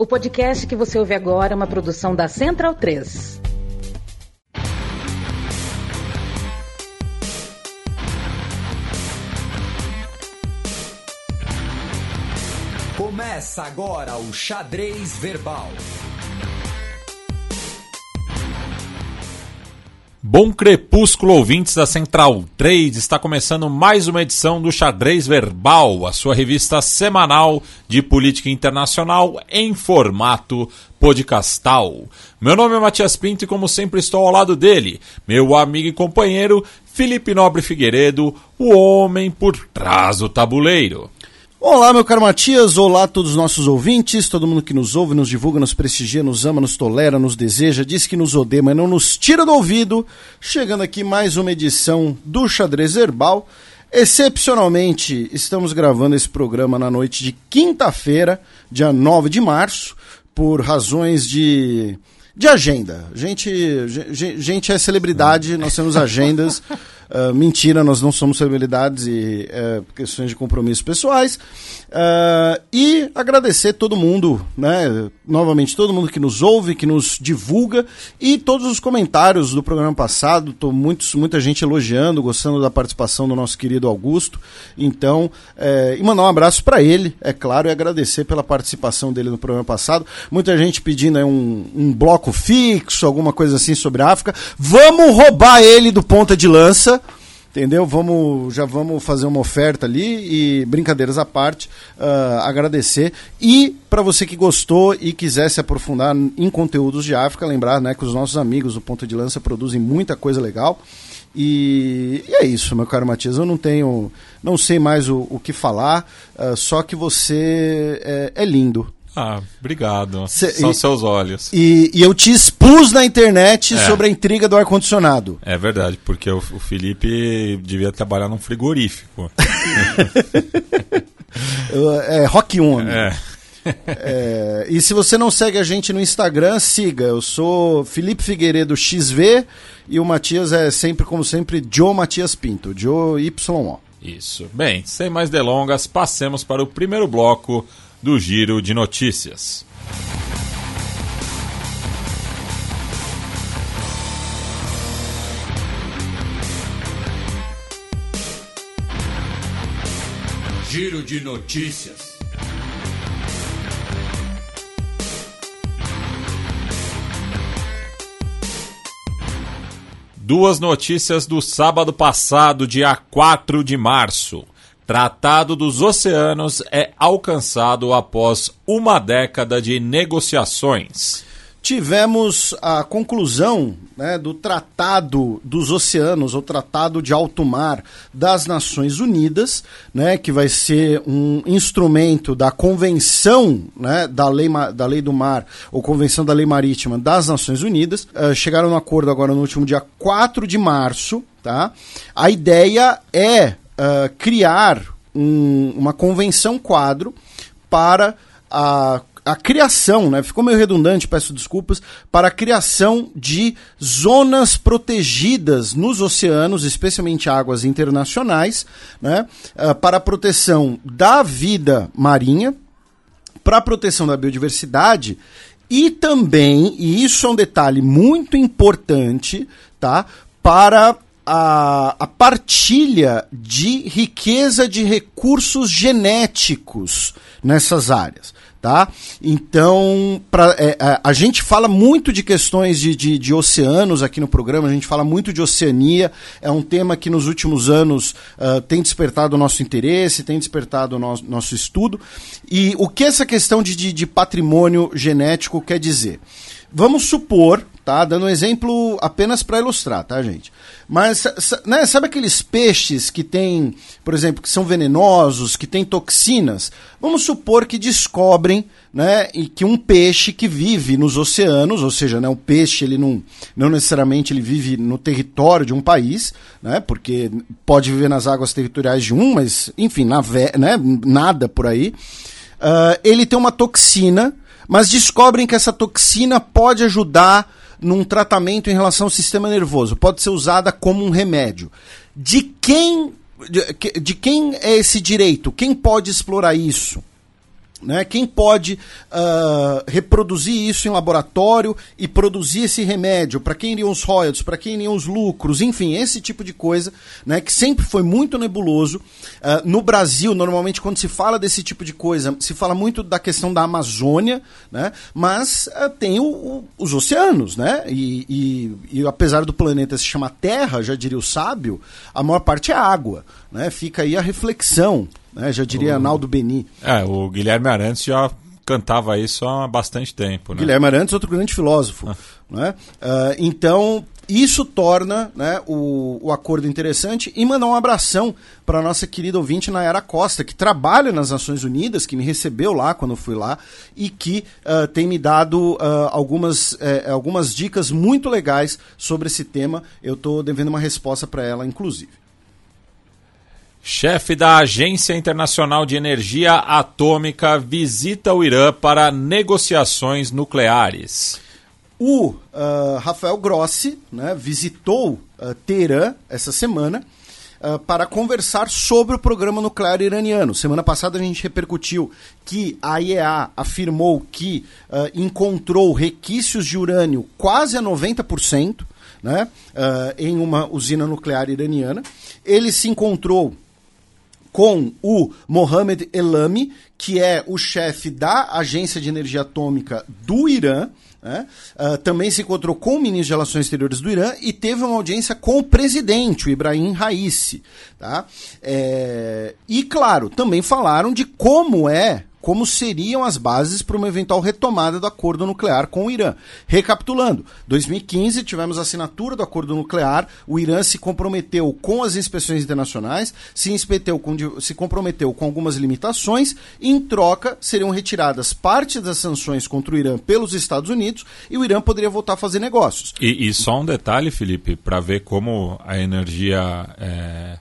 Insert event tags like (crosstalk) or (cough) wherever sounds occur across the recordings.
O podcast que você ouve agora é uma produção da Central 3. Começa agora o Xadrez Verbal. Bom crepúsculo, ouvintes da Central 3. Está começando mais uma edição do Xadrez Verbal, a sua revista semanal de política internacional em formato podcastal. Meu nome é Matias Pinto e, como sempre, estou ao lado dele, meu amigo e companheiro Felipe Nobre Figueiredo, o homem por trás do tabuleiro. Olá, meu caro Matias, olá a todos os nossos ouvintes, todo mundo que nos ouve, nos divulga, nos prestigia, nos ama, nos tolera, nos deseja, diz que nos odeia, mas não nos tira do ouvido. Chegando aqui mais uma edição do Xadrez Herbal. Excepcionalmente, estamos gravando esse programa na noite de quinta-feira, dia 9 de março, por razões de de agenda. Gente, gente é celebridade, nós temos agendas. (laughs) Uh, mentira, nós não somos celebridades e uh, questões de compromissos pessoais. Uh, e agradecer todo mundo, né? Novamente, todo mundo que nos ouve, que nos divulga e todos os comentários do programa passado. Tô muitos, muita gente elogiando, gostando da participação do nosso querido Augusto. Então, é, e mandar um abraço para ele, é claro, e agradecer pela participação dele no programa passado. Muita gente pedindo aí, um, um bloco fixo, alguma coisa assim sobre a África. Vamos roubar ele do ponta de lança entendeu? Vamos, já vamos fazer uma oferta ali e brincadeiras à parte, uh, agradecer e para você que gostou e quiser se aprofundar em conteúdos de África, lembrar, né, que os nossos amigos do Ponto de Lança produzem muita coisa legal. E, e, é isso, meu caro Matias. Eu não tenho, não sei mais o, o que falar, uh, só que você é, é lindo. Ah, obrigado. Cê, São e, seus olhos. E, e, eu te expus na internet é. sobre a intriga do ar-condicionado. É verdade, porque o, o, Felipe devia trabalhar num frigorífico. (laughs) é Rock 1. É. é. E se você não segue a gente no Instagram, siga. Eu sou Felipe Figueiredo XV e o Matias é sempre, como sempre, Joe Matias Pinto. Joe YO. Isso. Bem, sem mais delongas, passemos para o primeiro bloco do Giro de Notícias. Giro de Notícias. Duas notícias do sábado passado, dia 4 de março. Tratado dos Oceanos é alcançado após uma década de negociações. Tivemos a conclusão né, do Tratado dos Oceanos, ou Tratado de Alto Mar das Nações Unidas, né, que vai ser um instrumento da Convenção né, da, lei, da Lei do Mar, ou Convenção da Lei Marítima das Nações Unidas. Uh, chegaram no acordo agora no último dia 4 de março. Tá? A ideia é uh, criar um, uma convenção quadro para a a criação, né? Ficou meio redundante, peço desculpas, para a criação de zonas protegidas nos oceanos, especialmente águas internacionais, né? Uh, para a proteção da vida marinha, para a proteção da biodiversidade e também, e isso é um detalhe muito importante, tá? Para a, a partilha de riqueza de recursos genéticos nessas áreas. Tá? Então, pra, é, a, a, gente fala muito de questões de, de, de, oceanos aqui no programa, a gente fala muito de oceania, é um tema que nos últimos anos uh, tem despertado o nosso interesse, tem despertado o nosso, nosso estudo. E o que essa questão de, de, de patrimônio genético quer dizer? Vamos supor, tá? Dando um exemplo apenas para ilustrar, tá, gente? Mas né, sabe aqueles peixes que tem, por exemplo, que são venenosos, que têm toxinas? Vamos supor que descobrem, né, e que um peixe que vive nos oceanos, ou seja, né, o peixe ele não, não necessariamente ele vive no território de um país, né, porque pode viver nas águas territoriais de um, mas enfim, na, né, nada por aí. Uh, ele tem uma toxina mas descobrem que essa toxina pode ajudar num tratamento em relação ao sistema nervoso, pode ser usada como um remédio. De quem de, de quem é esse direito? Quem pode explorar isso? Né? Quem pode uh, reproduzir isso em laboratório e produzir esse remédio? Para quem iriam os royalties? Para quem iriam os lucros? Enfim, esse tipo de coisa né, que sempre foi muito nebuloso. Uh, no Brasil, normalmente, quando se fala desse tipo de coisa, se fala muito da questão da Amazônia, né? mas uh, tem o, o, os oceanos. Né? E, e, e apesar do planeta se chamar Terra, já diria o sábio, a maior parte é água. Né? Fica aí a reflexão né? Já diria o... Naldo Beni. É, o Guilherme Arantes já cantava isso há bastante tempo. Né? Guilherme Arantes, outro grande filósofo. Ah. Né? Uh, então, isso torna né, o, o acordo interessante e mandar um abração para a nossa querida ouvinte Nayara Costa, que trabalha nas Nações Unidas, que me recebeu lá quando eu fui lá e que uh, tem me dado uh, algumas, uh, algumas dicas muito legais sobre esse tema. Eu estou devendo uma resposta para ela, inclusive. Chefe da Agência Internacional de Energia Atômica visita o Irã para negociações nucleares. O uh, Rafael Grossi né, visitou uh, Teherã essa semana uh, para conversar sobre o programa nuclear iraniano. Semana passada a gente repercutiu que a IEA afirmou que encontrou requisitos de urânio quase a 90%. Né, em uma usina nuclear iraniana. Ele se encontrou com o Mohamed Elami, que é o chefe da Agência de Energia Atômica do Irã. Né? Uh, também se encontrou com o ministro de Relações Exteriores do Irã e teve uma audiência com o presidente, o Ibrahim Raisi. Tá? É... E, claro, também falaram de como é como seriam as bases para uma eventual retomada do acordo nuclear com o Irã. Recapitulando, 2015 tivemos a assinatura do acordo nuclear, o Irã se comprometeu com as inspeções internacionais, se, com, se comprometeu com algumas limitações, em troca seriam retiradas parte das sanções contra o Irã pelos Estados Unidos e o Irã poderia voltar a fazer negócios. E, e só um detalhe, Felipe, para ver como a energia é,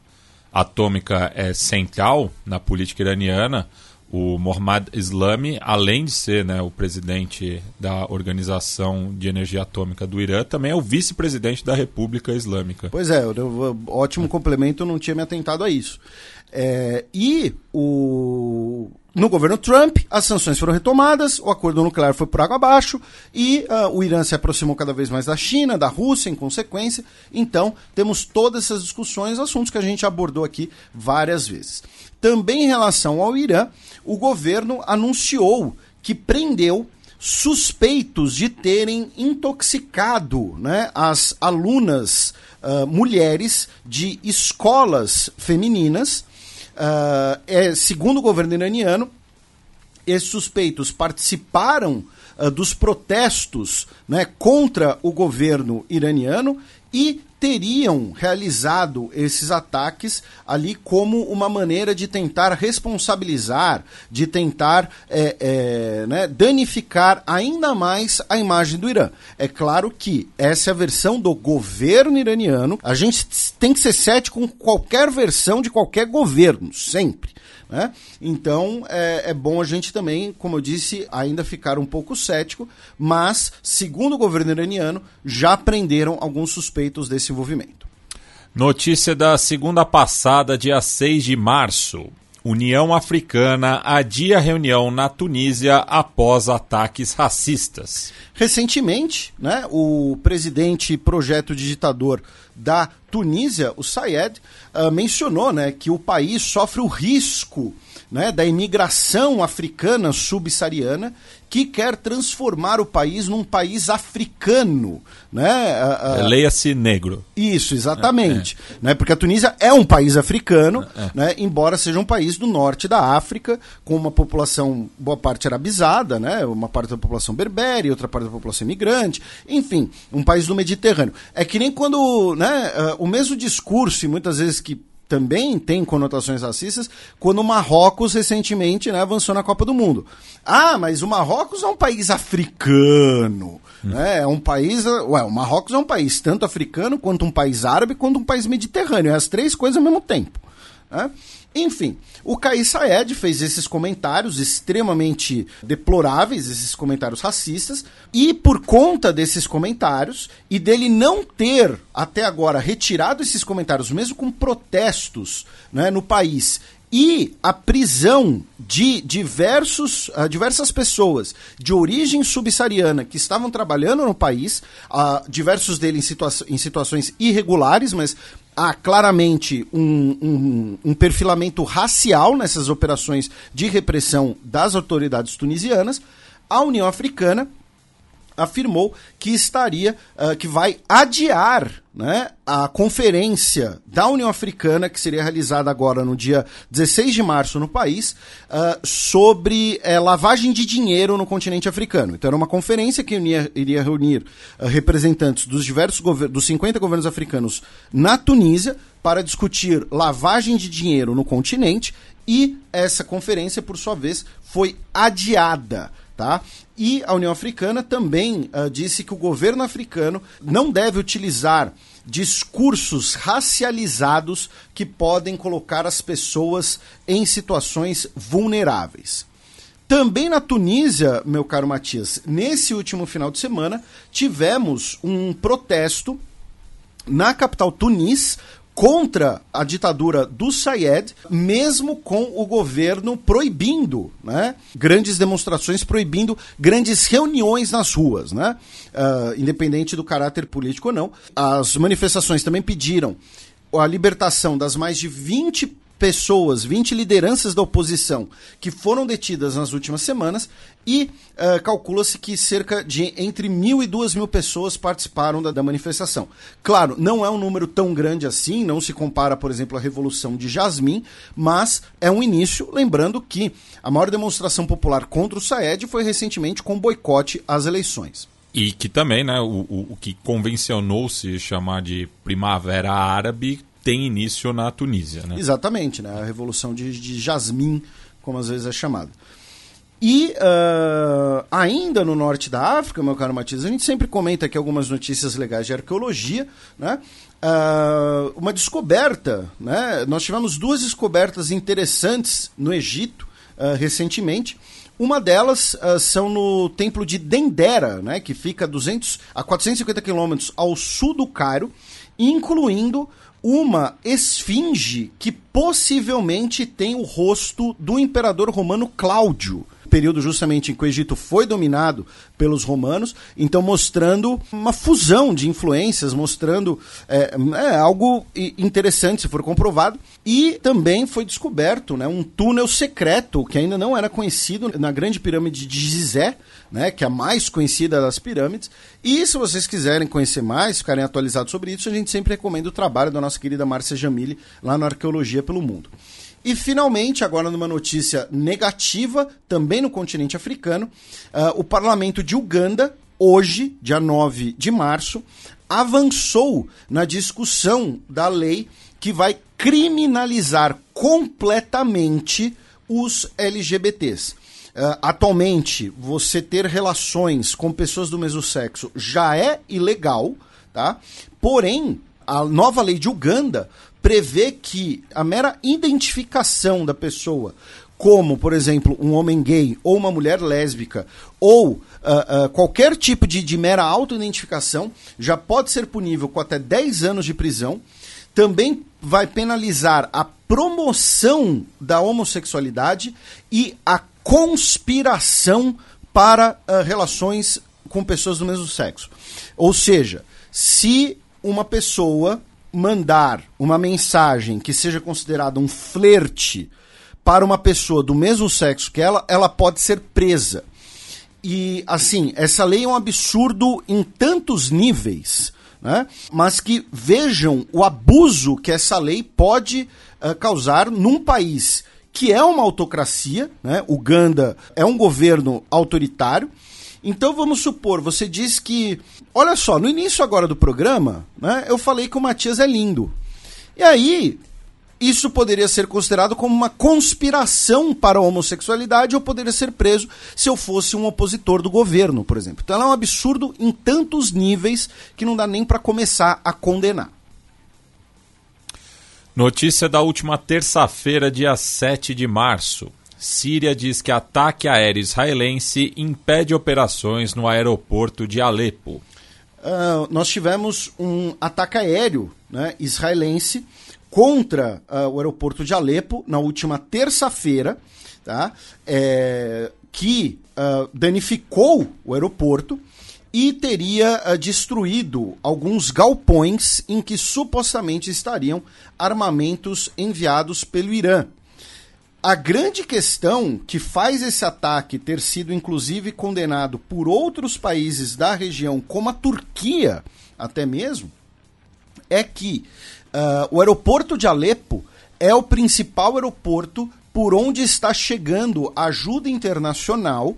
atômica é central na política iraniana o Mohammad Islami, além de ser né, o presidente da Organização de Energia Atômica do Irã, também é o vice-presidente da República Islâmica. Pois é, ótimo complemento, não tinha me atentado a isso. É, e o, no governo Trump, as sanções foram retomadas, o acordo nuclear foi por água abaixo e uh, o Irã se aproximou cada vez mais da China, da Rússia, em consequência. Então, temos todas essas discussões, assuntos que a gente abordou aqui várias vezes. Também em relação ao Irã, o governo anunciou que prendeu suspeitos de terem intoxicado né, as alunas uh, mulheres de escolas femininas. Uh, é, segundo o governo iraniano, esses suspeitos participaram uh, dos protestos né, contra o governo iraniano e teriam realizado esses ataques ali como uma maneira de tentar responsabilizar, de tentar é, é, né, danificar ainda mais a imagem do Irã. É claro que essa é a versão do governo iraniano. A gente tem que ser cético com qualquer versão de qualquer governo, sempre. Né? Então é, é, bom a gente também, como eu disse, ainda ficar um pouco cético, mas, segundo o governo iraniano, já prenderam alguns suspeitos desse envolvimento. Notícia da segunda passada, dia 6 de março. União Africana adia reunião na Tunísia após ataques racistas. Recentemente, né, o presidente projeto digitador da Tunísia, o Sayed, uh, mencionou né, que o país sofre o risco né, da imigração africana subsaariana que quer transformar o país num país africano. Né? Leia-se negro. Isso, exatamente. É, é. Né? Porque a Tunísia é um país africano, é. né? embora seja um país do norte da África, com uma população, boa parte arabizada, né? uma parte da população berbere, outra parte da população imigrante, enfim, um país do Mediterrâneo. É que nem quando né, uh, o mesmo discurso, e muitas vezes que também tem conotações racistas, quando o Marrocos recentemente né, avançou na Copa do Mundo. Ah, mas o Marrocos é um país africano. Hum. Né? É um país. Ué, o Marrocos é um país tanto africano, quanto um país árabe, quanto um país mediterrâneo. É as três coisas ao mesmo tempo. Né? Enfim, o Kais Saed fez esses comentários extremamente deploráveis, esses comentários racistas, e por conta desses comentários e dele não ter até agora retirado esses comentários, mesmo com protestos né, no país, e a prisão de diversos, uh, diversas pessoas de origem subsaariana que estavam trabalhando no país, uh, diversos deles em, situa em situações irregulares, mas há claramente um, um, um, perfilamento racial nessas operações de repressão das autoridades tunisianas. A União Africana afirmou que estaria, uh, que vai adiar né, a conferência da União Africana, que seria realizada agora no dia 16 de março no país, uh, sobre uh, lavagem de dinheiro no continente africano. Então era uma conferência que iria, iria reunir uh, representantes dos diversos dos 50 governos africanos na Tunísia para discutir lavagem de dinheiro no continente e essa conferência, por sua vez, foi adiada. Tá? E a União Africana também uh, disse que o governo africano não deve utilizar discursos racializados que podem colocar as pessoas em situações vulneráveis. Também na Tunísia, meu caro Matias, nesse último final de semana, tivemos um protesto na capital Tunis contra a ditadura do Sayed, mesmo com o governo proibindo né, grandes demonstrações, proibindo grandes reuniões nas ruas, né, uh, independente do caráter político ou não. As manifestações também pediram a libertação das mais de 20 pessoas, 20 lideranças da oposição que foram detidas nas últimas semanas e uh, calcula-se que cerca de entre mil e duas mil pessoas participaram da, da, manifestação. Claro, não é um número tão grande assim, não se compara, por exemplo, à Revolução de Jasmim, mas é um início, lembrando que a maior demonstração popular contra o Saed foi recentemente com boicote às eleições. E que também, né, o, o, o que convencionou-se chamar de Primavera Árabe tem início na Tunísia. Né? Exatamente, né? a Revolução de, de Jasmim, como às vezes é chamada. E uh, ainda no norte da África, meu caro Matias, a gente sempre comenta aqui algumas notícias legais de arqueologia, né? Uh, uma descoberta, né? Nós tivemos duas descobertas interessantes no Egito uh, recentemente. Uma delas são no templo de Dendera, né? Que fica a, 200, a 450 quilômetros ao sul do Cairo, incluindo uma esfinge que possivelmente tem o rosto do imperador romano Cláudio período justamente em que o Egito foi dominado pelos romanos, então mostrando uma fusão de influências, mostrando é, é, algo interessante se for comprovado. E também foi descoberto né, um túnel secreto que ainda não era conhecido na grande pirâmide de Gizé, né, que é a mais conhecida das pirâmides. E se vocês quiserem conhecer mais, ficarem atualizados sobre isso, a gente sempre recomenda o trabalho da nossa querida Márcia Jamili lá no Arqueologia pelo Mundo. E finalmente, agora numa notícia negativa, também no continente africano, uh, o parlamento de Uganda, hoje, dia 9 de março, avançou na discussão da lei que vai criminalizar completamente os LGBTs. Uh, atualmente, você ter relações com pessoas do mesmo sexo já é ilegal, tá? Porém, a nova lei de Uganda prevê que a mera identificação da pessoa como, por exemplo, um homem gay ou uma mulher lésbica, ou uh, uh, qualquer tipo de, de mera autoidentificação, já pode ser punível com até 10 anos de prisão. Também vai penalizar a promoção da homossexualidade e a conspiração para uh, relações com pessoas do mesmo sexo. Ou seja, se uma pessoa mandar uma mensagem que seja considerada um flerte para uma pessoa do mesmo sexo que ela, ela pode ser presa. E, assim, essa lei é um absurdo em tantos níveis, né? mas que vejam o abuso que essa lei pode uh, causar num país que é uma autocracia, né? Uganda é um governo autoritário, então vamos supor, você diz que. Olha só, no início agora do programa, né, eu falei que o Matias é lindo. E aí, isso poderia ser considerado como uma conspiração para a homossexualidade ou poderia ser preso se eu fosse um opositor do governo, por exemplo. Então é um absurdo em tantos níveis que não dá nem para começar a condenar. Notícia da última terça-feira, dia 7 de março. Síria diz que ataque aéreo israelense impede operações no aeroporto de Alepo. Uh, nós tivemos um ataque aéreo né, israelense contra uh, o aeroporto de Alepo na última terça-feira, tá? É, que uh, danificou o aeroporto e teria uh, destruído alguns galpões em que supostamente estariam armamentos enviados pelo Irã. A grande questão que faz esse ataque ter sido inclusive condenado por outros países da região, como a Turquia, até mesmo, é que uh, o aeroporto de Alepo é o principal aeroporto por onde está chegando ajuda internacional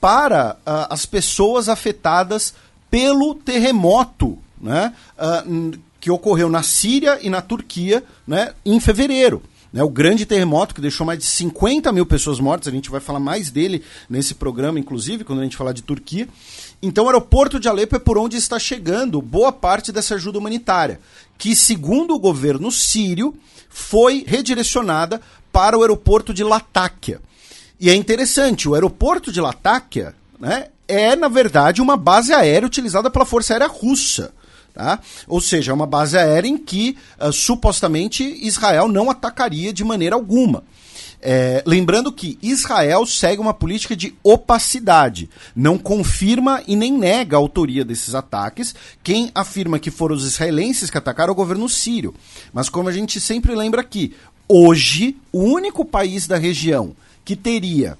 para uh, as pessoas afetadas pelo terremoto né, uh, que ocorreu na Síria e na Turquia né, em fevereiro. Né, o grande terremoto que deixou mais de 50 mil pessoas mortas, a gente vai falar mais dele nesse programa, inclusive, quando a gente falar de Turquia. Então, o aeroporto de Alepo é por onde está chegando boa parte dessa ajuda humanitária, que, segundo o governo sírio, foi redirecionada para o aeroporto de Latáquia. E é interessante, o aeroporto de Latáquia né, é, na verdade, uma base aérea utilizada pela Força Aérea Russa. Tá? Ou seja, é uma base aérea em que uh, supostamente Israel não atacaria de maneira alguma. É, lembrando que Israel segue uma política de opacidade, não confirma e nem nega a autoria desses ataques. Quem afirma que foram os israelenses que atacaram é o governo sírio. Mas como a gente sempre lembra aqui, hoje o único país da região que teria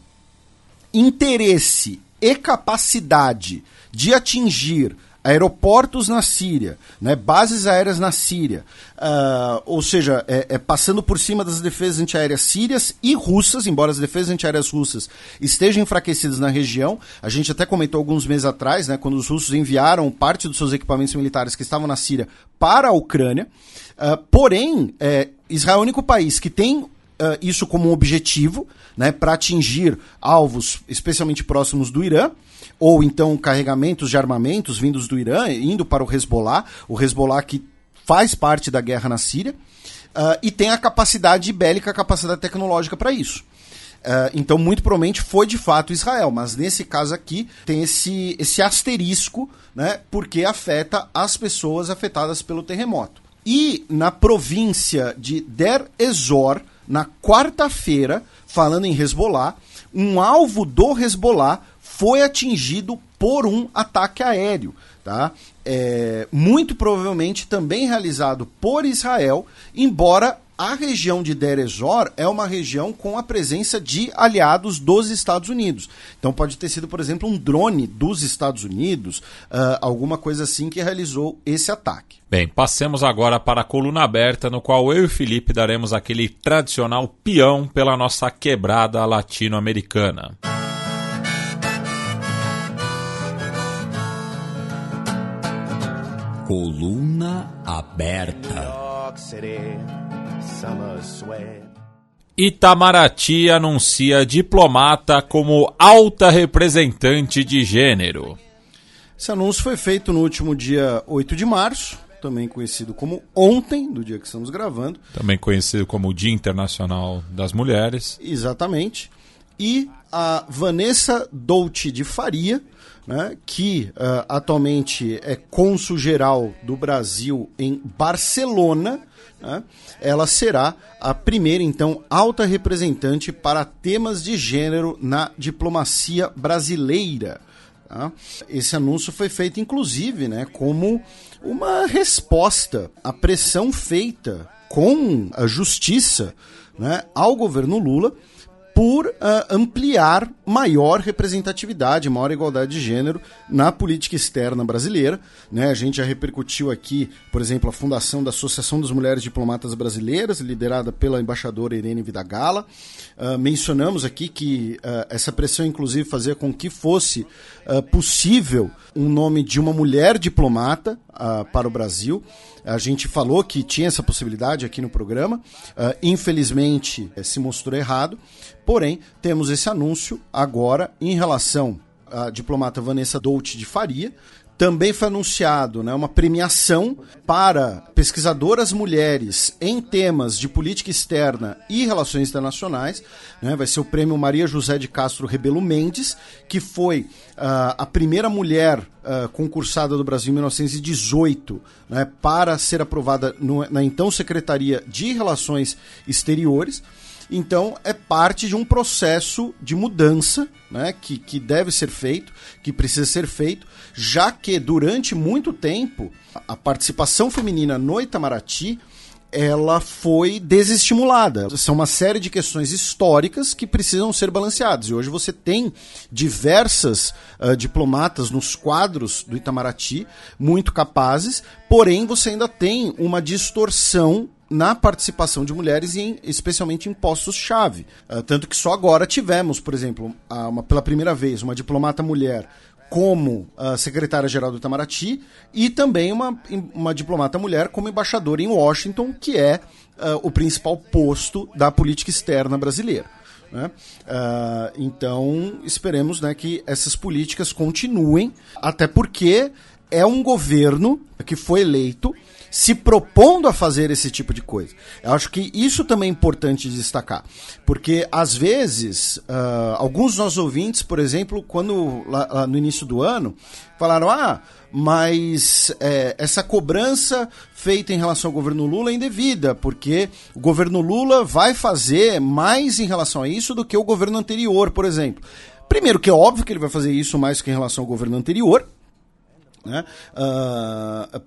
interesse e capacidade de atingir aeroportos na Síria, né, bases aéreas na Síria, uh, ou seja, é, é, passando por cima das defesas antiaéreas sírias e russas, embora as defesas antiaéreas russas estejam enfraquecidas na região. A gente até comentou alguns meses atrás, né, quando os russos enviaram parte dos seus equipamentos militares que estavam na Síria para a Ucrânia. Uh, porém, é, Israel é o único país que tem Uh, isso como um objetivo, né, para atingir alvos especialmente próximos do Irã ou então carregamentos de armamentos vindos do Irã, indo para o Hezbollah, o Hezbollah que faz parte da guerra na Síria, uh, e tem a capacidade bélica, a capacidade tecnológica para isso. Uh, então, muito provavelmente foi de fato Israel, mas nesse caso aqui tem esse, esse asterisco, né, porque afeta as pessoas afetadas pelo terremoto. E na província de Der Ezor, na quarta-feira, falando em Hezbollah, um alvo do Hezbollah foi atingido por um ataque aéreo. Tá? É, muito provavelmente também realizado por Israel, embora a região de Ezor é uma região com a presença de aliados dos Estados Unidos. Então pode ter sido, por exemplo, um drone dos Estados Unidos, uh, alguma coisa assim que realizou esse ataque. Bem, passemos agora para a coluna aberta, no qual eu e o Felipe daremos aquele tradicional peão pela nossa quebrada latino-americana. Coluna aberta. Itamaraty anuncia diplomata como alta representante de gênero. Esse anúncio foi feito no último dia 8 de março, também conhecido como ontem, do dia que estamos gravando. Também conhecido como o Dia Internacional das Mulheres. Exatamente. E a Vanessa Dolce de Faria, né, que uh, atualmente é cônsul geral do Brasil em Barcelona, né, ela será a primeira, então, alta representante para temas de gênero na diplomacia brasileira. Tá? Esse anúncio foi feito, inclusive, né, como uma resposta à pressão feita com a justiça né, ao governo Lula por uh, ampliar maior representatividade, maior igualdade de gênero na política externa brasileira. Né? A gente já repercutiu aqui, por exemplo, a fundação da Associação das Mulheres Diplomatas Brasileiras, liderada pela embaixadora Irene Vidagala. Uh, mencionamos aqui que uh, essa pressão, inclusive, fazia com que fosse possível um nome de uma mulher diplomata para o Brasil. A gente falou que tinha essa possibilidade aqui no programa, infelizmente se mostrou errado. Porém, temos esse anúncio agora em relação à diplomata Vanessa Dolce de Faria, também foi anunciado né, uma premiação para pesquisadoras mulheres em temas de política externa e relações internacionais. Né, vai ser o prêmio Maria José de Castro Rebelo Mendes, que foi uh, a primeira mulher uh, concursada do Brasil em 1918 né, para ser aprovada no, na então Secretaria de Relações Exteriores. Então, é parte de um processo de mudança né, que, que deve ser feito, que precisa ser feito, já que durante muito tempo a participação feminina no Itamaraty ela foi desestimulada. São uma série de questões históricas que precisam ser balanceadas. E hoje você tem diversas uh, diplomatas nos quadros do Itamaraty, muito capazes, porém você ainda tem uma distorção na participação de mulheres, em, especialmente em postos-chave. Uh, tanto que só agora tivemos, por exemplo, uma, pela primeira vez, uma diplomata mulher como uh, secretária-geral do Itamaraty e também uma, uma diplomata mulher como embaixadora em Washington, que é uh, o principal posto da política externa brasileira. Né? Uh, então, esperemos né, que essas políticas continuem, até porque é um governo que foi eleito se propondo a fazer esse tipo de coisa. Eu acho que isso também é importante destacar, porque às vezes uh, alguns dos nossos ouvintes, por exemplo, quando lá, lá no início do ano falaram, ah, mas é, essa cobrança feita em relação ao governo Lula é indevida, porque o governo Lula vai fazer mais em relação a isso do que o governo anterior, por exemplo. Primeiro, que é óbvio que ele vai fazer isso mais que em relação ao governo anterior, né? Uh,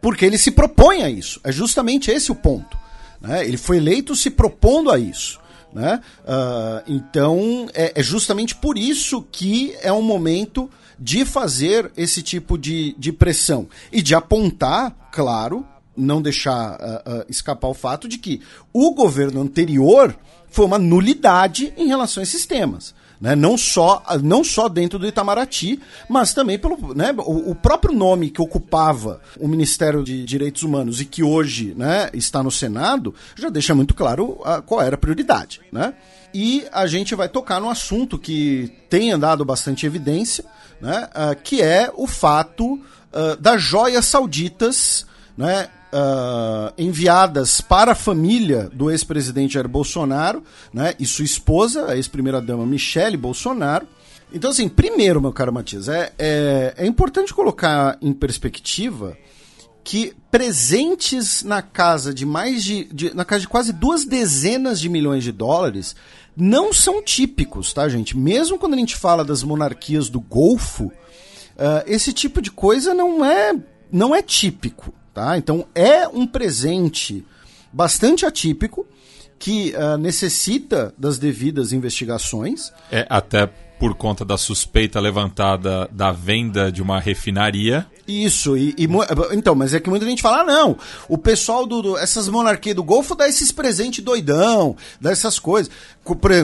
porque ele se propõe a isso. É justamente esse o ponto. Né? Ele foi eleito se propondo a isso. Né? Uh, então, é, é, justamente por isso que é um momento de fazer esse tipo de, de pressão e de apontar, claro, não deixar uh, uh, escapar o fato de que o governo anterior foi uma nulidade em relação a esses temas. Né? Não, só, não só dentro do Itamaraty, mas também pelo né, o, o, próprio nome que ocupava o Ministério de Direitos Humanos e que hoje né, está no Senado, já deixa muito claro a, qual era a prioridade. Né? E a gente vai tocar no assunto que tem andado bastante evidência, né, uh, que é o fato uh, das joias sauditas né, uh, enviadas para a família do ex-presidente Jair Bolsonaro, né, e sua esposa, a ex-primeira-dama Michele Bolsonaro. Então, assim, primeiro, meu caro Matias, é, é, é importante colocar em perspectiva que presentes na casa de mais de, de, na casa de quase duas dezenas de milhões de dólares não são típicos, tá, gente? Mesmo quando a gente fala das monarquias do Golfo, uh, esse tipo de coisa não é não é típico. Tá? Então é um presente bastante atípico que uh, necessita das devidas investigações. É até por conta da suspeita levantada da venda de uma refinaria. Isso, e, e então, mas é que muita gente fala, ah, não, o pessoal do, do, essas monarquias do Golfo dá esses presentes doidão, dá essas coisas.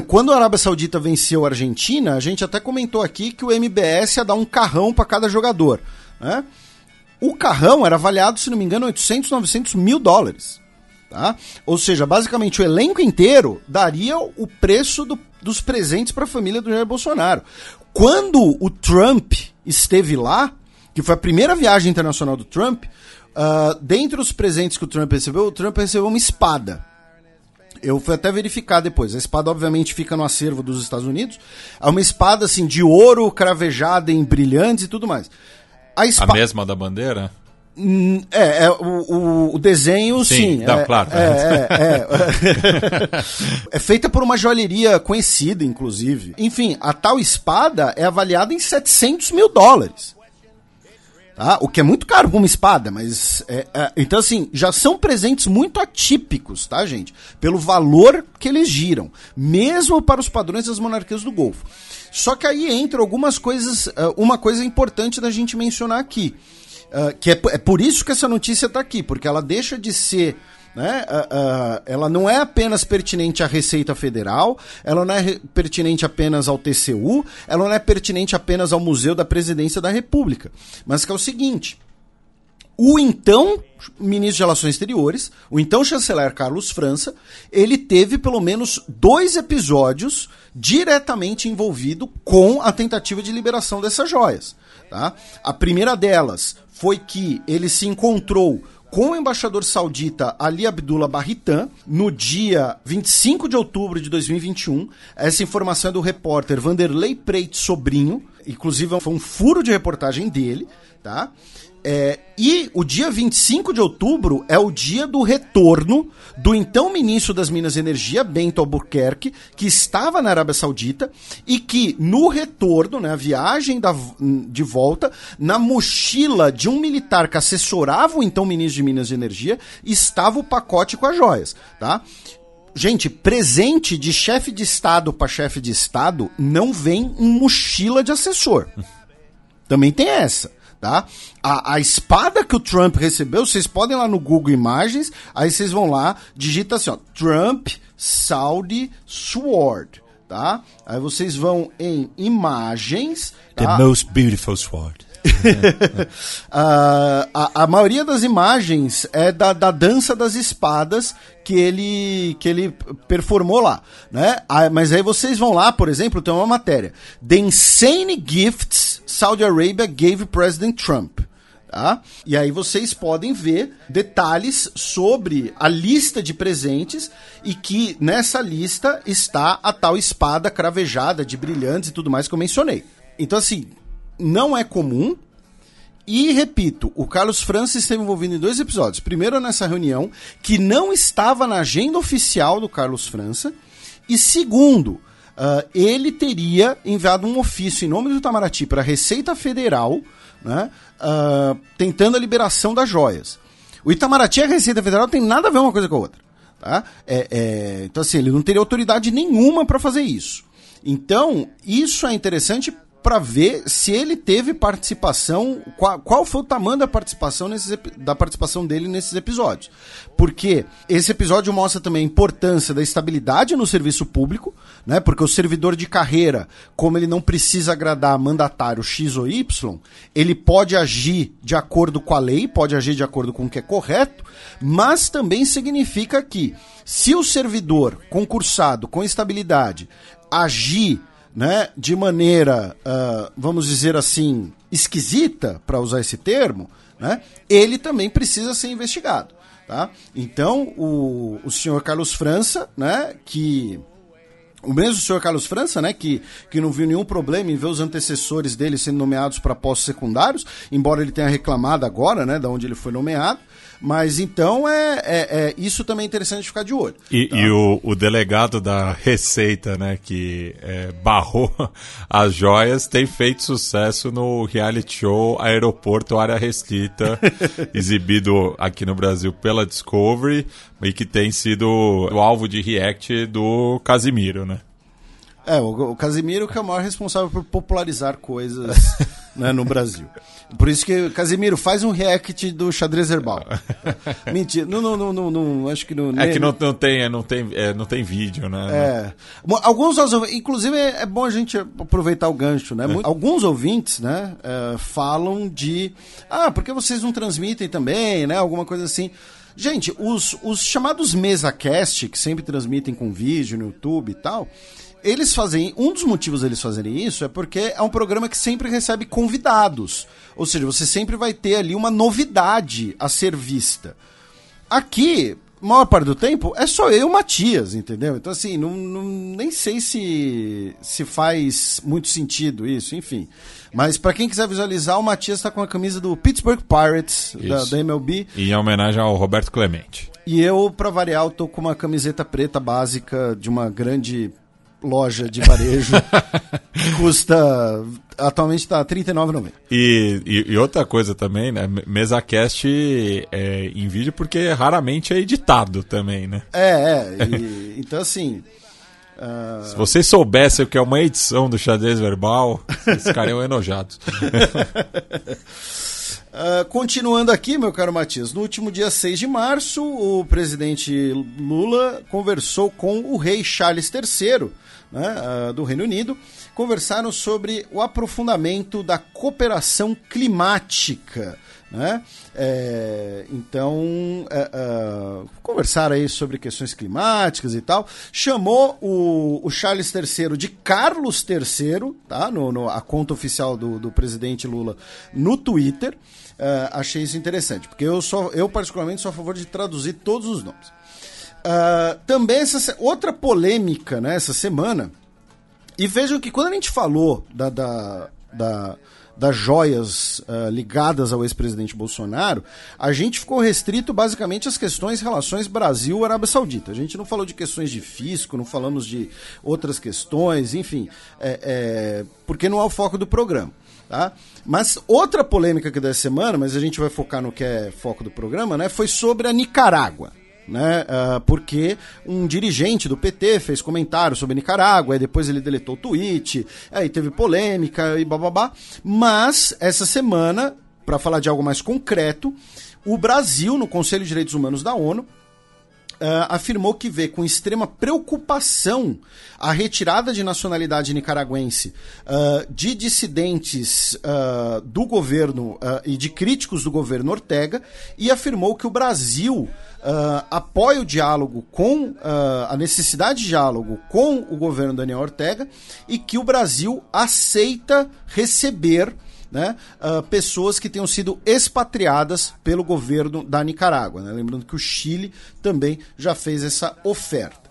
Quando a Arábia Saudita venceu a Argentina, a gente até comentou aqui que o MBS ia dar um carrão para cada jogador, né? O carrão era avaliado, se não me engano, 800, 900 mil dólares. Tá? Ou seja, basicamente o elenco inteiro daria o preço do, dos presentes para a família do Jair Bolsonaro. Quando o Trump esteve lá, que foi a primeira viagem internacional do Trump, uh, dentre os presentes que o Trump recebeu, o Trump recebeu uma espada. Eu fui até verificar depois. A espada, obviamente, fica no acervo dos Estados Unidos. É uma espada assim de ouro cravejada em brilhantes e tudo mais. A, a mesma da bandeira? Hum, é, é o, o, desenho, sim. sim é, claro. É, é, é, (laughs) é, feita por uma joalheria conhecida, inclusive. Enfim, a tal espada é avaliada em 700 mil dólares. Tá? O que é muito caro para uma espada, mas. É, é, então, assim, já são presentes muito atípicos, tá, gente? Pelo valor que eles giram, mesmo para os padrões das monarquias do Golfo. Só que aí entra algumas coisas, uh, uma coisa importante da gente mencionar aqui. Uh, que é, é, por isso que essa notícia está aqui, porque ela deixa de ser. Né, uh, ela não é apenas pertinente à Receita Federal, ela não é pertinente apenas ao TCU, ela não é pertinente apenas ao Museu da Presidência da República. Mas que é o seguinte: o então ministro de Relações Exteriores, o então chanceler Carlos França, ele teve pelo menos dois episódios diretamente envolvido com a tentativa de liberação dessas joias. Tá? A primeira delas foi que ele se encontrou com o embaixador saudita Ali Abdullah Barritan no dia 25 de outubro de 2021. Essa informação é do repórter Vanderlei Preit Sobrinho, inclusive foi um furo de reportagem dele, tá? É, e o dia 25 de outubro é o dia do retorno do então ministro das Minas e Energia, Bento Albuquerque, que estava na Arábia Saudita e que no retorno, né, a viagem da, de volta, na mochila de um militar que assessorava o então ministro de Minas e Energia, estava o pacote com as joias, tá? Gente, presente de chefe de Estado para chefe de Estado não vem em mochila de assessor. Também tem essa tá? A, a espada que o Trump recebeu, vocês podem ir lá no Google Imagens, aí vocês vão lá, digita assim, ó, Trump Saudi Sword, tá? Aí vocês vão em imagens. Tá? The most beautiful sword. Uh, (laughs) a, a, maioria das imagens é da, da dança das espadas que ele, que ele performou lá, né? Ah, mas aí vocês vão lá, por exemplo, tem uma matéria. The Insane Gifts Saudi Arabia Gave President Trump. Tá? E aí vocês podem ver detalhes sobre a lista de presentes e que nessa lista está a tal espada cravejada de brilhantes e tudo mais que eu mencionei. Então assim, não é comum. E repito, o Carlos Francis esteve envolvido em dois episódios. Primeiro nessa reunião, que não estava na agenda oficial do Carlos França. E segundo, uh, ele teria enviado um ofício em nome do Itamaraty para a Receita Federal, né, uh, tentando a liberação das joias. O Itamaraty e a Receita Federal tem nada a ver uma coisa com a outra. Tá? É, é, então, assim, ele não teria autoridade nenhuma para fazer isso. Então, isso é interessante para ver se ele teve participação, qual, qual, foi o tamanho da participação, nesses, da participação dele nesses episódios. Porque esse episódio mostra também a importância da estabilidade no serviço público, né? Porque o servidor de carreira, como ele não precisa agradar mandatário X ou Y, ele pode agir de acordo com a lei, pode agir de acordo com o que é correto, mas também significa que se o servidor concursado com estabilidade agir né, de maneira, uh, vamos dizer assim, esquisita, para usar esse termo, né, ele também precisa ser investigado. Tá? Então, o, o senhor Carlos França, né, que o mesmo senhor Carlos França, né, que, que não viu nenhum problema em ver os antecessores dele sendo nomeados para postos secundários, embora ele tenha reclamado agora, né, da onde ele foi nomeado. Mas então é, é, é, isso também é interessante ficar de olho. E, tá? e o, o, delegado da Receita, né, que é, barrou (laughs) as joias, tem feito sucesso no reality show Aeroporto Área Restrita, (laughs) exibido aqui no Brasil pela Discovery e que tem sido o alvo de react do Casimiro, né? É, o, o Casimiro que é o maior responsável por popularizar coisas (laughs) né, no Brasil. Por isso que, Casimiro, faz um react do xadrez herbal. (laughs) Mentira, não, não, não, não, acho que não. É que não, não tem, é, não tem, é, não tem vídeo, né? É. Bom, alguns, inclusive, é, é bom a gente aproveitar o gancho, né? É. Alguns ouvintes, né, falam de, ah, por que vocês não transmitem também, né? Alguma coisa assim. Gente, os, os chamados MesaCast, que sempre transmitem com vídeo no YouTube e tal, eles fazem. Um dos motivos deles fazerem isso é porque é um programa que sempre recebe convidados. Ou seja, você sempre vai ter ali uma novidade a ser vista. Aqui, maior parte do tempo, é só eu e o Matias, entendeu? Então, assim, não, não, nem sei se, se faz muito sentido isso, enfim. Mas para quem quiser visualizar, o Matias está com a camisa do Pittsburgh Pirates, da, da, MLB. E em homenagem ao Roberto Clemente. E eu, para variar, eu tô com uma camiseta preta básica de uma grande loja de varejo que (laughs) custa atualmente está R$ 39,90. E, e, e, outra coisa também, né? MesaCast é, em vídeo porque raramente é editado também, né? É, é. (laughs) E, então assim. Uh... Se vocês soubessem o que é uma edição do xadrez verbal, vocês ficariam enojados. Uh, (laughs) continuando aqui, meu caro Matias, no último dia 6 de março, o presidente Lula conversou com o rei Charles III né, uh, do Reino Unido, conversaram sobre o aprofundamento da cooperação climática. Né? É, então, é, é, conversar aí sobre questões climáticas e tal. Chamou o, o Charles III de Carlos III, tá? no, no a conta oficial do, do presidente Lula no Twitter. Uh, achei isso interessante, porque eu, sou, eu particularmente sou a favor de traduzir todos os nomes. Uh, também essa outra polêmica né, essa semana. E vejam que quando a gente falou da, da, da das joias uh, ligadas ao ex-presidente Bolsonaro, a gente ficou restrito basicamente às questões relações Brasil-Arábia Saudita. A gente não falou de questões de fisco, não falamos de outras questões, enfim, é, é, porque não é o foco do programa. Tá? Mas outra polêmica que dessa semana, mas a gente vai focar no que é foco do programa, né, foi sobre a Nicarágua né? Uh, porque um dirigente do PT fez comentário sobre Nicarágua, aí depois ele deletou o tweet, aí teve polêmica e bababá. Mas essa semana, para falar de algo mais concreto, o Brasil, no Conselho de Direitos Humanos da ONU, Uh, afirmou que vê com extrema preocupação a retirada de nacionalidade nicaragüense uh, de dissidentes uh, do governo e de críticos do governo Ortega e afirmou que o Brasil apoia o diálogo com a necessidade de diálogo com o governo Daniel Ortega e que o Brasil aceita receber né, uh, pessoas que tenham sido expatriadas pelo governo da Nicarágua. Né? Lembrando que o Chile também já fez essa oferta.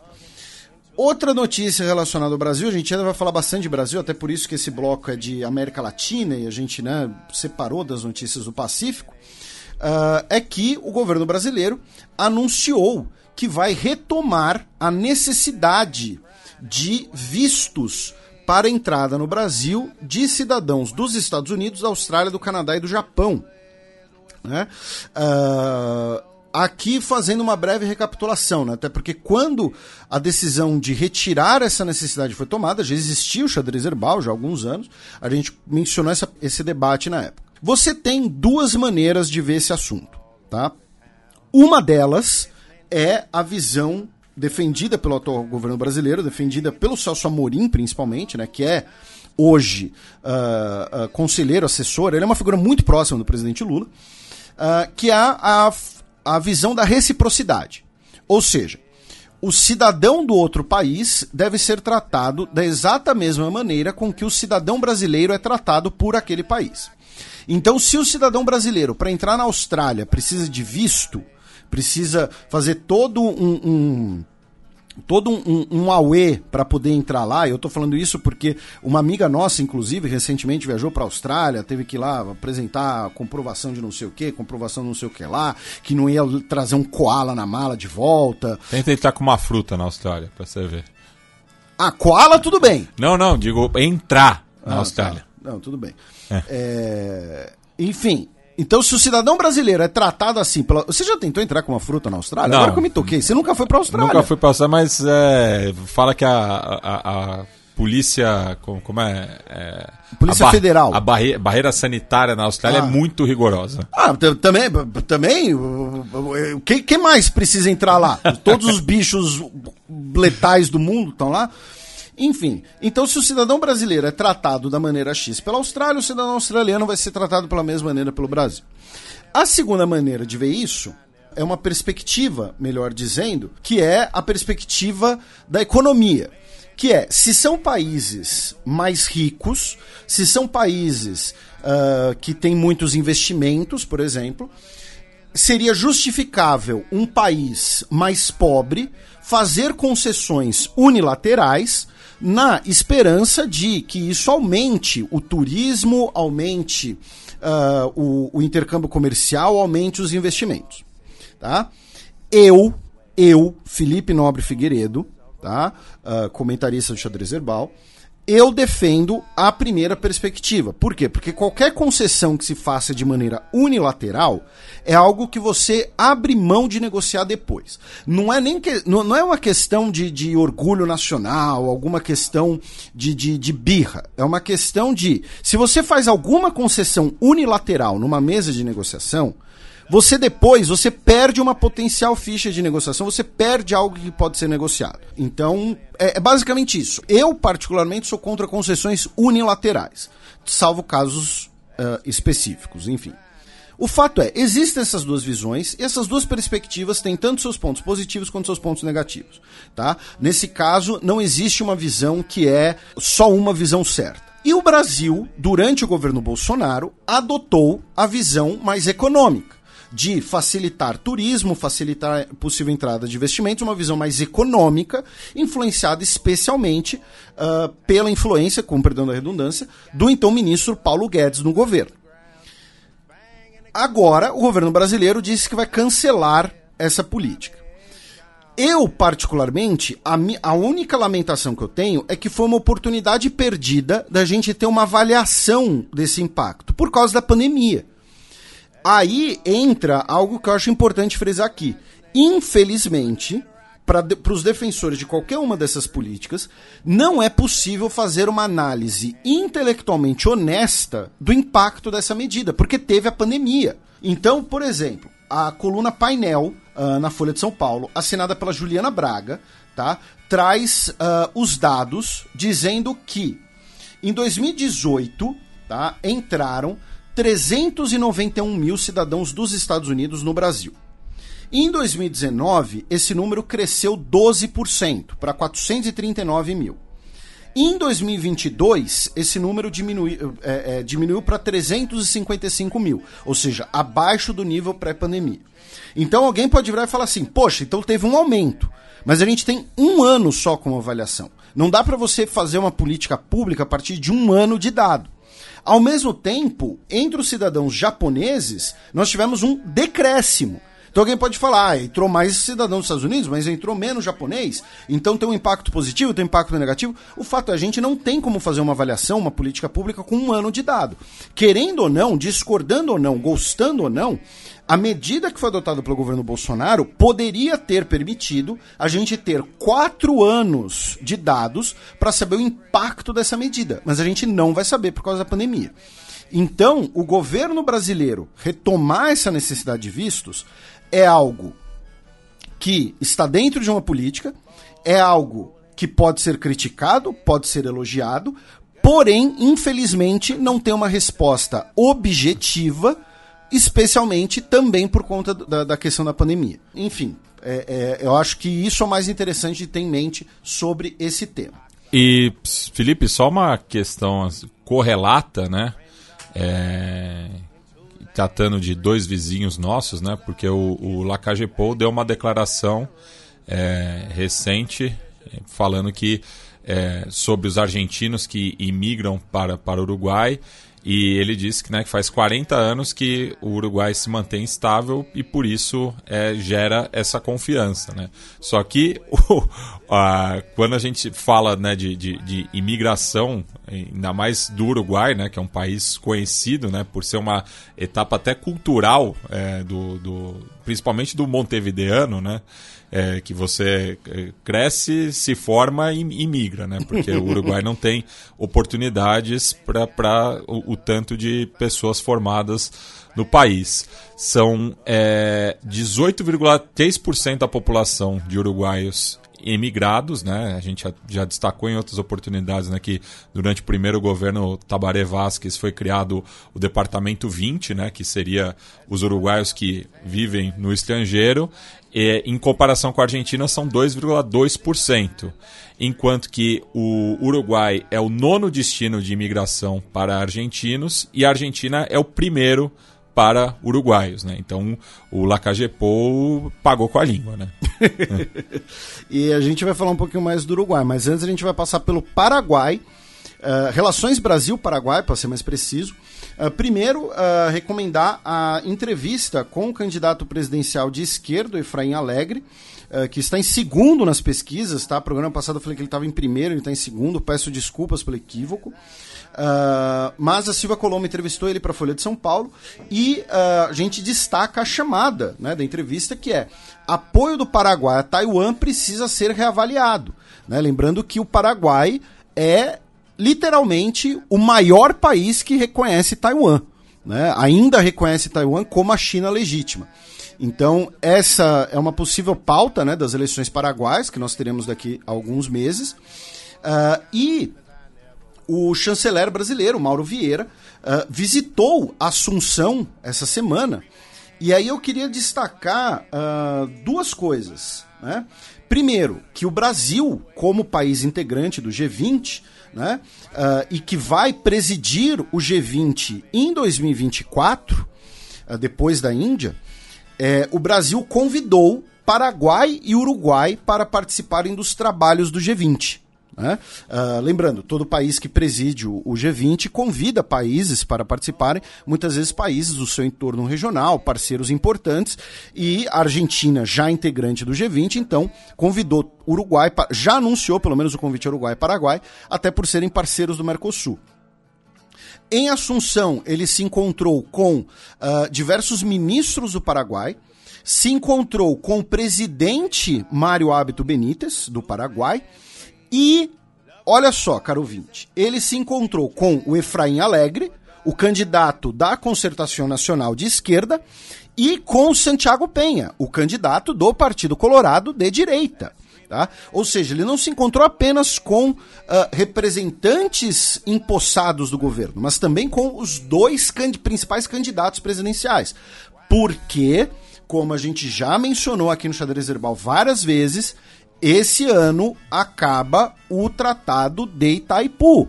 Outra notícia relacionada ao Brasil, a gente ainda vai falar bastante de Brasil, até por isso que esse bloco é de América Latina e a gente né, separou das notícias do Pacífico, uh, é que o governo brasileiro anunciou que vai retomar a necessidade de vistos para entrada no Brasil de cidadãos dos Estados Unidos, da Austrália, do Canadá e do Japão. Né? Uh, aqui fazendo uma breve recapitulação, né? até porque quando a decisão de retirar essa necessidade foi tomada, já existia o xadrez herbal já há alguns anos, a gente mencionou essa, esse debate na época. Você tem duas maneiras de ver esse assunto. Tá? Uma delas é a visão defendida pelo atual governo brasileiro, defendida pelo Celso Amorim, principalmente, né, que é hoje uh, uh, conselheiro, assessor, ele é uma figura muito próxima do presidente Lula, uh, que é a, a visão da reciprocidade. Ou seja, o cidadão do outro país deve ser tratado da exata mesma maneira com que o cidadão brasileiro é tratado por aquele país. Então, se o cidadão brasileiro, para entrar na Austrália, precisa de visto, precisa fazer todo um, um todo um, um, um para poder entrar lá. Eu estou falando isso porque uma amiga nossa, inclusive, recentemente viajou para a Austrália, teve que ir lá apresentar comprovação de não sei o que, comprovação de não sei o que lá, que não ia trazer um koala na mala de volta. Tenta entrar com uma fruta na Austrália, para você ver. Ah, koala tudo bem. Não, não, digo entrar na ah, tá. Austrália. Tá. Não, tudo bem. É. É... Enfim, então, se o cidadão brasileiro é tratado assim pela. Você já tentou entrar com uma fruta na Austrália? Não. Agora que eu me toquei. Você nunca foi pra Austrália? Nunca fui pra Austrália, mas é, fala que a, a, a polícia. Como, como é, é, Polícia a Federal. A barre, barreira sanitária na Austrália é ah. é muito rigorosa. Ah, também. também o que, que mais precisa entrar lá? Todos os bichos letais do mundo estão lá? Enfim, então se o cidadão brasileiro é tratado da maneira X pela Austrália, o cidadão australiano vai ser tratado pela mesma maneira pelo Brasil. A segunda maneira de ver isso é uma perspectiva, melhor dizendo, que é a perspectiva da economia. Que é, se são países mais ricos, se são países uh, que têm muitos investimentos, por exemplo, seria justificável um país mais pobre fazer concessões unilaterais na esperança de que isso aumente o turismo, aumente uh, o, o, intercâmbio comercial, aumente os investimentos. Tá? Eu, eu, Felipe Nobre Figueiredo, tá? Uh, comentarista do Xadrez Herbal, eu defendo a primeira perspectiva. Por quê? Porque qualquer concessão que se faça de maneira unilateral é algo que você abre mão de negociar depois. Não é nem que, não, é uma questão de, de orgulho nacional, alguma questão de, de, de birra. É uma questão de se você faz alguma concessão unilateral numa mesa de negociação, você depois, você perde uma potencial ficha de negociação, você perde algo que pode ser negociado. Então, é, é basicamente isso. Eu, particularmente, sou contra concessões unilaterais, salvo casos uh, específicos, enfim. O fato é, existem essas duas visões e essas duas perspectivas têm tanto seus pontos positivos quanto seus pontos negativos, tá? Nesse caso, não existe uma visão que é só uma visão certa. E o Brasil, durante o governo Bolsonaro, adotou a visão mais econômica de facilitar turismo, facilitar possível entrada de investimentos, uma visão mais econômica, influenciada especialmente uh, pela influência, com perdão da redundância, do então ministro Paulo Guedes no governo. Agora, o governo brasileiro disse que vai cancelar essa política. Eu, particularmente, a, a, única lamentação que eu tenho é que foi uma oportunidade perdida da gente ter uma avaliação desse impacto por causa da pandemia. Aí entra algo que eu acho importante frisar aqui. Infelizmente, para os defensores de qualquer uma dessas políticas, não é possível fazer uma análise intelectualmente honesta do impacto dessa medida, porque teve a pandemia. Então, por exemplo, a coluna painel uh, na Folha de São Paulo, assinada pela Juliana Braga, tá, traz uh, os dados dizendo que em 2018 tá, entraram 391 mil cidadãos dos Estados Unidos no Brasil. Em 2019, esse número cresceu 12% para 439 mil. Em 2022, esse número diminui, é, é, diminuiu para 355 mil, ou seja, abaixo do nível pré-pandemia. Então alguém pode virar e falar assim: poxa, então teve um aumento, mas a gente tem um ano só como avaliação. Não dá para você fazer uma política pública a partir de um ano de dado. Ao mesmo tempo, entre os cidadãos japoneses, nós tivemos um decréscimo. Então alguém pode falar, ah, entrou mais cidadão dos Estados Unidos, mas entrou menos japonês, então tem um impacto positivo, tem um impacto negativo. O fato é, a gente não tem como fazer uma avaliação, uma política pública com um ano de dado. Querendo ou não, discordando ou não, gostando ou não, a medida que foi adotada pelo governo Bolsonaro poderia ter permitido a gente ter quatro anos de dados para saber o impacto dessa medida, mas a gente não vai saber por causa da pandemia. Então, o governo brasileiro retomar essa necessidade de vistos é algo que está dentro de uma política, é algo que pode ser criticado, pode ser elogiado, porém, infelizmente, não tem uma resposta objetiva, especialmente também por conta da, da questão da pandemia. Enfim, é, é, eu acho que isso é o mais interessante de ter em mente sobre esse tema. E, Felipe, só uma questão correlata, né? É, tratando de dois vizinhos nossos, né? Porque o, o Lacagepou deu uma declaração é, recente falando que é, sobre os argentinos que imigram para, para o Uruguai e ele disse que, né, que faz 40 anos que o Uruguai se mantém estável e por isso é, gera essa confiança. Né? Só que o, a, quando a gente fala né, de, de, de, imigração, ainda mais do Uruguai, né, que é um país conhecido né, por ser uma etapa até cultural, é, do, do, principalmente do montevideano, né? É, que você é, cresce, se forma e, e migra, né? Porque o (laughs) Uruguai não tem oportunidades para o, o, tanto de pessoas formadas no país. São é, 18,3% da população de uruguaios emigrados, né? A gente já, já, destacou em outras oportunidades né, que durante o primeiro governo Tabaré Vázquez foi criado o Departamento 20, né? Que seria os uruguaios que vivem no estrangeiro. Em comparação com a Argentina, são 2,2%. Enquanto que o Uruguai é o nono destino de imigração para argentinos e a Argentina é o primeiro para uruguaios, né? Então o Lacagepou pagou com a língua, né? (laughs) e a gente vai falar um pouquinho mais do Uruguai, mas antes a gente vai passar pelo Paraguai, uh, relações Brasil-Paraguai, para ser mais preciso. Uh, primeiro, uh, recomendar a entrevista com o candidato presidencial de esquerda, Efraim Alegre, uh, que está em segundo nas pesquisas, tá? Programa passado eu falei que ele estava em primeiro, ele está em segundo, peço desculpas pelo equívoco. Mas a Silva Colombo entrevistou ele para a Folha de São Paulo e a gente destaca a chamada né, da entrevista que é apoio do Paraguai a Taiwan precisa ser reavaliado. Né? Lembrando que o Paraguai é literalmente o maior país que reconhece Taiwan. Né? Ainda reconhece Taiwan como a China legítima. Então, essa é uma possível pauta né, das eleições paraguaias, que nós teremos daqui a alguns meses. Uh, e o chanceler brasileiro, Mauro Vieira, uh, visitou Assunção essa semana. E aí eu queria destacar uh, duas coisas. Né? Primeiro, que o Brasil, como país integrante do G20, né, uh, e que vai presidir o G20 em 2024, depois da Índia, é, o Brasil convidou Paraguai e Uruguai para participarem dos trabalhos do G20. Né? Uh, lembrando, todo país que preside o, G20 convida países para participarem, muitas vezes países do seu entorno regional, parceiros importantes, e a Argentina, já integrante do G20, então convidou Uruguai, já anunciou pelo menos o convite Uruguai e Paraguai, até por serem parceiros do Mercosul. Em Assunção, ele se encontrou com uh, diversos ministros do Paraguai, se encontrou com o presidente Mário Hábito Benítez, do Paraguai, e olha só, caro ouvinte, ele se encontrou com o Efraim Alegre, o candidato da Concertação Nacional de Esquerda, e com Santiago Penha, o candidato do Partido Colorado de direita. Tá? Ou seja, ele não se encontrou apenas com uh, representantes empossados do governo, mas também com os dois cand principais candidatos presidenciais. Porque, como a gente já mencionou aqui no Xadrez Herbal várias vezes, esse ano acaba o Tratado de Itaipu.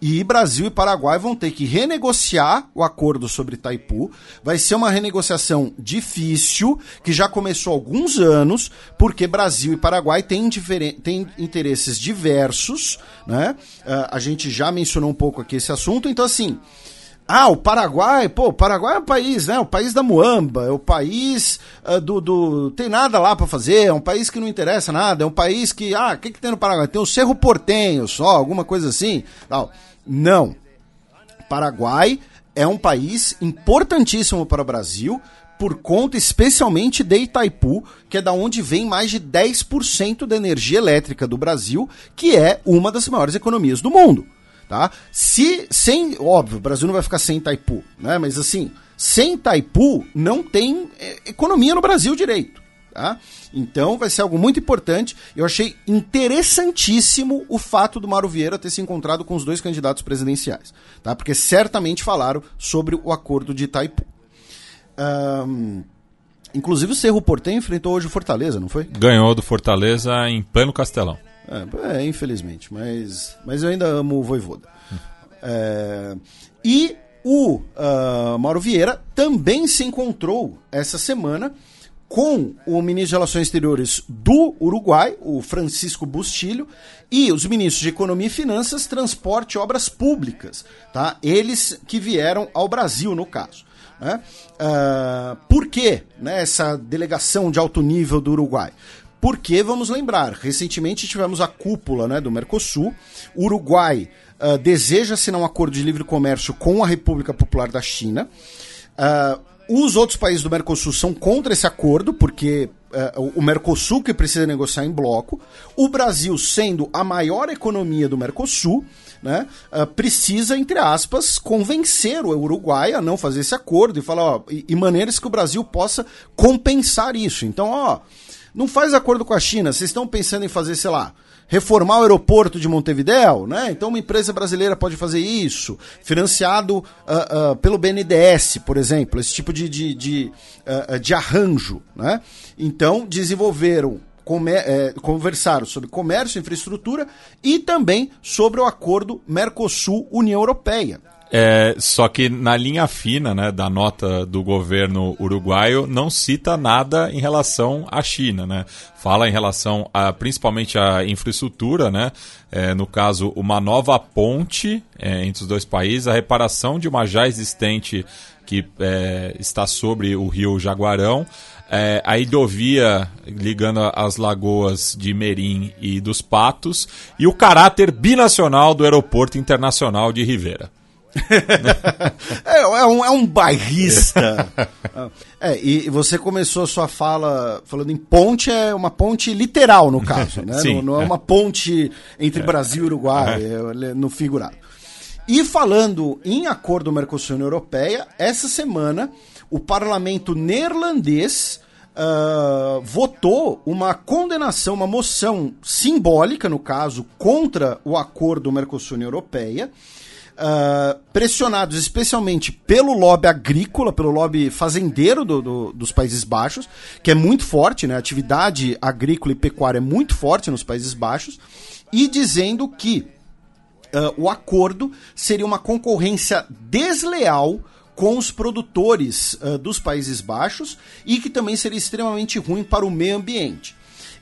E Brasil e Paraguai vão ter que renegociar o acordo sobre Itaipu. Vai ser uma renegociação difícil, que já começou há alguns anos, porque Brasil e Paraguai têm, têm interesses diversos. Né? Uh, a gente já mencionou um pouco aqui esse assunto. Então, assim, ah, o Paraguai, pô, o Paraguai é um país, né? O país da Muamba, é o país uh, do, do. Tem nada lá para fazer, é um país que não interessa nada, é um país que. Ah, o que, que tem no Paraguai? Tem o Cerro Portenho só, alguma coisa assim. Não. não. Paraguai é um país importantíssimo para o Brasil, por conta especialmente de Itaipu, que é da onde vem mais de 10% da energia elétrica do Brasil, que é uma das maiores economias do mundo tá? Se sem, óbvio, o Brasil não vai ficar sem Itaipu, né? Mas assim, sem Itaipu não tem é, economia no Brasil direito, tá? Então vai ser algo muito importante. Eu achei interessantíssimo o fato do Mauro Vieira ter se encontrado com os dois candidatos presidenciais, tá? Porque certamente falaram sobre o acordo de Itaipu. Um, inclusive o Cerro Portem enfrentou hoje o Fortaleza, não foi? Ganhou do Fortaleza em pleno Castelão. É, é, infelizmente, mas, mas eu ainda amo o Voivoda. É, e o uh, Mauro Vieira também se encontrou essa semana com o ministro de Relações Exteriores do Uruguai, o Francisco Bustilho, e os ministros de Economia e Finanças, Transporte e Obras Públicas, tá? Eles que vieram ao Brasil, no caso. Né? Uh, por que né, essa delegação de alto nível do Uruguai? Porque, vamos lembrar, recentemente tivemos a cúpula né, do Mercosul, o Uruguai uh, deseja assinar um acordo de livre comércio com a República Popular da China. Uh, os outros países do Mercosul são contra esse acordo, porque uh, o Mercosul que precisa negociar em bloco. O Brasil, sendo a maior economia do Mercosul, né, uh, precisa, entre aspas, convencer o Uruguai a não fazer esse acordo e falar, ó, e, e maneiras que o Brasil possa compensar isso. Então, ó, não faz acordo com a China. Vocês estão pensando em fazer, sei lá, reformar o aeroporto de Montevidéu, né? Então uma empresa brasileira pode fazer isso, financiado uh, uh, pelo BNDES, por exemplo, esse tipo de, de, de, uh, de arranjo, né? Então desenvolveram é, conversaram sobre comércio, infraestrutura e também sobre o acordo Mercosul-União Europeia. É, só que na linha fina né, da nota do governo uruguaio não cita nada em relação à China. Né? Fala em relação a principalmente à infraestrutura, né? É, no caso, uma nova ponte é, entre os dois países, a reparação de uma já existente que é, está sobre o rio Jaguarão. É, a hidrovia ligando as lagoas de Merim e dos Patos e o caráter binacional do aeroporto internacional de Rivera. (laughs) é, é, um, é um bairrista. (laughs) é, e você começou a sua fala falando em ponte, é uma ponte literal no caso, né? (laughs) Sim, não, não é, é, uma ponte entre é. Brasil e Uruguai, é. é no figurado. E falando em acordo Mercosul-União Europeia, essa semana o parlamento neerlandês uh, votou uma condenação, uma moção simbólica, no caso, contra o acordo Mercosul-União Europeia, uh, pressionados especialmente pelo lobby agrícola, pelo lobby fazendeiro do, do, dos Países Baixos, que é muito forte, né? A atividade agrícola e pecuária é muito forte nos Países Baixos, e dizendo que uh, o acordo seria uma concorrência desleal com os produtores uh, dos Países Baixos e que também seria extremamente ruim para o meio ambiente.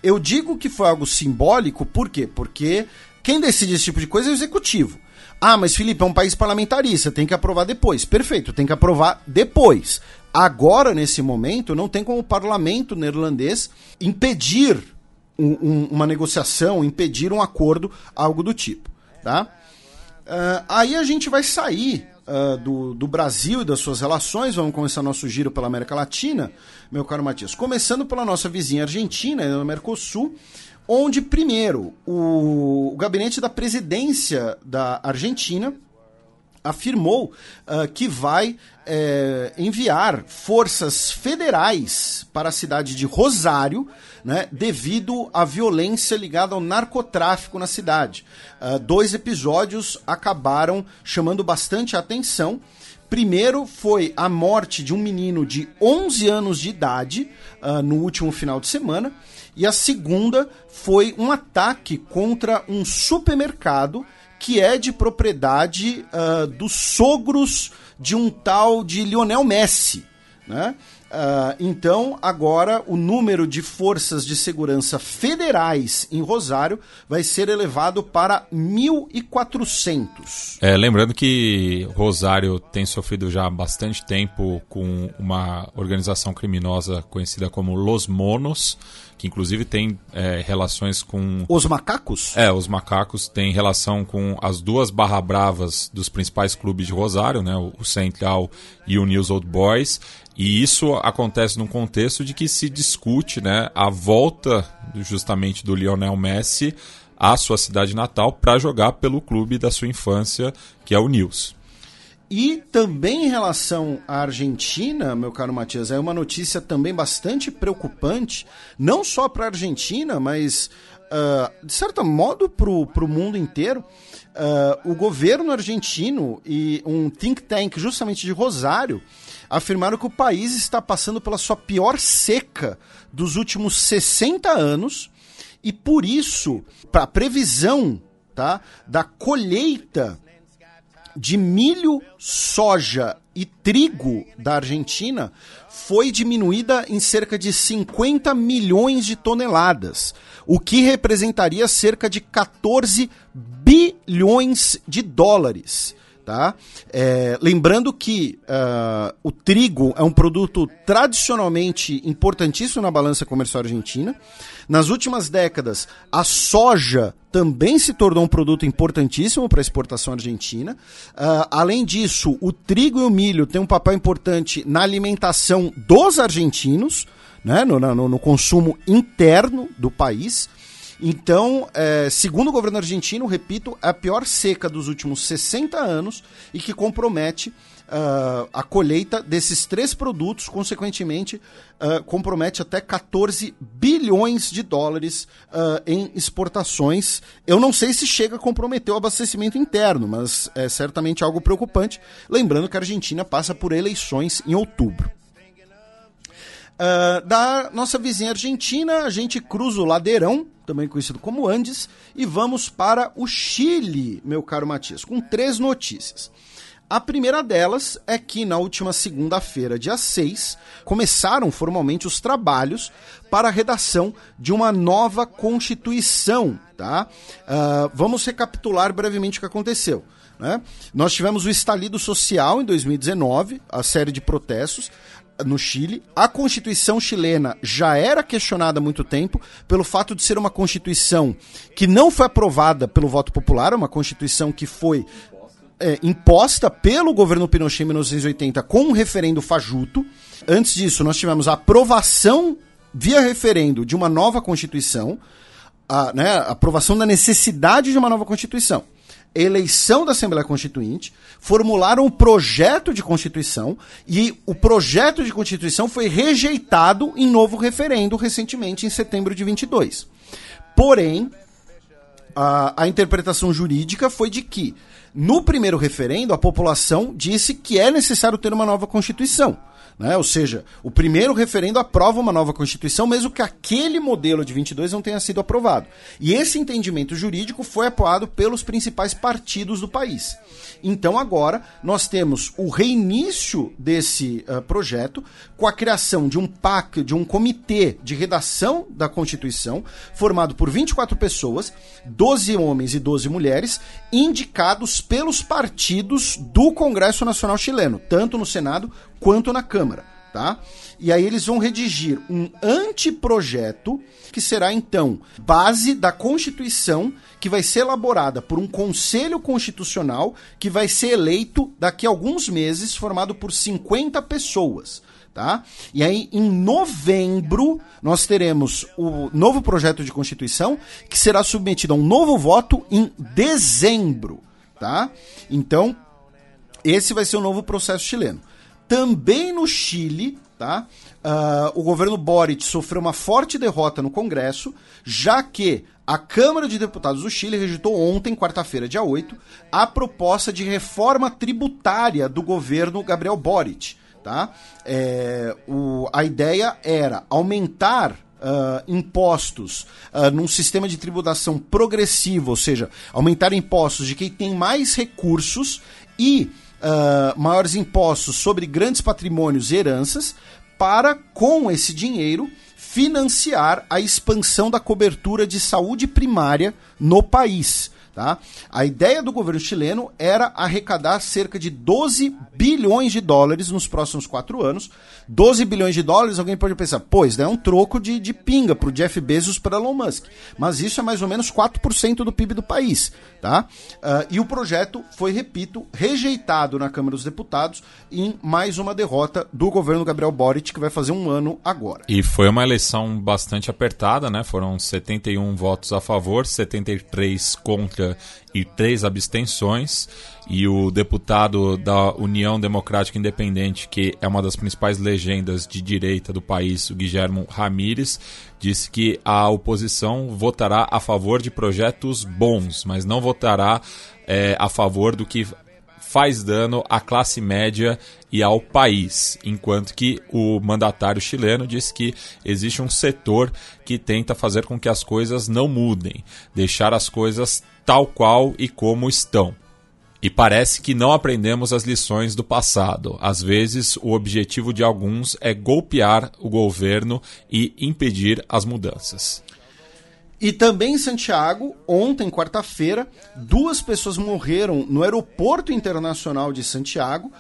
Eu digo que foi algo simbólico, por quê? Porque quem decide esse tipo de coisa é o executivo. Ah, mas Felipe, é um país parlamentarista, tem que aprovar depois. Perfeito, tem que aprovar depois. Agora, nesse momento, não tem como o parlamento neerlandês impedir um, um, uma negociação, impedir um acordo, algo do tipo. Tá? Uh, aí a gente vai sair uh, do, do Brasil e das suas relações. Vamos começar nosso giro pela América Latina, meu caro Matias. Começando pela nossa vizinha Argentina, no Mercosul, onde, primeiro, o, o gabinete da presidência da Argentina afirmou uh, que vai é, enviar forças federais para a cidade de Rosário, né, devido à violência ligada ao narcotráfico na cidade. Uh, dois episódios acabaram chamando bastante atenção. Primeiro foi a morte de um menino de 11 anos de idade uh, no último final de semana. E a segunda foi um ataque contra um supermercado que é de propriedade uh, dos sogros de um tal de Lionel Messi. Né? Uh, então, agora o número de forças de segurança federais em Rosário vai ser elevado para 1.400. É, lembrando que Rosário tem sofrido já há bastante tempo com uma organização criminosa conhecida como Los Monos, que inclusive tem é, relações com. Os macacos? É, os macacos têm relação com as duas barra bravas dos principais clubes de Rosário, né? O Central e o News Old Boys. E isso acontece num contexto de que se discute né, a volta justamente do Lionel Messi à sua cidade natal para jogar pelo clube da sua infância, que é o News. E também em relação à Argentina, meu caro Matias, é uma notícia também bastante preocupante, não só para a Argentina, mas uh, de certo modo para o mundo inteiro. Uh, o governo argentino e um think tank justamente de Rosário afirmaram que o país está passando pela sua pior seca dos últimos 60 anos e por isso, para a previsão tá, da colheita de milho, soja e trigo da Argentina foi diminuída em cerca de 50 milhões de toneladas, o que representaria cerca de 14 bilhões de dólares. Tá? É, lembrando que uh, o trigo é um produto tradicionalmente importantíssimo na balança comercial argentina. Nas últimas décadas, a soja também se tornou um produto importantíssimo para a exportação argentina. Uh, além disso, o trigo e o milho têm um papel importante na alimentação dos argentinos, né, no, no, no consumo interno do país. Então, é, segundo o governo argentino, repito, a pior seca dos últimos 60 anos e que compromete uh, a colheita desses três produtos, consequentemente, uh, compromete até 14 bilhões de dólares uh, em exportações. Eu não sei se chega a comprometer o abastecimento interno, mas é certamente algo preocupante. Lembrando que a Argentina passa por eleições em outubro. Uh, da nossa vizinha Argentina, a gente cruza o Ladeirão, também conhecido como Andes, e vamos para o Chile, meu caro Matias, com três notícias. A primeira delas é que na última segunda-feira, dia 6, começaram formalmente os trabalhos para a redação de uma nova Constituição. Tá? Uh, vamos recapitular brevemente o que aconteceu. Né? Nós tivemos o estalido social em 2019, a série de protestos no Chile. A Constituição chilena já era questionada há muito tempo pelo fato de ser uma Constituição que não foi aprovada pelo voto popular, uma Constituição que foi é, imposta pelo governo Pinochet em 1980 com um referendo fajuto. Antes disso, nós tivemos a aprovação via referendo de uma nova Constituição, a, né, a aprovação da necessidade de uma nova Constituição. Eleição da Assembleia Constituinte, formularam um projeto de Constituição e o projeto de Constituição foi rejeitado em novo referendo recentemente, em setembro de 22. Porém, a, a interpretação jurídica foi de que, no primeiro referendo, a população disse que é necessário ter uma nova Constituição. Né? Ou seja, o primeiro referendo aprova uma nova Constituição, mesmo que aquele modelo de 22 não tenha sido aprovado. E esse entendimento jurídico foi apoiado pelos principais partidos do país. Então agora nós temos o reinício desse uh, projeto com a criação de um PAC, de um comitê de redação da Constituição, formado por 24 pessoas, 12 homens e 12 mulheres, indicados pelos partidos do Congresso Nacional Chileno, tanto no Senado quanto na Câmara, tá? E aí eles vão redigir um anteprojeto que será então base da Constituição que vai ser elaborada por um Conselho Constitucional que vai ser eleito daqui a alguns meses, formado por 50 pessoas. Tá? E aí, em novembro, nós teremos o novo projeto de Constituição, que será submetido a um novo voto em dezembro. Tá? Então, esse vai ser o novo processo chileno. Também no Chile, tá? Uh, o governo Boric sofreu uma forte derrota no Congresso, já que a Câmara de Deputados do Chile rejeitou ontem, quarta-feira, dia 8, a proposta de reforma tributária do governo Gabriel Boric. Tá? É, o, a ideia era aumentar Uh, impostos uh, num sistema de tributação progressivo, ou seja, aumentar impostos de quem tem mais recursos e uh, maiores impostos sobre grandes patrimônios e heranças, para, com esse dinheiro, financiar a expansão da cobertura de saúde primária no país. Tá? A ideia do governo chileno era arrecadar cerca de 12 bilhões de dólares nos próximos quatro anos. 12 bilhões de dólares, alguém pode pensar, pois, é um troco de, de pinga para o Jeff Bezos para Elon Musk. Mas isso é mais ou menos 4% do PIB do país. Tá? Uh, e o projeto foi, repito, rejeitado na Câmara dos Deputados em mais uma derrota do governo Gabriel Boric, que vai fazer um ano agora. E foi uma eleição bastante apertada, né? Foram 71 votos a favor, 73 contra e três abstenções. E o deputado da União Democrática Independente, que é uma das principais legendas de direita do país, o Guilherme Ramírez, disse que a oposição votará a favor de projetos bons, mas não votará é, a favor do que faz dano à classe média e ao país, enquanto que o mandatário chileno diz que existe um setor que tenta fazer com que as coisas não mudem, deixar as coisas tal qual e como estão. E parece que não aprendemos as lições do passado. Às vezes, o objetivo de alguns é golpear o governo e impedir as mudanças. E também em Santiago, ontem, quarta-feira, duas pessoas morreram no aeroporto internacional de Santiago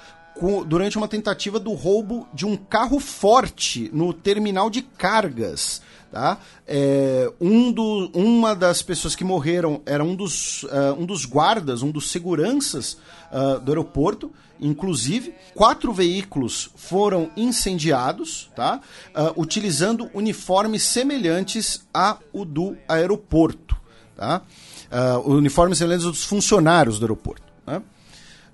durante uma tentativa do roubo de um carro forte no terminal de cargas. Tá? É, um do, uma das pessoas que morreram era um dos, uh, um dos guardas, um dos seguranças uh, do aeroporto. Inclusive, quatro veículos foram incendiados, tá? Uh, utilizando uniformes semelhantes ao do aeroporto. Tá? uniformes semelhantes dos funcionários do aeroporto. Né?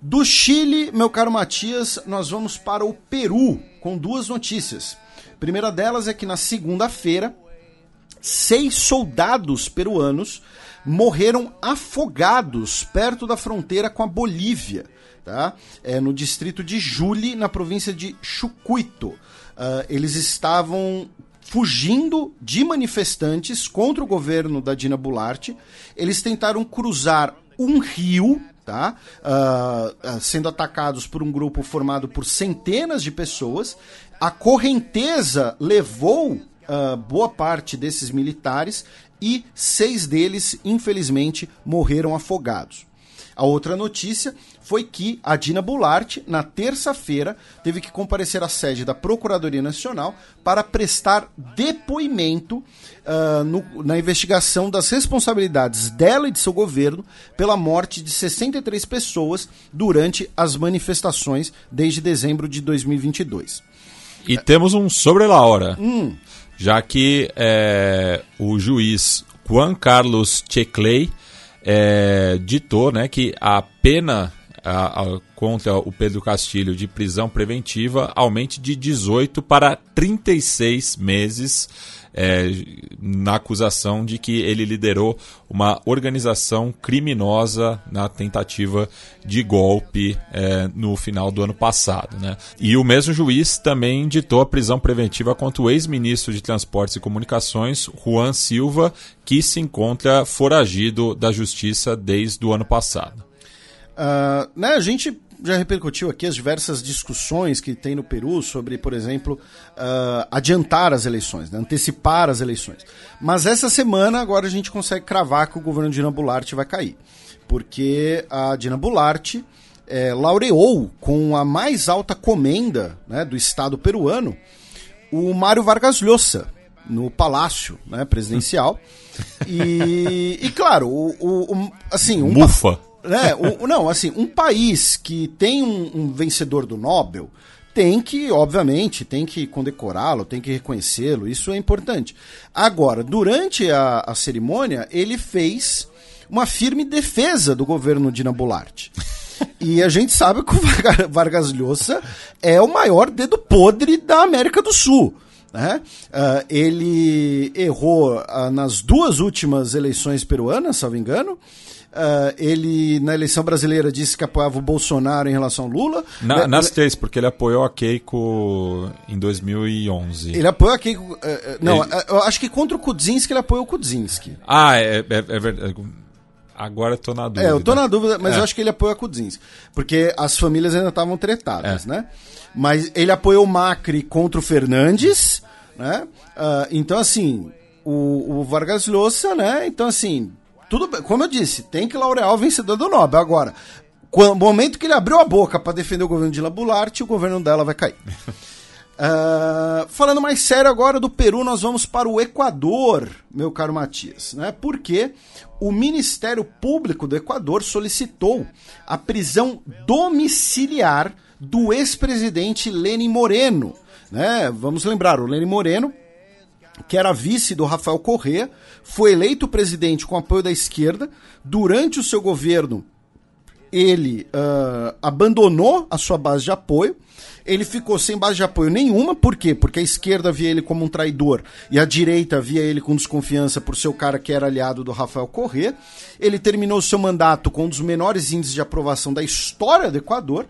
Do Chile, meu caro Matias, nós vamos para o Peru com duas notícias. A primeira delas é que na segunda-feira seis soldados peruanos morreram afogados perto da fronteira com a Bolívia, tá? É, no distrito de Juli, na província de Chucuito. Uh, eles estavam fugindo de manifestantes contra o governo da Dina Bularte. Eles tentaram cruzar um rio, tá? Uh, sendo atacados por um grupo formado por centenas de pessoas. A correnteza levou uh, boa parte desses militares e seis deles, infelizmente, morreram afogados. A outra notícia foi que a Dina Boulart, na terça-feira, teve que comparecer à sede da Procuradoria Nacional para prestar depoimento uh, no, na investigação das responsabilidades dela e de seu governo pela morte de 63 pessoas durante as manifestações desde dezembro de 2022. E temos um sobre la hora. Hum já que é, o juiz Juan Carlos Checley é, ditou né, que a pena a, a, contra o Pedro Castilho de prisão preventiva aumente de 18 para 36 meses é, na acusação de que ele liderou uma organização criminosa na tentativa de golpe é, no final do ano passado. Né? E o mesmo juiz também ditou a prisão preventiva contra o ex-ministro de Transportes e Comunicações, Juan Silva, que se encontra foragido da justiça desde o ano passado. Uh, né, a gente já repercutiu aqui as diversas discussões que tem no Peru sobre, por exemplo, uh, adiantar as eleições, né, antecipar as eleições. Mas essa semana agora a gente consegue cravar que o governo de Dina vai cair. Porque a Dina Bularte é, laureou com a mais alta comenda né, do Estado peruano o Mário Vargas Llosa, no palácio né, presidencial. e, e, claro, o, o, o assim... Um Mufa né, o, não, assim, um país que tem um, um vencedor do Nobel tem que, obviamente, tem que condecorá-lo, tem que reconhecê-lo, isso é importante. Agora, durante a, a, cerimônia, ele fez uma firme defesa do governo Dina Bolarte. (laughs) E a gente sabe que o Vargas Llosa é o maior dedo podre da América do Sul. Né? Uh, ele errou uh, nas duas últimas eleições peruanas, salvo engano. Uh, ele, na eleição brasileira, disse que apoiava o Bolsonaro em relação ao Lula. Na, nas três, porque ele apoiou a Keiko em 2011. Ele apoiou a Keiko. Uh, não, ele... eu acho que contra o Kudzinski ele apoiou o Kudzinski. Ah, é, é, é verdade. Agora eu tô na dúvida. É, eu tô na dúvida, mas é. eu acho que ele apoia a Kudzinski. Porque as famílias ainda estavam tretadas, é. né? Mas ele apoiou o Macri contra o Fernandes, né? Uh, então, assim, o, o Vargas Llosa, né? Então, assim, tudo bem, como eu disse, tem que laurear o vencedor do Nobel. Agora, no momento que ele abriu a boca para defender o governo de Labularte, o governo dela vai cair. Uh, (laughs) falando mais sério agora do Peru, nós vamos para o Equador, meu caro Matias, né? Porque o Ministério Público do Equador solicitou a prisão domiciliar do ex-presidente Lenin Moreno, né? Vamos lembrar, o Lenin Moreno que era vice do Rafael Correa, foi eleito presidente com apoio da esquerda. Durante o seu governo, ele uh, abandonou a sua base de apoio. Ele ficou sem base de apoio nenhuma, por quê? Porque a esquerda via ele como um traidor e a direita via ele com desconfiança por ser o cara que era aliado do Rafael Correa. Ele terminou seu mandato com um dos menores índices de aprovação da história do Equador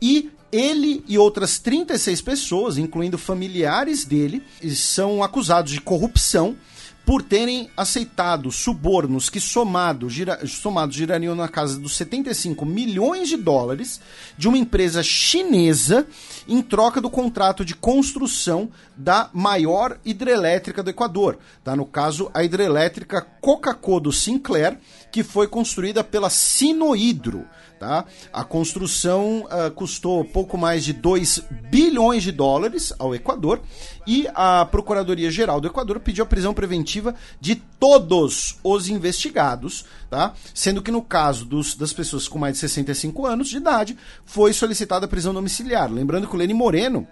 e ele e outras 36 pessoas, incluindo familiares dele, são acusados de corrupção por terem aceitado subornos que somado, gira, somados girariam na casa dos 75 milhões de dólares de uma empresa chinesa em troca do contrato de construção da maior hidrelétrica do Equador. Tá? No caso, a hidrelétrica Coca-Cola Sinclair, que foi construída pela Sinohidro. Tá? A construção uh, custou pouco mais de 2 bilhões de dólares ao Equador e a Procuradoria-Geral do Equador pediu a prisão preventiva de todos os investigados, tá? sendo que no caso dos, das pessoas com mais de 65 anos de idade foi solicitada a prisão domiciliar. Lembrando que o Leni Moreno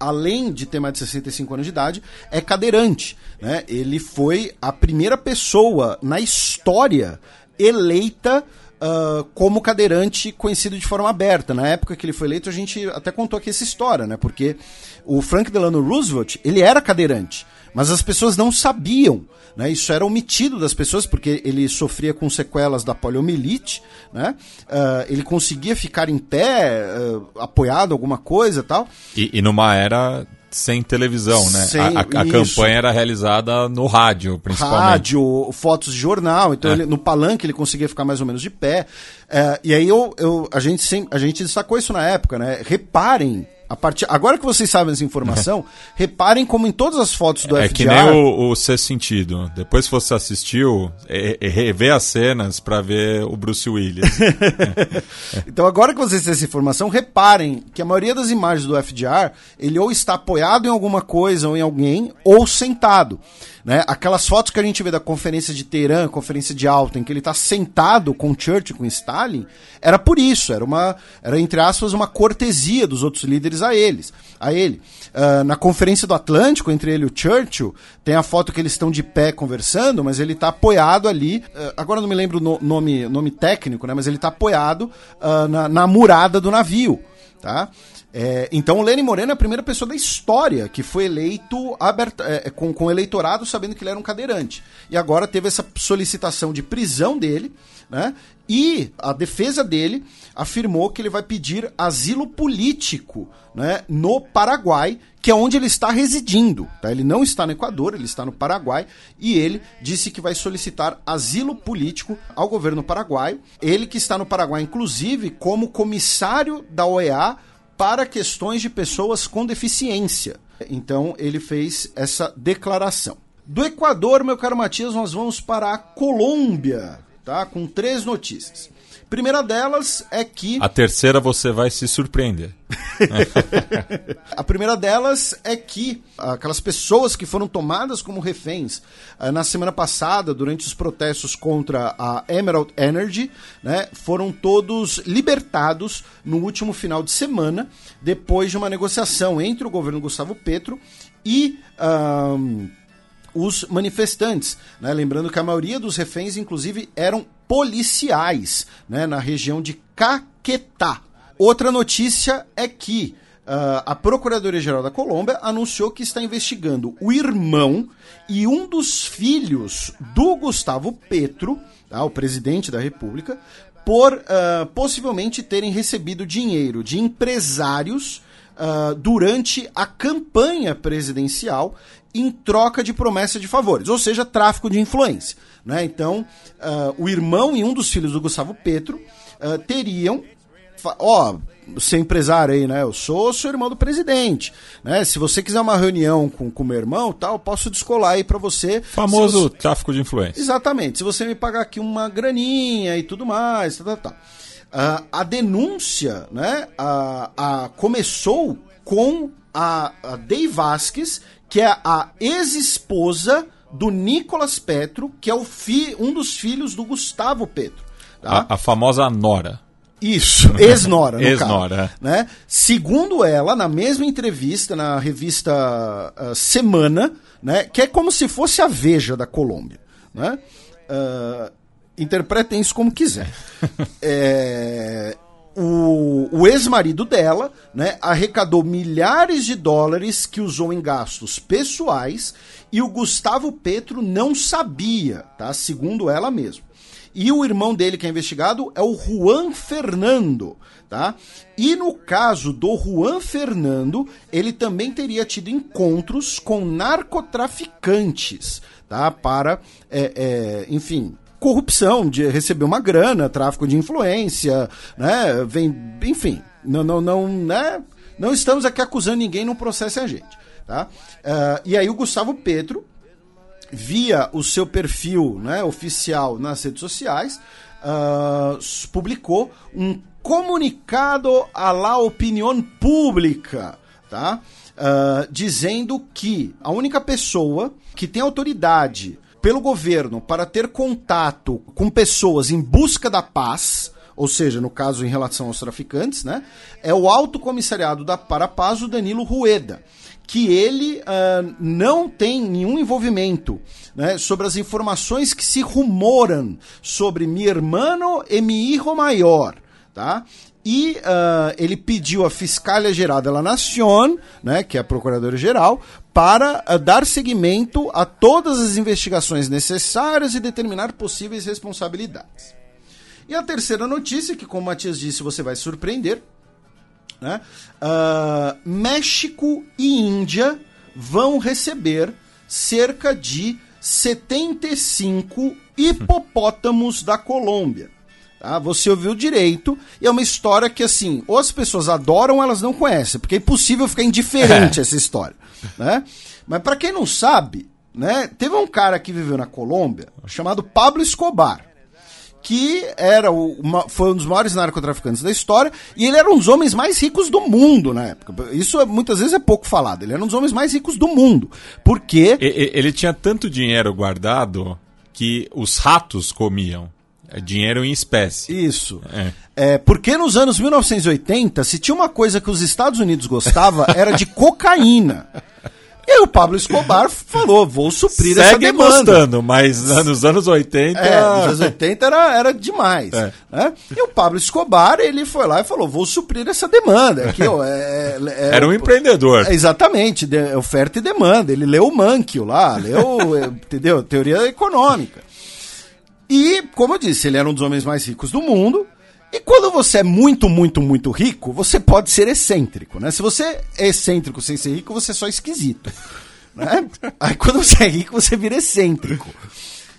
além de ter mais de 65 anos de idade, é cadeirante. Né? Ele foi a primeira pessoa na história eleita uh, como cadeirante conhecido de forma aberta. Na época que ele foi eleito, a gente até contou aqui essa história, né? Porque o Frank Delano Roosevelt, ele era cadeirante, mas as pessoas não sabiam. Né? Isso era omitido das pessoas porque ele sofria com sequelas da poliomielite, né? Uh, ele conseguia ficar em pé, uh, apoiado alguma coisa tal. E, e numa era sem televisão, né? Sem, a, a, campanha era realizada no rádio, principalmente. Rádio, fotos de jornal, então é. ele, no palanque ele conseguia ficar mais ou menos de pé. É, e aí eu, eu, a, gente sem, a gente destacou isso na época, né? Reparem a partir, agora que vocês sabem essa informação, reparem como em todas as fotos do é FDR... É que nem o, o Ser Sentido. Depois que você assistiu, é, é rever as cenas para ver o Bruce Willis. (laughs) então agora que vocês têm essa informação, reparem que a maioria das imagens do FDR, ele ou está apoiado em alguma coisa ou em alguém, ou sentado. Né? Aquelas fotos que a gente vê da conferência de Teherã, conferência de Alta, em que ele está sentado com Churchill, com Stalin, era por isso, era uma, era entre aspas, uma cortesia dos outros líderes a eles, a ele. Uh, na conferência do Atlântico, entre ele e o Churchill, tem a foto que eles estão de pé conversando, mas ele está apoiado ali. Uh, agora não me lembro o no, nome, nome técnico, né? Mas ele está apoiado uh, na, na murada do navio. Tá? É, então o Lenin Moreno é a primeira pessoa da história que foi eleito aberta, é, com, com eleitorado sabendo que ele era um cadeirante. E agora teve essa solicitação de prisão dele, né? E a defesa dele afirmou que ele vai pedir asilo político né, no Paraguai, que é onde ele está residindo. Tá? Ele não está no Equador, ele está no Paraguai, e ele disse que vai solicitar asilo político ao governo paraguaio. Ele que está no Paraguai, inclusive, como comissário da OEA para questões de pessoas com deficiência. Então ele fez essa declaração. Do Equador, meu caro Matias, nós vamos para a Colômbia, tá? Com três notícias. Primeira delas é que. A terceira você vai se surpreender. (laughs) a primeira delas é que aquelas pessoas que foram tomadas como reféns uh, na semana passada, durante os protestos contra a Emerald Energy, né, foram todos libertados no último final de semana, depois de uma negociação entre o governo Gustavo Petro e. Uh, os manifestantes. Né? Lembrando que a maioria dos reféns, inclusive, eram policiais né? na região de Caquetá. Outra notícia é que uh, a Procuradoria-Geral da Colômbia anunciou que está investigando o irmão e um dos filhos do Gustavo Petro, tá? o presidente da República, por uh, possivelmente terem recebido dinheiro de empresários uh, durante a campanha presidencial em troca de promessa de favores, ou seja, tráfico de influência. Né? Então, uh, o irmão e um dos filhos do Gustavo Petro uh, teriam. Ó, ser empresário aí, né? Eu sou seu irmão do presidente, né? Se você quiser uma reunião com o meu irmão, tal, eu posso descolar aí para você. Famoso você... tráfico de influência. Exatamente. Se você me pagar aqui uma graninha e tudo mais, tal, tal, tal. Uh, a denúncia, né? A, a, começou com a, a Dei Vasquez, que é a ex-esposa do Nicolas Petro, que é o fi, um dos filhos do Gustavo Petro. Tá? A, a, famosa Nora. Isso, (laughs) ex-Nora, no ex-Nora. Caso, né? Segundo ela, na mesma entrevista na revista uh, Semana, né, que é como se fosse a Veja da Colômbia, né? Uh, interpretem isso como quiser. (laughs) é, o, o ex-marido dela né, arrecadou milhares de dólares que usou em gastos pessoais e o Gustavo Petro não sabia, tá? Segundo ela mesma. E o irmão dele que é investigado é o Juan Fernando, tá? E no caso do Juan Fernando, ele também teria tido encontros com narcotraficantes, tá? Para, é, é, enfim, corrupção, de receber uma grana, tráfico de influência, né? Vem, enfim, não, não, não, né? Não estamos aqui acusando ninguém, não processe a gente, tá? Uh, e aí o Gustavo Petro, via o seu perfil né, oficial nas redes sociais, uh, publicou um comunicado à la opinião pública, tá? Uh, dizendo que a única pessoa que tem autoridade pelo governo para ter contato com pessoas em busca da paz, ou seja, no caso em relação aos traficantes, né, é o Alto Comissariado da Para a Paz, o Danilo Rueda, que ele uh, não tem nenhum envolvimento né, sobre as informações que se rumoram sobre mi hermano e mi hijo maior, tá? E uh, ele pediu à Fiscalia Geral da Nación, né, que é a Procuradora-Geral, para uh, dar seguimento a todas as investigações necessárias e determinar possíveis responsabilidades. E a terceira notícia, que como o Matias disse, você vai surpreender, né? Uh, México e Índia vão receber cerca de 75 hipopótamos da Colômbia. Tá? Você ouviu direito, e é uma história que, assim, ou as pessoas adoram ou elas não conhecem, porque é impossível ficar indiferente (laughs) a essa história. Né? Mas para quem não sabe, né, teve um cara que viveu na Colômbia chamado Pablo Escobar que era o, uma, foi um dos maiores narcotraficantes da história e ele era um dos homens mais ricos do mundo na época. Isso é, muitas vezes é pouco falado. Ele era um dos homens mais ricos do mundo. Porque. Ele, ele tinha tanto dinheiro guardado que os ratos comiam. É dinheiro em espécie. Isso. É. é. porque nos anos 1980, se tinha uma coisa que os Estados Unidos gostava, era de cocaína. E aí o Pablo Escobar falou, vou suprir Segue essa demanda. gostando, mas nos anos 80... É, nos anos 80 era, era demais. É. Né? E o Pablo Escobar, ele foi lá e falou, vou suprir essa demanda. Aqui, ó, é, é, era um empreendedor. exatamente, de, oferta e demanda. Ele leu o Mankio lá, leu, entendeu? Teoria econômica. E, como eu disse, ele era um dos homens mais ricos do mundo. E quando você é muito, muito, muito rico, você pode ser excêntrico, né? Se você é excêntrico sem ser rico, você é só esquisito. (laughs) Né? Aí quando você é rico, você vira excêntrico.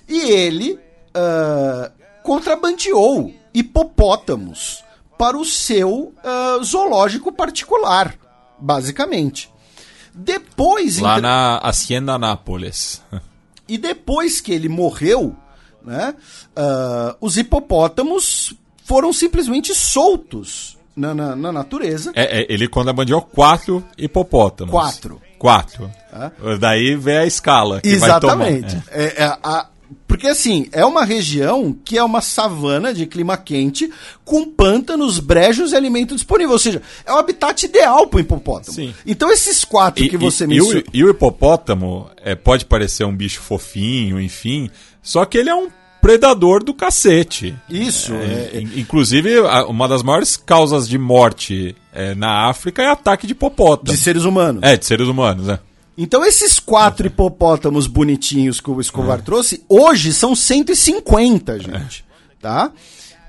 E ele uh, contrabandeou hipopótamos para o seu uh, zoológico particular, basicamente. Depois... Lá entre... na Hacienda Nápoles. (laughs) E depois que ele morreu, né? Uh, os hipopótamos foram simplesmente soltos na, na, na natureza. É, é, ele contrabandeou quatro hipopótamos. Quatro. Quatro. Ah. Daí vem a escala. Exatamente. É. É, a, porque assim, é uma região que é uma savana de clima quente, com pântanos, brejos e alimento disponível. Ou seja, é o habitat ideal para o hipopótamo. Sim. Então esses quatro e, que você e, mencionou. E, e o hipopótamo é, pode parecer um bicho fofinho, enfim, só que ele é um predador do cacete. Isso. É, é, inclusive, uma das maiores causas de morte é, na África é ataque de hipopótamo. De seres humanos. É, de seres humanos, né? Então, esses quatro hipopótamos bonitinhos que o Escobar é. trouxe, hoje são 150, gente. Tá?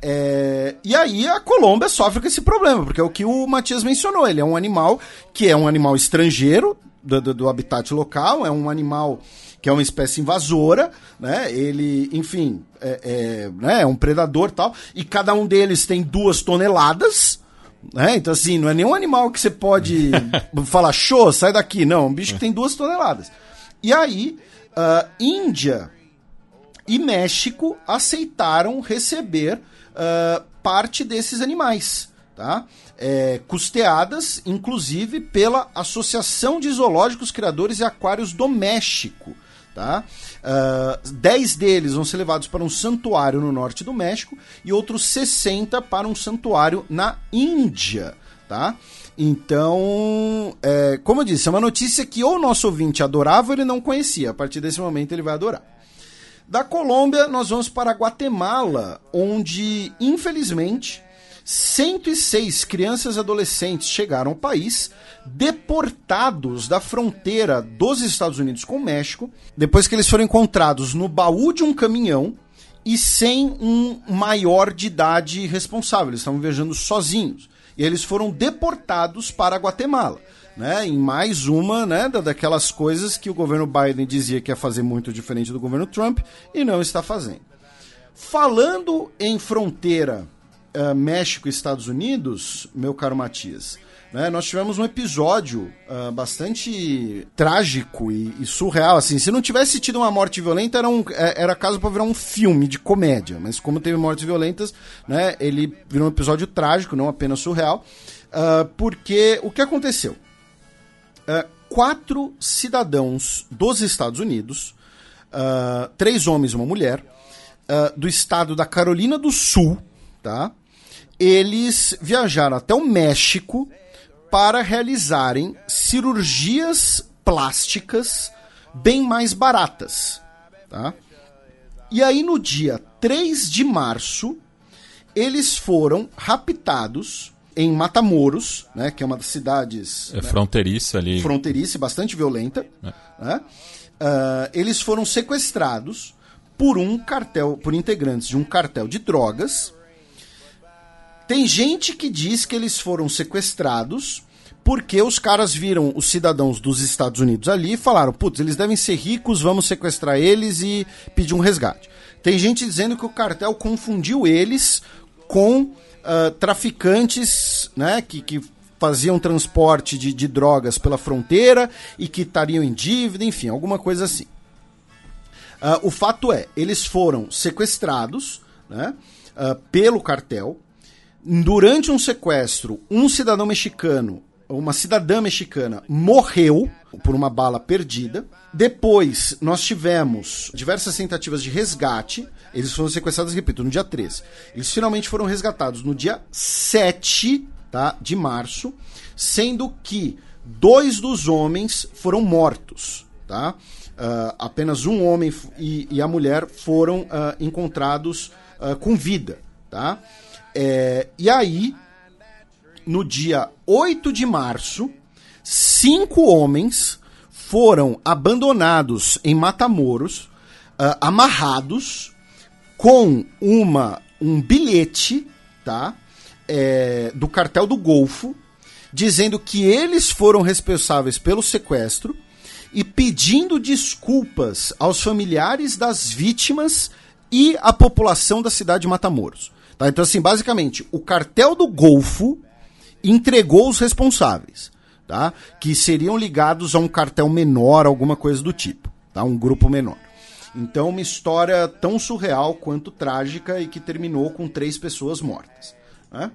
É, e aí a Colômbia sofre com esse problema, porque é o que o Matias mencionou. Ele é um animal que é um animal estrangeiro do, do, do habitat local, é um animal que é uma espécie invasora, né? Ele, enfim, é, é, né? é um predador tal, e cada um deles tem duas toneladas, né? Então, assim, não é nenhum animal que você pode (laughs) falar, show, sai daqui. Não, é um bicho que tem duas toneladas. E aí, uh, Índia e México aceitaram receber uh, parte desses animais, tá? É, custeadas, inclusive, pela Associação de Zoológicos Criadores e Aquários do México, Tá? Uh, dez deles vão ser levados para um santuário no norte do México e outros 60 para um santuário na Índia. Tá? Então, é, como eu disse, é uma notícia que ou o nosso ouvinte adorava ou ele não conhecia. A partir desse momento ele vai adorar. Da Colômbia, nós vamos para Guatemala, onde, infelizmente, 106 crianças e adolescentes chegaram ao país, deportados da fronteira dos Estados Unidos com o México, depois que eles foram encontrados no baú de um caminhão e sem um maior de idade responsável. Eles estavam viajando sozinhos. E eles foram deportados para Guatemala. Né, em mais uma né, daquelas coisas que o governo Biden dizia que ia fazer muito diferente do governo Trump e não está fazendo. Falando em fronteira uh, México e Estados Unidos, meu caro Matias, né, nós tivemos um episódio uh, bastante trágico e, e, surreal. Assim, se não tivesse tido uma morte violenta, era, um, é, era caso para virar um filme de comédia. Mas como teve mortes violentas, né, ele virou um episódio trágico, não apenas surreal. Uh, porque o que aconteceu? Uh, quatro cidadãos dos Estados Unidos, três homens e uma mulher, do estado da Carolina do Sul, tá? Eles viajaram até o México para realizarem cirurgias plásticas bem mais baratas. Tá? E aí, no dia 3 de março, eles foram raptados em Matamoros, né, que é uma das cidades. É né, fronteiriça ali. Fronteiriça, bastante violenta. É. Né? Uh, eles foram sequestrados por um cartel, por integrantes de um cartel de drogas tem gente que diz que eles foram sequestrados porque os caras viram os cidadãos dos Estados Unidos ali e falaram: putz, eles devem ser ricos, vamos sequestrar eles e pedir um resgate. Tem gente dizendo que o cartel confundiu eles com uh, traficantes né, que, que faziam transporte de, de drogas pela fronteira e que estariam em dívida, enfim, alguma coisa assim. Uh, o fato é, eles foram sequestrados né, uh, pelo cartel, durante um sequestro, um cidadão mexicano uma cidadã mexicana morreu por uma bala perdida. Depois, nós tivemos diversas tentativas de resgate. Eles foram sequestrados, repito, no dia 13. Eles finalmente foram resgatados no dia 7 tá, de março, sendo que dois dos homens foram mortos. Tá? Uh, apenas um homem e, e a mulher foram uh, encontrados uh, com vida. Tá? É, e aí, no dia 8 de março, cinco homens foram abandonados em Matamoros, uh, amarrados, com uma um bilhete, tá? É, do cartel do Golfo, dizendo que eles foram responsáveis pelo sequestro e pedindo desculpas aos familiares das vítimas e à população da cidade de Matamoros. Tá? Então, assim, basicamente, o cartel do Golfo entregou os responsáveis, tá? Que seriam ligados a um cartel menor, alguma coisa do tipo, tá? Um grupo menor. Então, uma história tão surreal quanto trágica e que terminou com três pessoas mortas. Né?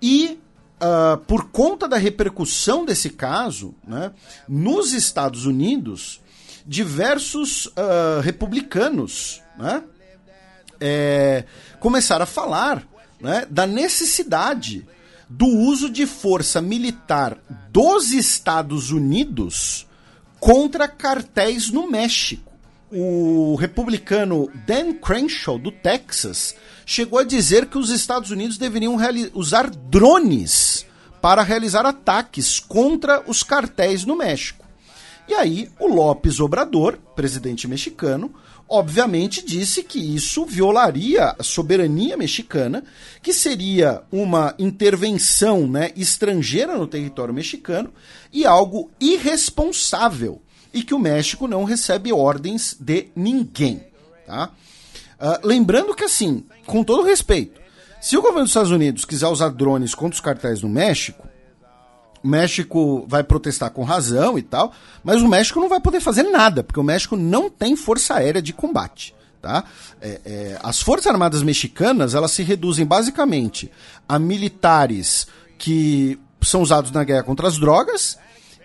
E uh, por conta da repercussão desse caso, né, nos Estados Unidos, diversos uh, republicanos né, é, começaram a falar né, da necessidade do uso de força militar dos Estados Unidos contra cartéis no México. O republicano Dan Crenshaw, do Texas, chegou a dizer que os Estados Unidos deveriam usar drones para realizar ataques contra os cartéis no México. E aí, o Lopes Obrador, presidente mexicano, obviamente disse que isso violaria a soberania mexicana, que seria uma intervenção né, estrangeira no território mexicano e algo irresponsável, e que o México não recebe ordens de ninguém. Tá? Uh, lembrando que, assim, com todo respeito, se o governo dos Estados Unidos quiser usar drones contra os cartéis no México, o México vai protestar com razão e tal, mas o México não vai poder fazer nada, porque o México não tem força aérea de combate. Tá? É, é, as Forças Armadas Mexicanas elas se reduzem basicamente a militares que são usados na guerra contra as drogas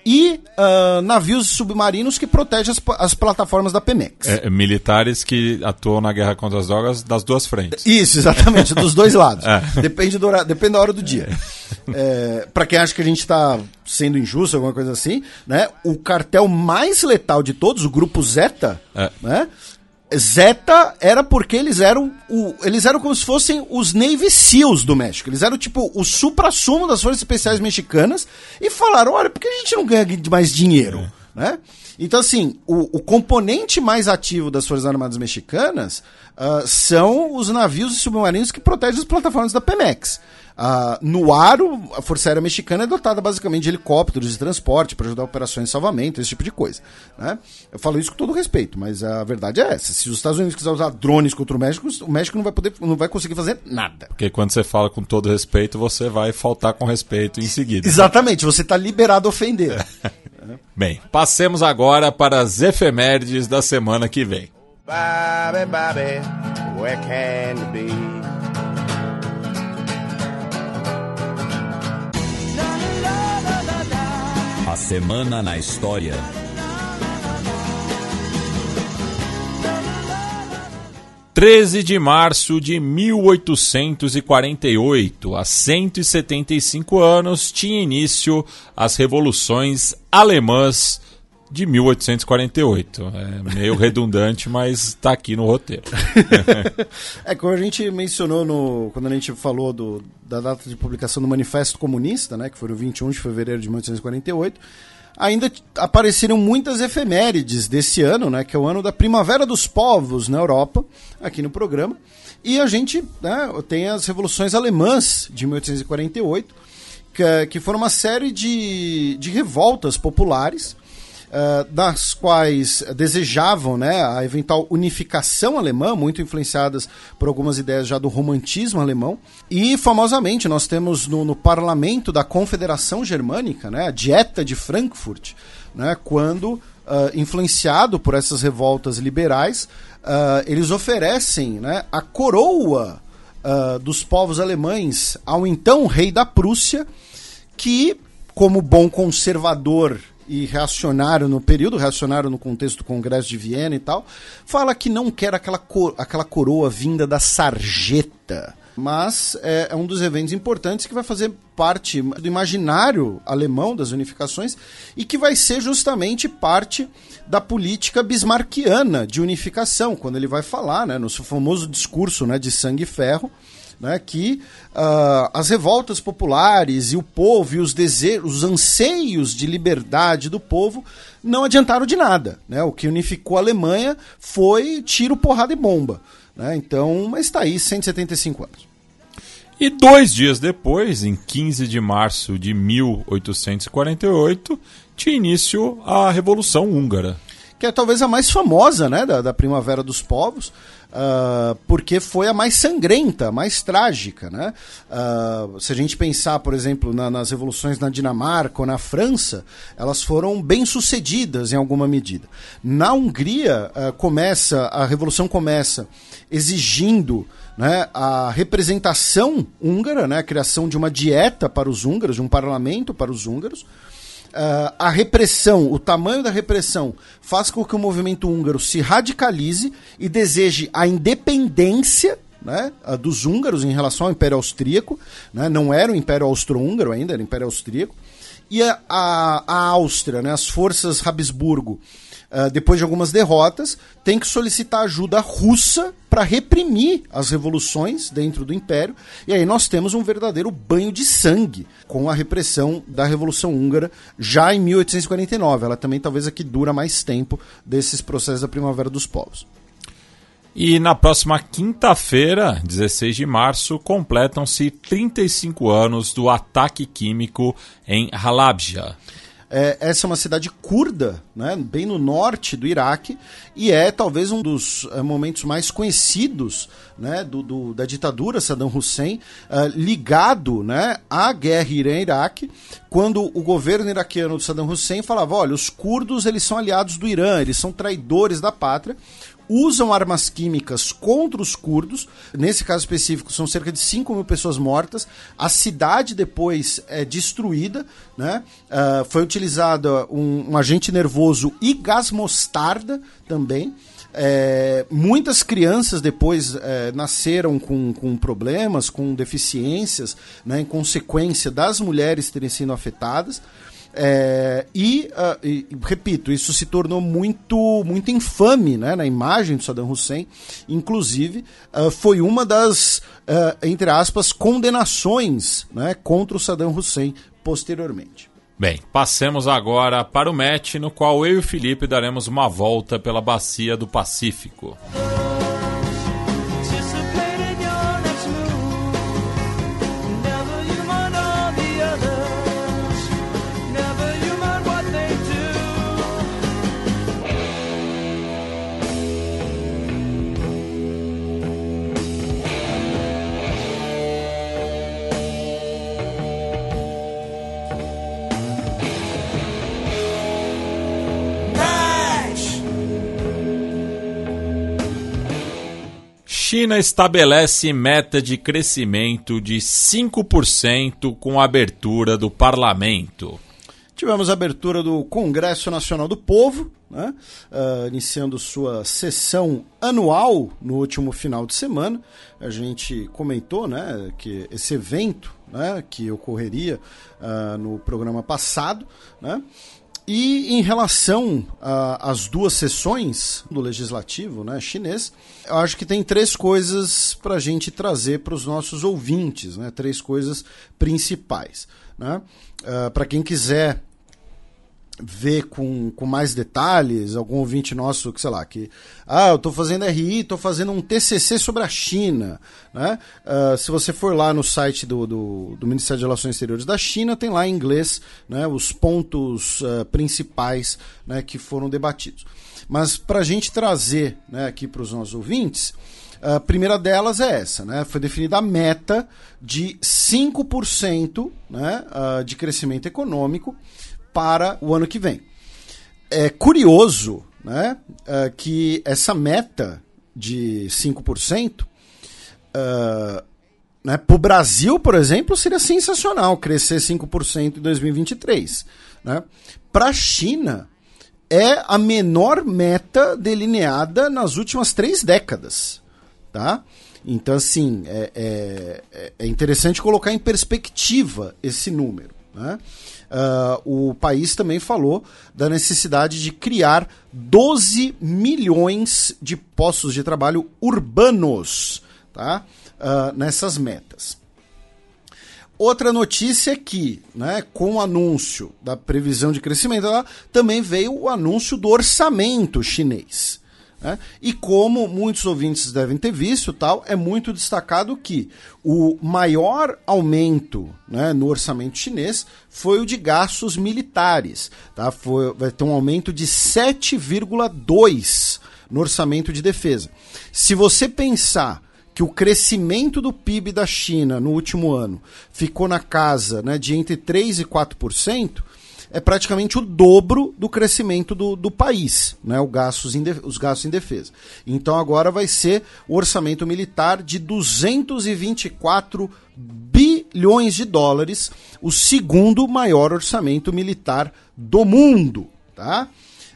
e uh, navios submarinos que protegem as, as plataformas da Pemex. É, militares que atuam na guerra contra as drogas das duas frentes. Isso, exatamente, dos dois lados. (laughs) É. Depende, do, depende da hora do dia. É, para quem acha que a gente está sendo injusto, alguma coisa assim, né? O cartel mais letal de todos, o grupo Zeta, é. né? Zeta era porque eles eram o, eles eram como se fossem os Navy SEALs do México. Eles eram tipo o supra-sumo das forças especiais mexicanas e falaram: olha, por que a gente não ganha mais dinheiro? É. Né? Então, assim, o, o, componente mais ativo das Forças Armadas Mexicanas uh, são os navios e submarinos que protegem as plataformas da Pemex. Uh, no ar, a Força Aérea Mexicana é dotada basicamente de helicópteros de transporte para ajudar operações de salvamento, esse tipo de coisa. Né? Eu falo isso com todo respeito, mas a verdade é essa. Se os Estados Unidos quiser usar drones contra o México, o México não vai poder, não vai conseguir fazer nada. Porque quando você fala com todo respeito, você vai faltar com respeito em seguida. Exatamente, você está liberado a ofender. (laughs) Bem, passemos agora para as efemérides da semana que vem. Bobby, Bobby, where can you be? Semana na História. Treze de março de 1848, há 175 anos, tinha início as revoluções alemãs de 1848. É meio redundante, (laughs) mas está aqui no roteiro. (laughs) é, como a gente mencionou no, quando a gente falou do, da data de publicação do Manifesto Comunista, né, que foi o 21 de fevereiro de 1848, ainda apareceram muitas efemérides desse ano, né, que é o ano da Primavera dos Povos na Europa, aqui no programa. E a gente né, tem as revoluções alemãs de 1848, que, que foram uma série de, de revoltas populares uh, das quais desejavam né, a eventual unificação alemã, muito influenciadas por algumas ideias já do romantismo alemão. E, famosamente, nós temos no, no parlamento da Confederação Germânica, né, a Dieta de Frankfurt, né, quando, uh, influenciado por essas revoltas liberais, uh, eles oferecem né, a coroa dos povos alemães ao então rei da Prússia, que como bom conservador e reacionário no período, reacionário no contexto do Congresso de Viena e tal, fala que não quer aquela, cor, aquela coroa vinda da sarjeta. Mas é, é um dos eventos importantes que vai fazer parte do imaginário alemão das unificações e que vai ser justamente parte da política bismarckiana de unificação, quando ele vai falar, né, no seu famoso discurso né, de sangue e ferro, né, que uh, as revoltas populares e o povo e os desejos, os anseios de liberdade do povo não adiantaram de nada. Né? O que unificou a Alemanha foi tiro, porrada e bomba. Né? Então, mas está aí, 175 anos. E dois dias depois, em 15 de março de 1848, tinha início a Revolução Húngara. Que é talvez a mais famosa né, da, da Primavera dos Povos, Uh, porque foi a mais sangrenta, a mais trágica. Né? Uh, se a gente pensar, por exemplo, na, nas revoluções na Dinamarca ou na França, elas foram bem sucedidas em alguma medida. Na Hungria, uh, começa a revolução começa exigindo né, a representação húngara, né, a criação de uma dieta para os húngaros, de um parlamento para os húngaros. Uh, a repressão, o tamanho da repressão, faz com que o movimento húngaro se radicalize e deseje a independência né, dos húngaros em relação ao Império Austríaco. Né, não era o Império Austro-Húngaro ainda, era o Império Austríaco. E a, a, a Áustria, né, as forças Habsburgo, uh, depois de algumas derrotas, tem que solicitar ajuda russa para reprimir as revoluções dentro do Império. E aí nós temos um verdadeiro banho de sangue com a repressão da Revolução Húngara já em 1849. Ela também talvez aqui dura mais tempo desses processos da Primavera dos Povos. E na próxima quinta-feira, 16 de março, completam-se 35 anos do ataque químico em Halabja. É, essa é uma cidade curda, né, bem no norte do Iraque, e é talvez um dos é, momentos mais conhecidos né, do, do, da ditadura Saddam Hussein, uh, ligado né, à guerra Irã-Iraque, quando o governo iraquiano do Saddam Hussein falava: olha, os curdos eles são aliados do Irã, eles são traidores da pátria usam armas químicas contra os curdos. Nesse caso específico, são cerca de 5 mil pessoas mortas. A cidade depois é destruída. Né? Uh, foi utilizado um, um agente nervoso e gás mostarda também. É, muitas crianças depois é, nasceram com, com problemas, com deficiências, né, em consequência das mulheres terem sido afetadas. É, e, uh, e, repito, isso se tornou muito, muito infame né, na imagem do Saddam Hussein. Inclusive, uh, foi uma das, uh, entre aspas, condenações né, contra o Saddam Hussein posteriormente. Bem, passemos agora para o match, no qual eu e o Felipe daremos uma volta pela bacia do Pacífico. China estabelece meta de crescimento de 5% com a abertura do parlamento. Tivemos a abertura do Congresso Nacional do Povo, né? uh, iniciando sua sessão anual no último final de semana. A gente comentou né, que esse evento né, que ocorreria uh, no programa passado, né, e em relação às duas sessões do legislativo né, chinês, eu acho que tem três coisas para a gente trazer para os nossos ouvintes, né, três coisas principais. Né? Uh, para quem quiser ver com, com mais detalhes, algum ouvinte nosso, que sei lá, que ah, eu estou fazendo RI, estou fazendo um TCC sobre a China, né? Uh, se você for lá no site do, do, do, Ministério de Relações Exteriores da China, tem lá em inglês né, os pontos uh, principais né, que foram debatidos. Mas para a gente trazer né, aqui para os nossos ouvintes, a primeira delas é essa, né? Foi definida a meta de 5% né, uh, de crescimento econômico para o ano que vem. É curioso né, uh, que essa meta de 5% uh, né, para o Brasil, por exemplo, seria sensacional crescer 5% em 2023. Né? Para a China, é a menor meta delineada nas últimas três décadas. Tá? Então, assim, é, é, é interessante colocar em perspectiva esse número. Né? Uh, o país também falou da necessidade de criar 12 milhões de postos de trabalho urbanos tá? Uh, nessas metas. Outra notícia é que, né, com o anúncio da previsão de crescimento, também veio o anúncio do orçamento chinês. Né? E como muitos ouvintes devem ter visto, tal, é muito destacado que o maior aumento né, no orçamento chinês foi o de gastos militares. Tá? Foi, vai ter um aumento de 7,2% no orçamento de defesa. Se você pensar que o crescimento do PIB da China no último ano ficou na casa né, de entre 3% e 4%, é praticamente o dobro do crescimento do, do país, né, o gastos em, os gastos em defesa. Então agora vai ser o orçamento militar de 224 bilhões de dólares, o segundo maior orçamento militar do mundo. Tá?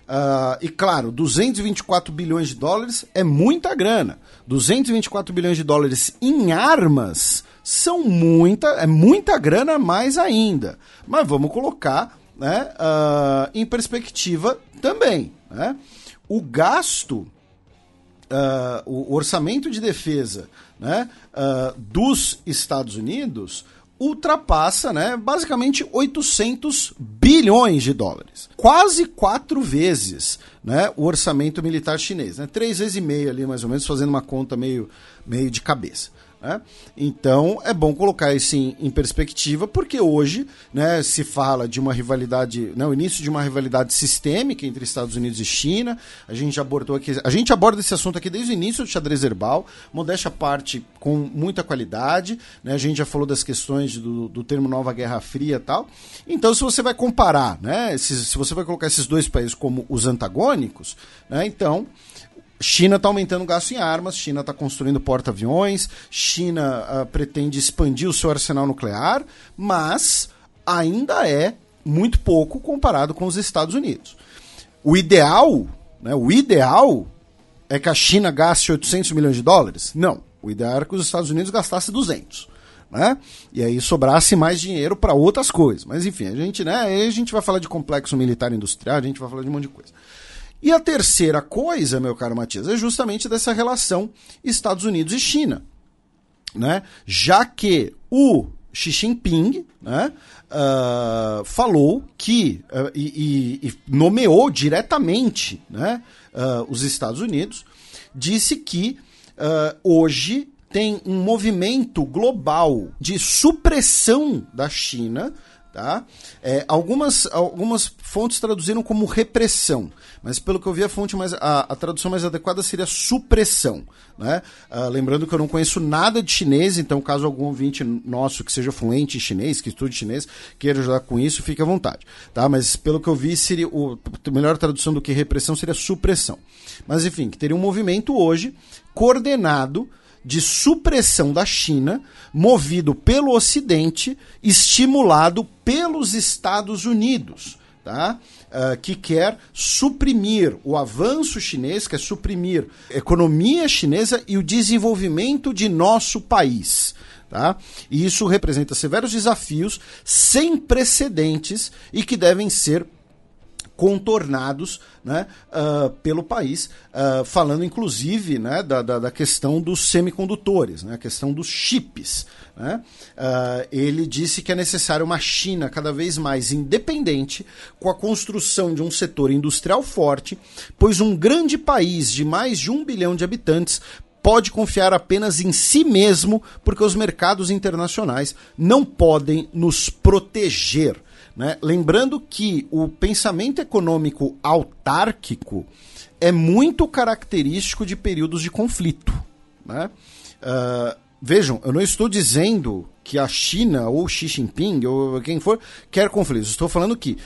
Uh, e claro, 224 bilhões de dólares é muita grana. 224 bilhões de dólares em armas são muita, é muita grana mais ainda. Mas vamos colocar né, uh, em perspectiva também. Né? O gasto, uh, o orçamento de defesa né, uh, dos Estados Unidos ultrapassa né, basicamente 800 bilhões de dólares. Quase quatro vezes né, o orçamento militar chinês. Né, três vezes e meio ali, mais ou menos, fazendo uma conta meio, meio de cabeça. Né? Então é bom colocar isso em, em, perspectiva, porque hoje né, se fala de uma rivalidade, né, o início de uma rivalidade sistêmica entre Estados Unidos e China. A gente abordou aqui, a gente aborda esse assunto aqui desde o início do xadrez herbal, modéstia parte, com muita qualidade. Né, a gente já falou das questões do, do termo Nova Guerra Fria e tal. Então, se você vai comparar, né, se, se você vai colocar esses dois países como os antagônicos, né, então China está aumentando o gasto em armas, China está construindo porta-aviões, China uh, pretende expandir o seu arsenal nuclear, mas ainda é muito pouco comparado com os Estados Unidos. O ideal, né, o ideal é que a China gaste 800 milhões de dólares? Não. O ideal era que os Estados Unidos gastassem 200. Né? E aí sobrasse mais dinheiro para outras coisas. Mas enfim, a gente, né, aí a gente vai falar de complexo militar industrial, a gente vai falar de um monte de coisa. E a terceira coisa, meu caro Matias, é justamente dessa relação Estados Unidos e China. Né? Já que o Xi Jinping né, uh, falou que uh, e, e, nomeou diretamente né, uh, os Estados Unidos, disse que hoje tem um movimento global de supressão da China Tá? É, algumas, algumas fontes traduziram como repressão, mas pelo que eu vi, a fonte mais a, a tradução mais adequada seria supressão. Né? Uh, lembrando que eu não conheço nada de chinês, então caso algum ouvinte nosso que seja fluente em chinês, que estude chinês, queira ajudar com isso, fique à vontade. Tá? Mas pelo que eu vi, seria o, a melhor tradução do que repressão seria supressão. Mas enfim, que teria um movimento hoje coordenado de supressão da China, movido pelo Ocidente, estimulado pelos Estados Unidos. Tá? Uh, que quer suprimir o avanço chinês, quer suprimir a economia chinesa e o desenvolvimento de nosso país. Tá? E isso representa severos desafios sem precedentes e que devem ser contornados né, uh, pelo país, uh, falando inclusive né, da, da, da, questão dos semicondutores, né, a questão dos chips. Né? Uh, ele disse que é necessário uma China cada vez mais independente, com a construção de um setor industrial forte, pois um grande país de mais de um bilhão de habitantes pode confiar apenas em si mesmo, porque os mercados internacionais não podem nos proteger. Né? Lembrando que o pensamento econômico autárquico é muito característico de períodos de conflito. Né? Uh, vejam, eu não estou dizendo que a China ou Xi Jinping ou quem for quer conflitos. Estou falando que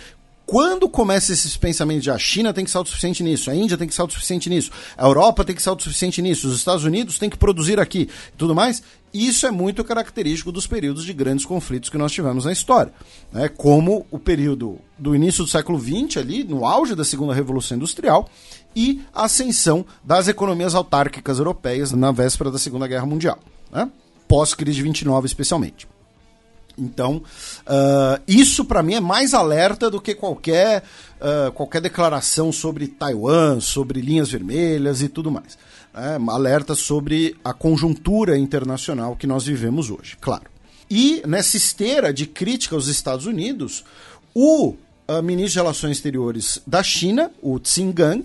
quando começa esses pensamentos de a China tem que ser autossuficiente nisso, a Índia tem que ser autossuficiente nisso, a Europa tem que ser autossuficiente nisso, os Estados Unidos tem que produzir aqui tudo mais, isso é muito característico dos períodos de grandes conflitos que nós tivemos na história. Né? Como o período do início do século XX, ali, no auge da segunda Revolução Industrial, e a ascensão das economias autárquicas europeias na véspera da Segunda Guerra Mundial. Né? Pós-crise de 29, especialmente. Então, uh, isso para mim é mais alerta do que qualquer, uh, qualquer declaração sobre Taiwan, sobre linhas vermelhas e tudo mais. É, alerta sobre a conjuntura internacional que nós vivemos hoje, claro. E nessa esteira de crítica aos Estados Unidos, o uh, ministro de Relações Exteriores da China, o Gang,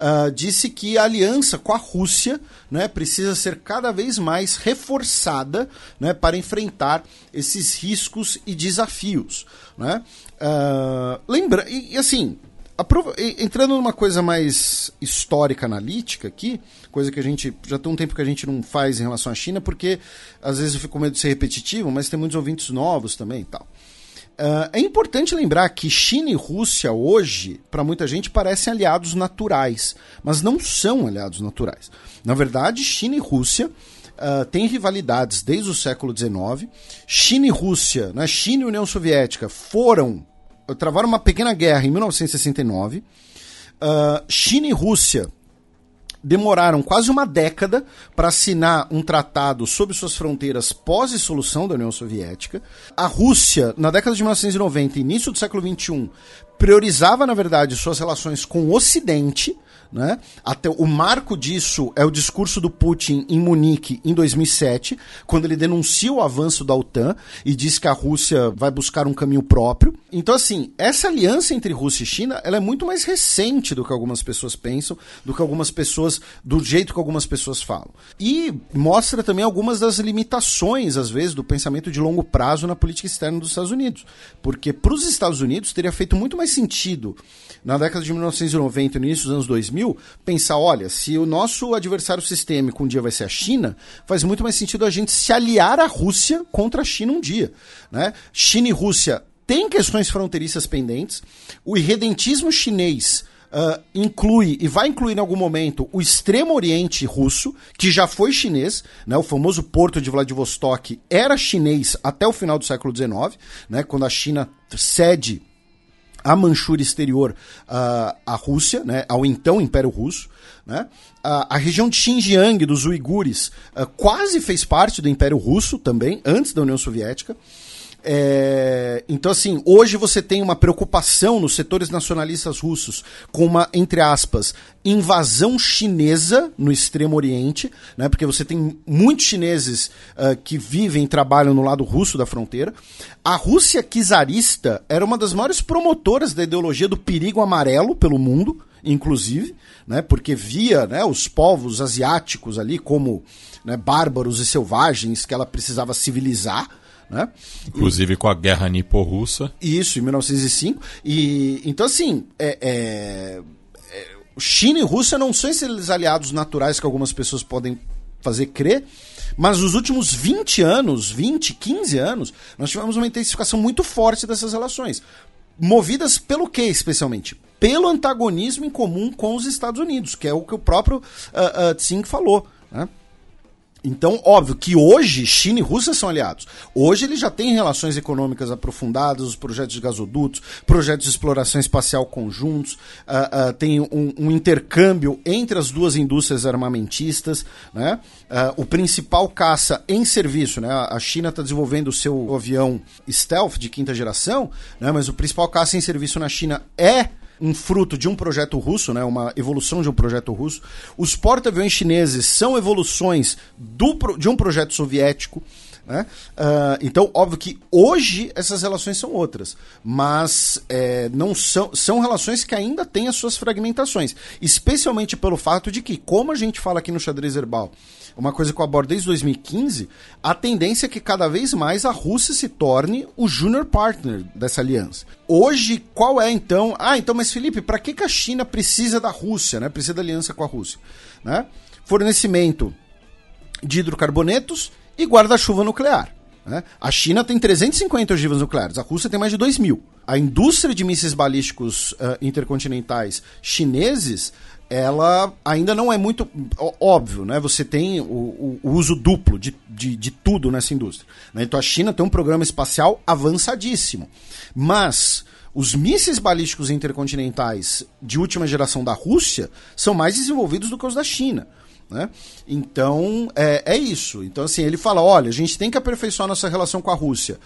uh, disse que a aliança com a Rússia né, precisa ser cada vez mais reforçada né, para enfrentar esses riscos e desafios. Né? Uh, lembra, e, e assim, entrando numa coisa mais histórica, analítica aqui, coisa que a gente já tem um tempo que a gente não faz em relação à China, porque às vezes eu fico com medo de ser repetitivo, mas tem muitos ouvintes novos também e tal. Uh, é importante lembrar que China e Rússia hoje, para muita gente, parecem aliados naturais, mas não são aliados naturais. Na verdade, China e Rússia uh, têm rivalidades desde o século XIX. China e Rússia, né, China e União Soviética foram travaram uma pequena guerra em 1969. Uh, ah, China e Rússia demoraram quase uma década para assinar um tratado sobre suas fronteiras pós-dissolução da União Soviética. A Rússia, na década de 1990 início do século XXI, priorizava, na verdade, suas relações com o Ocidente né? Até o marco disso é o discurso do Putin em Munique em 2007, quando ele denuncia o avanço da OTAN e diz que a Rússia vai buscar um caminho próprio. Então, assim, essa aliança entre Rússia e China ela é muito mais recente do que algumas pessoas pensam, do que algumas pessoas, do jeito que algumas pessoas falam. E mostra também algumas das limitações, às vezes, do pensamento de longo prazo na política externa dos Estados Unidos. Porque para os Estados Unidos teria feito muito mais sentido na década de 1990 e no início dos anos 2000, pensar, olha, se o nosso adversário sistêmico um dia vai ser a China, faz muito mais sentido a gente se aliar à Rússia contra a China um dia. Né? China e Rússia têm questões fronteiriças pendentes, o irredentismo chinês Uh, inclui e vai incluir em algum momento o extremo oriente russo, que já foi chinês, né? o famoso porto de Vladivostok era chinês até o final do século XIX, né? quando a China cede a Manchúria exterior uh, à Rússia, né, ao então Império Russo. Né? Uh, a região de Xinjiang, dos uigures, uh, quase fez parte do Império Russo também, antes da União Soviética. É, então, assim, hoje você tem uma preocupação nos setores nacionalistas russos com uma, entre aspas, invasão chinesa no Extremo Oriente, né, porque você tem muitos chineses uh, que vivem e trabalham no lado russo da fronteira. A Rússia czarista era uma das maiores promotoras da ideologia do perigo amarelo pelo mundo, inclusive, né, porque via né, os povos asiáticos ali como né, bárbaros e selvagens que ela precisava civilizar. Né? Inclusive e, com a guerra nipo-russa. Isso, em 1905. E, então, assim, é, é, é, China e Rússia não são esses aliados naturais que algumas pessoas podem fazer crer, mas nos últimos 20 anos, 20, 15 anos, nós tivemos uma intensificação muito forte dessas relações. Movidas pelo que, especialmente? Pelo antagonismo em comum com os Estados Unidos, que é o que o próprio uh, uh, Tsing falou. Né? Então, óbvio que hoje China e Rússia são aliados. Hoje ele já tem relações econômicas aprofundadas, os projetos de gasodutos, projetos de exploração espacial conjuntos, uh, uh, tem um, um, intercâmbio entre as duas indústrias armamentistas. Né? Uh, o principal caça em serviço, né? a China está desenvolvendo o seu avião stealth de quinta geração, né? mas o principal caça em serviço na China é um fruto de um projeto russo, né, uma evolução de um projeto russo. Os porta-aviões chineses são evoluções do, de um projeto soviético. Né? Uh, então, óbvio que hoje essas relações são outras, mas é, não são, são relações que ainda têm as suas fragmentações, especialmente pelo fato de que, como a gente fala aqui no xadrez herbal, uma coisa que eu abordo desde 2015, a tendência é que cada vez mais a Rússia se torne o junior partner dessa aliança. Hoje, qual é então? Ah, então, mas Felipe, para que, que a China precisa da Rússia, né? Precisa da aliança com a Rússia, né? Fornecimento de hidrocarbonetos e guarda-chuva nuclear. Né? A China tem 350 ogivas nucleares, a Rússia tem mais de 2 mil. a indústria de mísseis balísticos uh, intercontinentais chineses ela ainda não é muito óbvio, né? Você tem o, o, uso duplo de, de, de, tudo nessa indústria. Né? Então a China tem um programa espacial avançadíssimo. Mas os mísseis balísticos intercontinentais de última geração da Rússia são mais desenvolvidos do que os da China. Né? Então é, é isso. Então, assim, ele fala: olha, a gente tem que aperfeiçoar nossa relação com a Rússia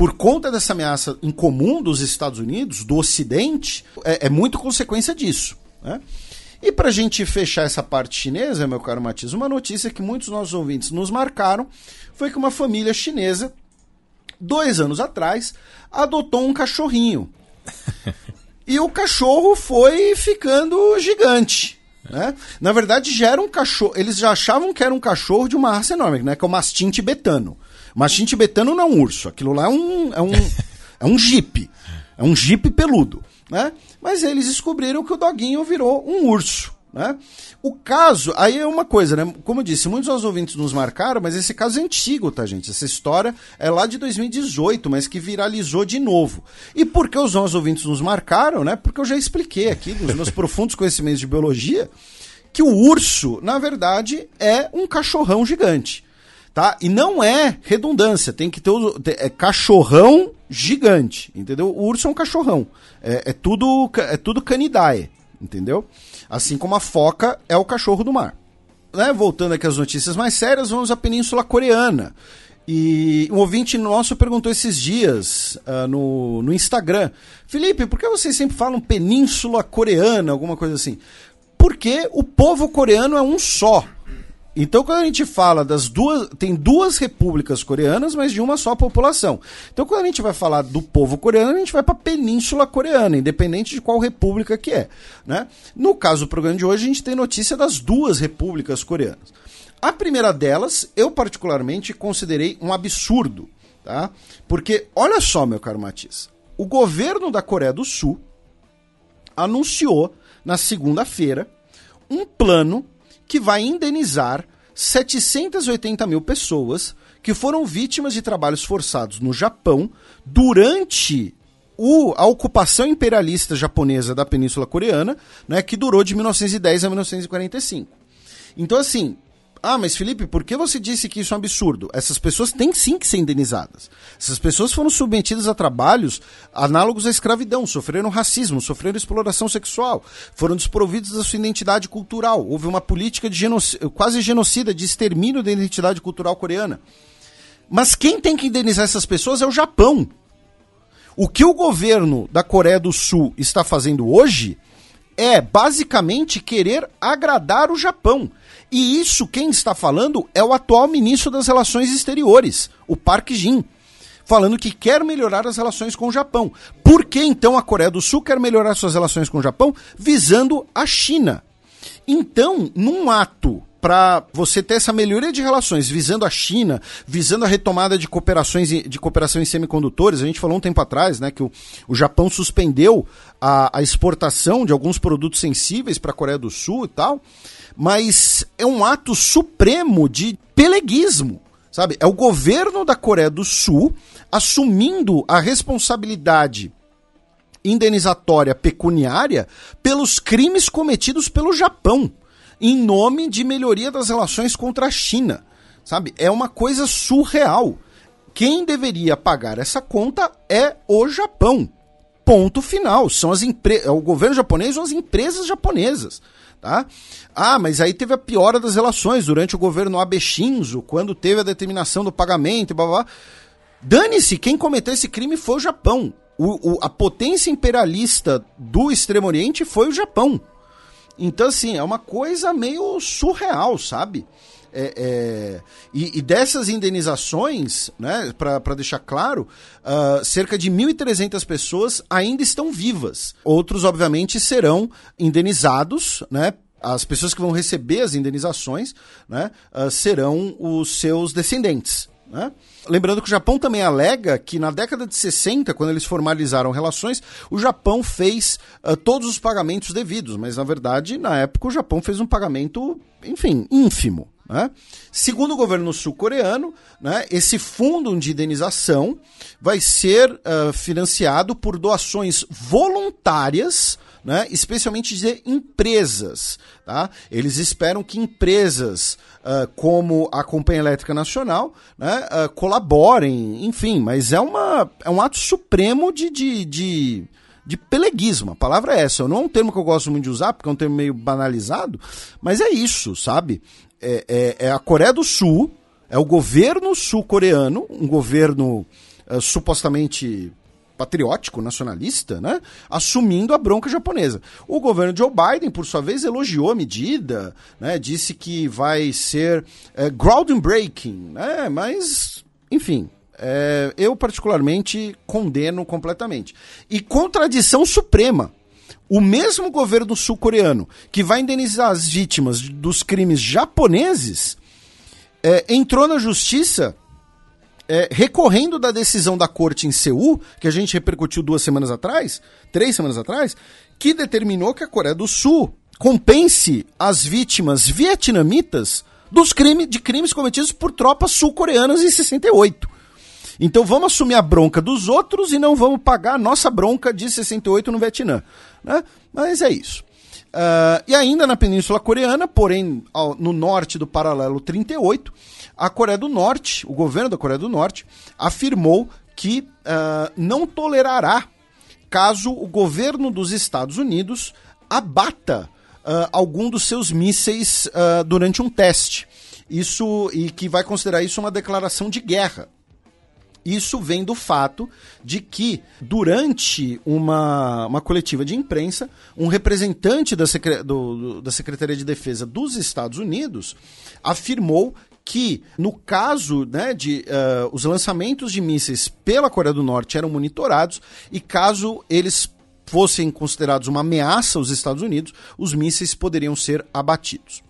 por conta dessa ameaça em comum dos Estados Unidos, do Ocidente, é, é muito consequência disso. Né? E para a gente fechar essa parte chinesa, meu caro Matias, uma notícia que muitos dos nossos ouvintes nos marcaram foi que uma família chinesa, dois anos atrás, adotou um cachorrinho. (laughs) e o cachorro foi ficando gigante. Né? Na verdade, já era um cachorro. Eles já achavam que era um cachorro de uma raça enorme, né? que é o mastim tibetano. Mastim tibetano não é um urso, aquilo lá é um, é um, (laughs) é um jipe. É um jipe peludo. Né? Mas eles descobriram que o doguinho virou um urso. Né? O caso, aí é uma coisa, né? Como eu disse, muitos dos ouvintes nos marcaram, mas esse caso é antigo, tá, gente? Essa história é lá de 2018, mas que viralizou de novo. E por que os nossos ouvintes nos marcaram, né? Porque eu já expliquei aqui, nos meus profundos conhecimentos de biologia, que o urso, na verdade, é um cachorrão gigante. Tá? E não é redundância, tem que ter o, é cachorrão gigante, entendeu? O urso é um cachorrão. É, é tudo é tudo canidae, entendeu? Assim como a foca é o cachorro do mar. Né? Voltando aqui às notícias mais sérias, vamos à Península Coreana. E um ouvinte nosso perguntou esses dias uh, no, no Instagram: Felipe, por que vocês sempre falam Península Coreana, alguma coisa assim? Porque o povo coreano é um só. Então, quando a gente fala das duas. Tem duas repúblicas coreanas, mas de uma só população. Então, quando a gente vai falar do povo coreano, a gente vai para a Península Coreana, independente de qual república que é. Né? No caso do programa de hoje, a gente tem notícia das duas repúblicas coreanas. A primeira delas, eu particularmente considerei um absurdo. Tá? Porque, olha só, meu caro Matias. O governo da Coreia do Sul anunciou na segunda-feira um plano que vai indenizar 780 mil pessoas que foram vítimas de trabalhos forçados no Japão durante o, a ocupação imperialista japonesa da Península Coreana, né, que durou de 1910 a 1945. Então, assim, ah, mas Felipe, por que você disse que isso é um absurdo? Essas pessoas têm sim que ser indenizadas. Essas pessoas foram submetidas a trabalhos análogos à escravidão, sofreram racismo, sofreram exploração sexual, foram desprovidos da sua identidade cultural. Houve uma política de quase genocida de extermínio da identidade cultural coreana. Mas quem tem que indenizar essas pessoas é o Japão. O que o governo da Coreia do Sul está fazendo hoje é basicamente querer agradar o Japão e isso quem está falando é o atual ministro das Relações Exteriores, o Park Jin, falando que quer melhorar as relações com o Japão. Por que então a Coreia do Sul quer melhorar suas relações com o Japão? Visando a China. Então, num ato para você ter essa melhoria de relações visando a China, visando a retomada de cooperações de cooperação em semicondutores. A gente falou um tempo atrás, né, que o, o Japão suspendeu a, a exportação de alguns produtos sensíveis para a Coreia do Sul e tal mas é um ato supremo de peleguismo, sabe? É o governo da Coreia do Sul assumindo a responsabilidade indenizatória pecuniária pelos crimes cometidos pelo Japão, em nome de melhoria das relações contra a China, sabe? É uma coisa surreal. Quem deveria pagar essa conta é o Japão. Ponto final. São as empre... É o governo japonês ou as empresas japonesas. Tá? Ah, mas aí teve a piora das relações durante o governo Abe Shinzo, quando teve a determinação do pagamento e blá blá. Dane-se, quem cometeu esse crime foi o Japão. O, o, a potência imperialista do Extremo Oriente foi o Japão. Então, assim, é uma coisa meio surreal, sabe? É, é, e, e, dessas indenizações, né, para deixar claro, uh, cerca de 1.300 pessoas ainda estão vivas. Outros, obviamente, serão indenizados, né, as pessoas que vão receber as indenizações né, uh, serão os seus descendentes. Né? Lembrando que o Japão também alega que na década de 60, quando eles formalizaram relações, o Japão fez uh, todos os pagamentos devidos, mas na verdade, na época, o Japão fez um pagamento, enfim, ínfimo Né? Segundo o governo sul-coreano, né, esse fundo de indenização vai ser uh, financiado por doações voluntárias né, especialmente de empresas. Tá? Eles esperam que empresas uh, como a Companhia Elétrica Nacional né, uh, colaborem, enfim, mas é, uma, é um ato supremo de, de, de, de peleguismo. A palavra é essa. Não é um termo que eu gosto muito de usar, porque é um termo meio banalizado, mas é isso, sabe? É, é, é a Coreia do Sul, é o governo sul-coreano, um governo uh, supostamente patriótico, nacionalista, né? Assumindo a bronca japonesa. O governo Joe Biden, por sua vez, elogiou a medida, né? Disse que vai ser é, groundbreaking, né? Mas, enfim, é, eu particularmente condeno completamente. E contradição suprema. O mesmo governo sul-coreano que vai indenizar as vítimas dos crimes japoneses é, entrou na justiça é, recorrendo da decisão da corte em Seul, que a gente repercutiu duas semanas atrás, três semanas atrás, que determinou que a Coreia do Sul compense as vítimas vietnamitas dos crimes, de crimes cometidos por tropas sul-coreanas em 68. Então vamos assumir a bronca dos outros e não vamos pagar a nossa bronca de 68 no Vietnã. Né? Mas é isso. Uh, e ainda na Península Coreana, porém ao, no norte do paralelo 38, a Coreia do Norte, o governo da Coreia do Norte, afirmou que uh, não tolerará caso o governo dos Estados Unidos abata uh, algum dos seus mísseis durante um teste. Isso e que vai considerar isso uma declaração de guerra. Isso vem do fato de que, durante uma, uma coletiva de imprensa, um representante da, Secre do, da Secretaria de Defesa dos Estados Unidos afirmou que, no caso né, de uh, os lançamentos de mísseis pela Coreia do Norte eram monitorados e caso eles fossem considerados uma ameaça aos Estados Unidos, os mísseis poderiam ser abatidos.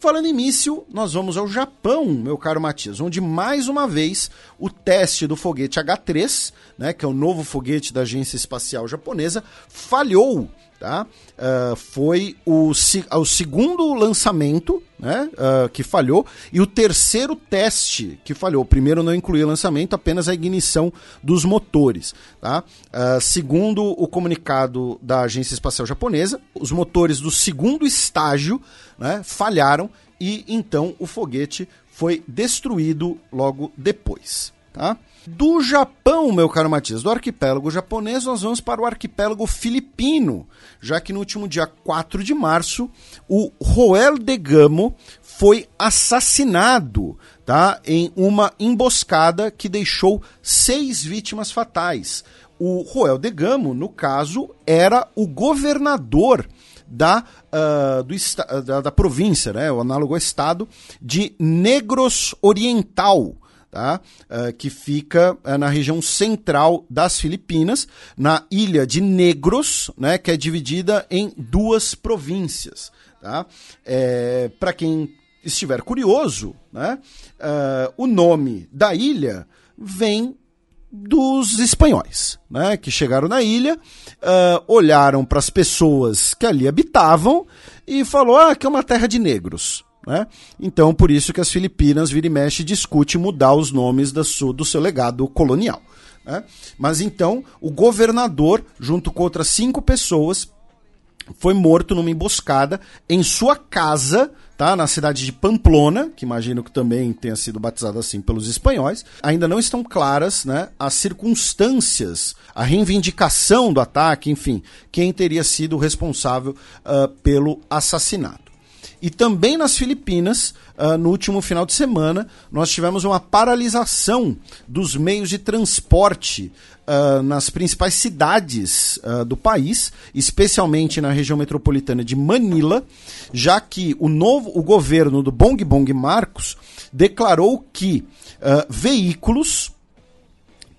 Falando em míssil, nós vamos ao Japão, meu caro Matias, onde mais uma vez o teste do foguete H3, né, que é o novo foguete da Agência Espacial Japonesa, falhou Tá? Uh, foi o, o segundo lançamento né, uh, que falhou e o terceiro teste que falhou. O primeiro não incluía lançamento, apenas a ignição dos motores. Tá? Uh, segundo o comunicado da Agência Espacial Japonesa, os motores do segundo estágio né, falharam e então o foguete foi destruído logo depois. Tá? Do Japão, meu caro Matias, do arquipélago japonês, nós vamos para o arquipélago filipino, já que no último dia 4 de março, o Roel de Gamo foi assassinado tá, em uma emboscada que deixou seis vítimas fatais. O Roel de Gamo, no caso, era o governador da, uh, do, da, da província, né, o análogo ao estado, de Negros Oriental, tá? Uh, que fica uh, na região central das Filipinas, na ilha de Negros, né? que é dividida em duas províncias. Tá? É, Para quem estiver curioso, né? Uh, o nome da ilha vem dos espanhóis, né, que chegaram na ilha, uh, olharam para as pessoas que ali habitavam e falou ah, que é uma terra de negros. Né? Então, por isso que as Filipinas, vira e mexe, discute mudar os nomes da sua, do seu legado colonial. Né? Mas então, o governador, junto com outras cinco pessoas, foi morto numa emboscada em sua casa, tá? Na cidade de Pamplona, que imagino que também tenha sido batizada assim pelos espanhóis. Ainda não estão claras, né, as circunstâncias, a reivindicação do ataque, enfim, quem teria sido responsável uh, pelo assassinato. E também nas Filipinas, uh, no último final de semana, nós tivemos uma paralisação dos meios de transporte uh, nas principais cidades uh, do país, especialmente na região metropolitana de Manila, já que o novo o governo do Bong Bong Marcos declarou que veículos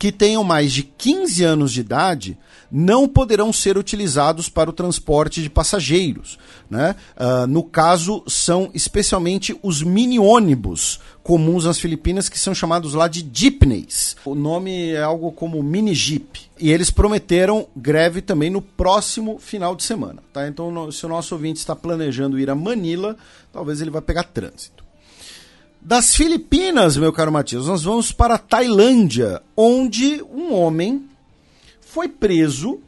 que tenham mais de 15 anos de idade não poderão ser utilizados para o transporte de passageiros. Né? Uh, no caso, são especialmente os mini-ônibus comuns nas Filipinas, que são chamados lá de jeepneys. O nome é algo como mini-jeep. E eles prometeram greve também no próximo final de semana. Tá? Então, se o nosso ouvinte está planejando ir a Manila, talvez ele vá pegar trânsito. Das Filipinas, meu caro Matias, nós vamos para a Tailândia, onde um homem foi preso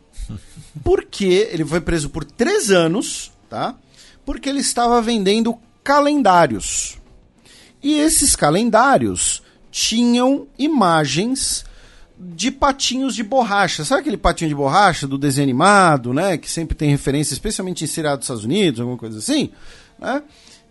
porque ele foi preso por três anos, tá? Porque ele estava vendendo calendários. E esses calendários tinham imagens de patinhos de borracha. Sabe aquele patinho de borracha do desenho animado, né? Que sempre tem referência, especialmente em seriado dos Estados Unidos, alguma coisa assim, né?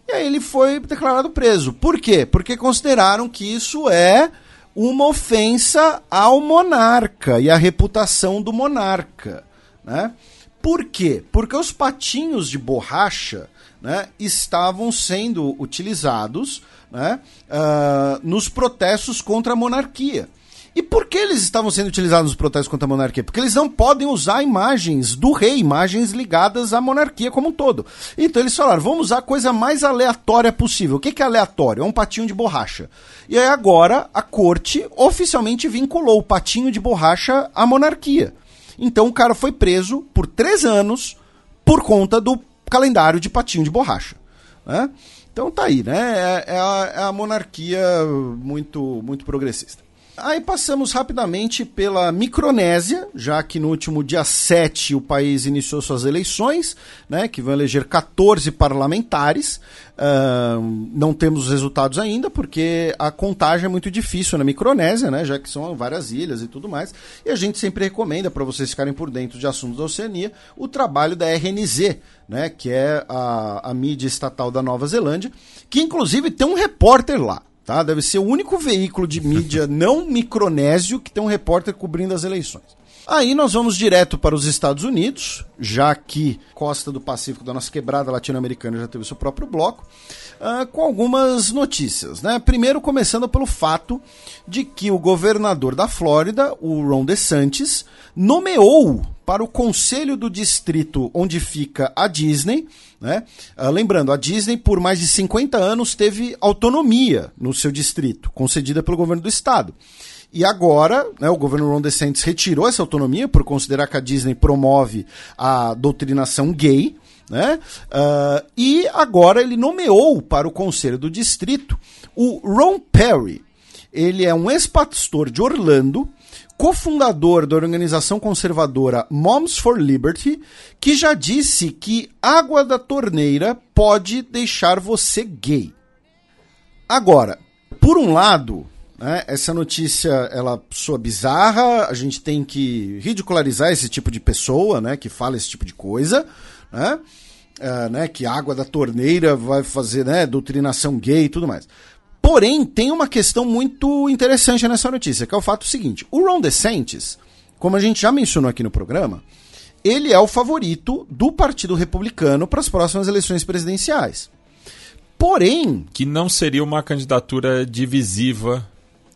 E aí ele foi declarado preso. Por quê? Porque consideraram que isso é uma ofensa ao monarca e à reputação do monarca, né? Por quê? Porque os patinhos de borracha né, estavam sendo utilizados né, uh, nos protestos contra a monarquia. E por que eles estavam sendo utilizados nos protestos contra a monarquia? Porque eles não podem usar imagens do rei, imagens ligadas à monarquia como um todo. Então eles falaram, vamos usar a coisa mais aleatória possível. O que, é aleatório? É um patinho de borracha. E aí agora a corte oficialmente vinculou o patinho de borracha à monarquia. Então o cara foi preso por três anos por conta do calendário de patinho de borracha. Né? Então tá aí, né? É, é, a, é a monarquia muito, muito progressista. Aí passamos rapidamente pela Micronésia, já que no último dia 7 o país iniciou suas eleições, né, que vão eleger 14 parlamentares. Uh, não temos os resultados ainda, porque a contagem é muito difícil na Micronésia, né, já que são várias ilhas e tudo mais. E a gente sempre recomenda, para vocês ficarem por dentro de assuntos da Oceania, o trabalho da RNZ, né, que é a, a mídia estatal da Nova Zelândia, que inclusive tem um repórter lá. Tá? Deve ser o único veículo de mídia (laughs) não micronésio que tem um repórter cobrindo as eleições. Aí nós vamos direto para os Estados Unidos, já que costa do Pacífico da nossa quebrada latino-americana já teve seu próprio bloco, uh, com algumas notícias. Né? Primeiro, começando pelo fato de que o governador da Flórida, o Ron DeSantis, nomeou para o conselho do distrito onde fica a Disney. Né? Uh, lembrando, a Disney, por mais de 50 anos, teve autonomia no seu distrito, concedida pelo governo do estado. E agora, né, o governo Ron DeSantis retirou essa autonomia por considerar que a Disney promove a doutrinação gay, né? Uh, e agora ele nomeou para o conselho do distrito o Ron Perry. Ele é um ex-pastor de Orlando, cofundador da organização conservadora Moms for Liberty, que já disse que água da torneira pode deixar você gay. Agora, por um lado, né? Essa notícia, ela soa bizarra, a gente tem que ridicularizar esse tipo de pessoa, né? Que fala esse tipo de coisa, né? Uh, né, que água da torneira vai fazer né, doutrinação gay e tudo mais. Porém, tem uma questão muito interessante nessa notícia, que é o fato seguinte: o Ron DeSantis, como a gente já mencionou aqui no programa, ele é o favorito do Partido Republicano para as próximas eleições presidenciais. Porém. Que não seria uma candidatura divisiva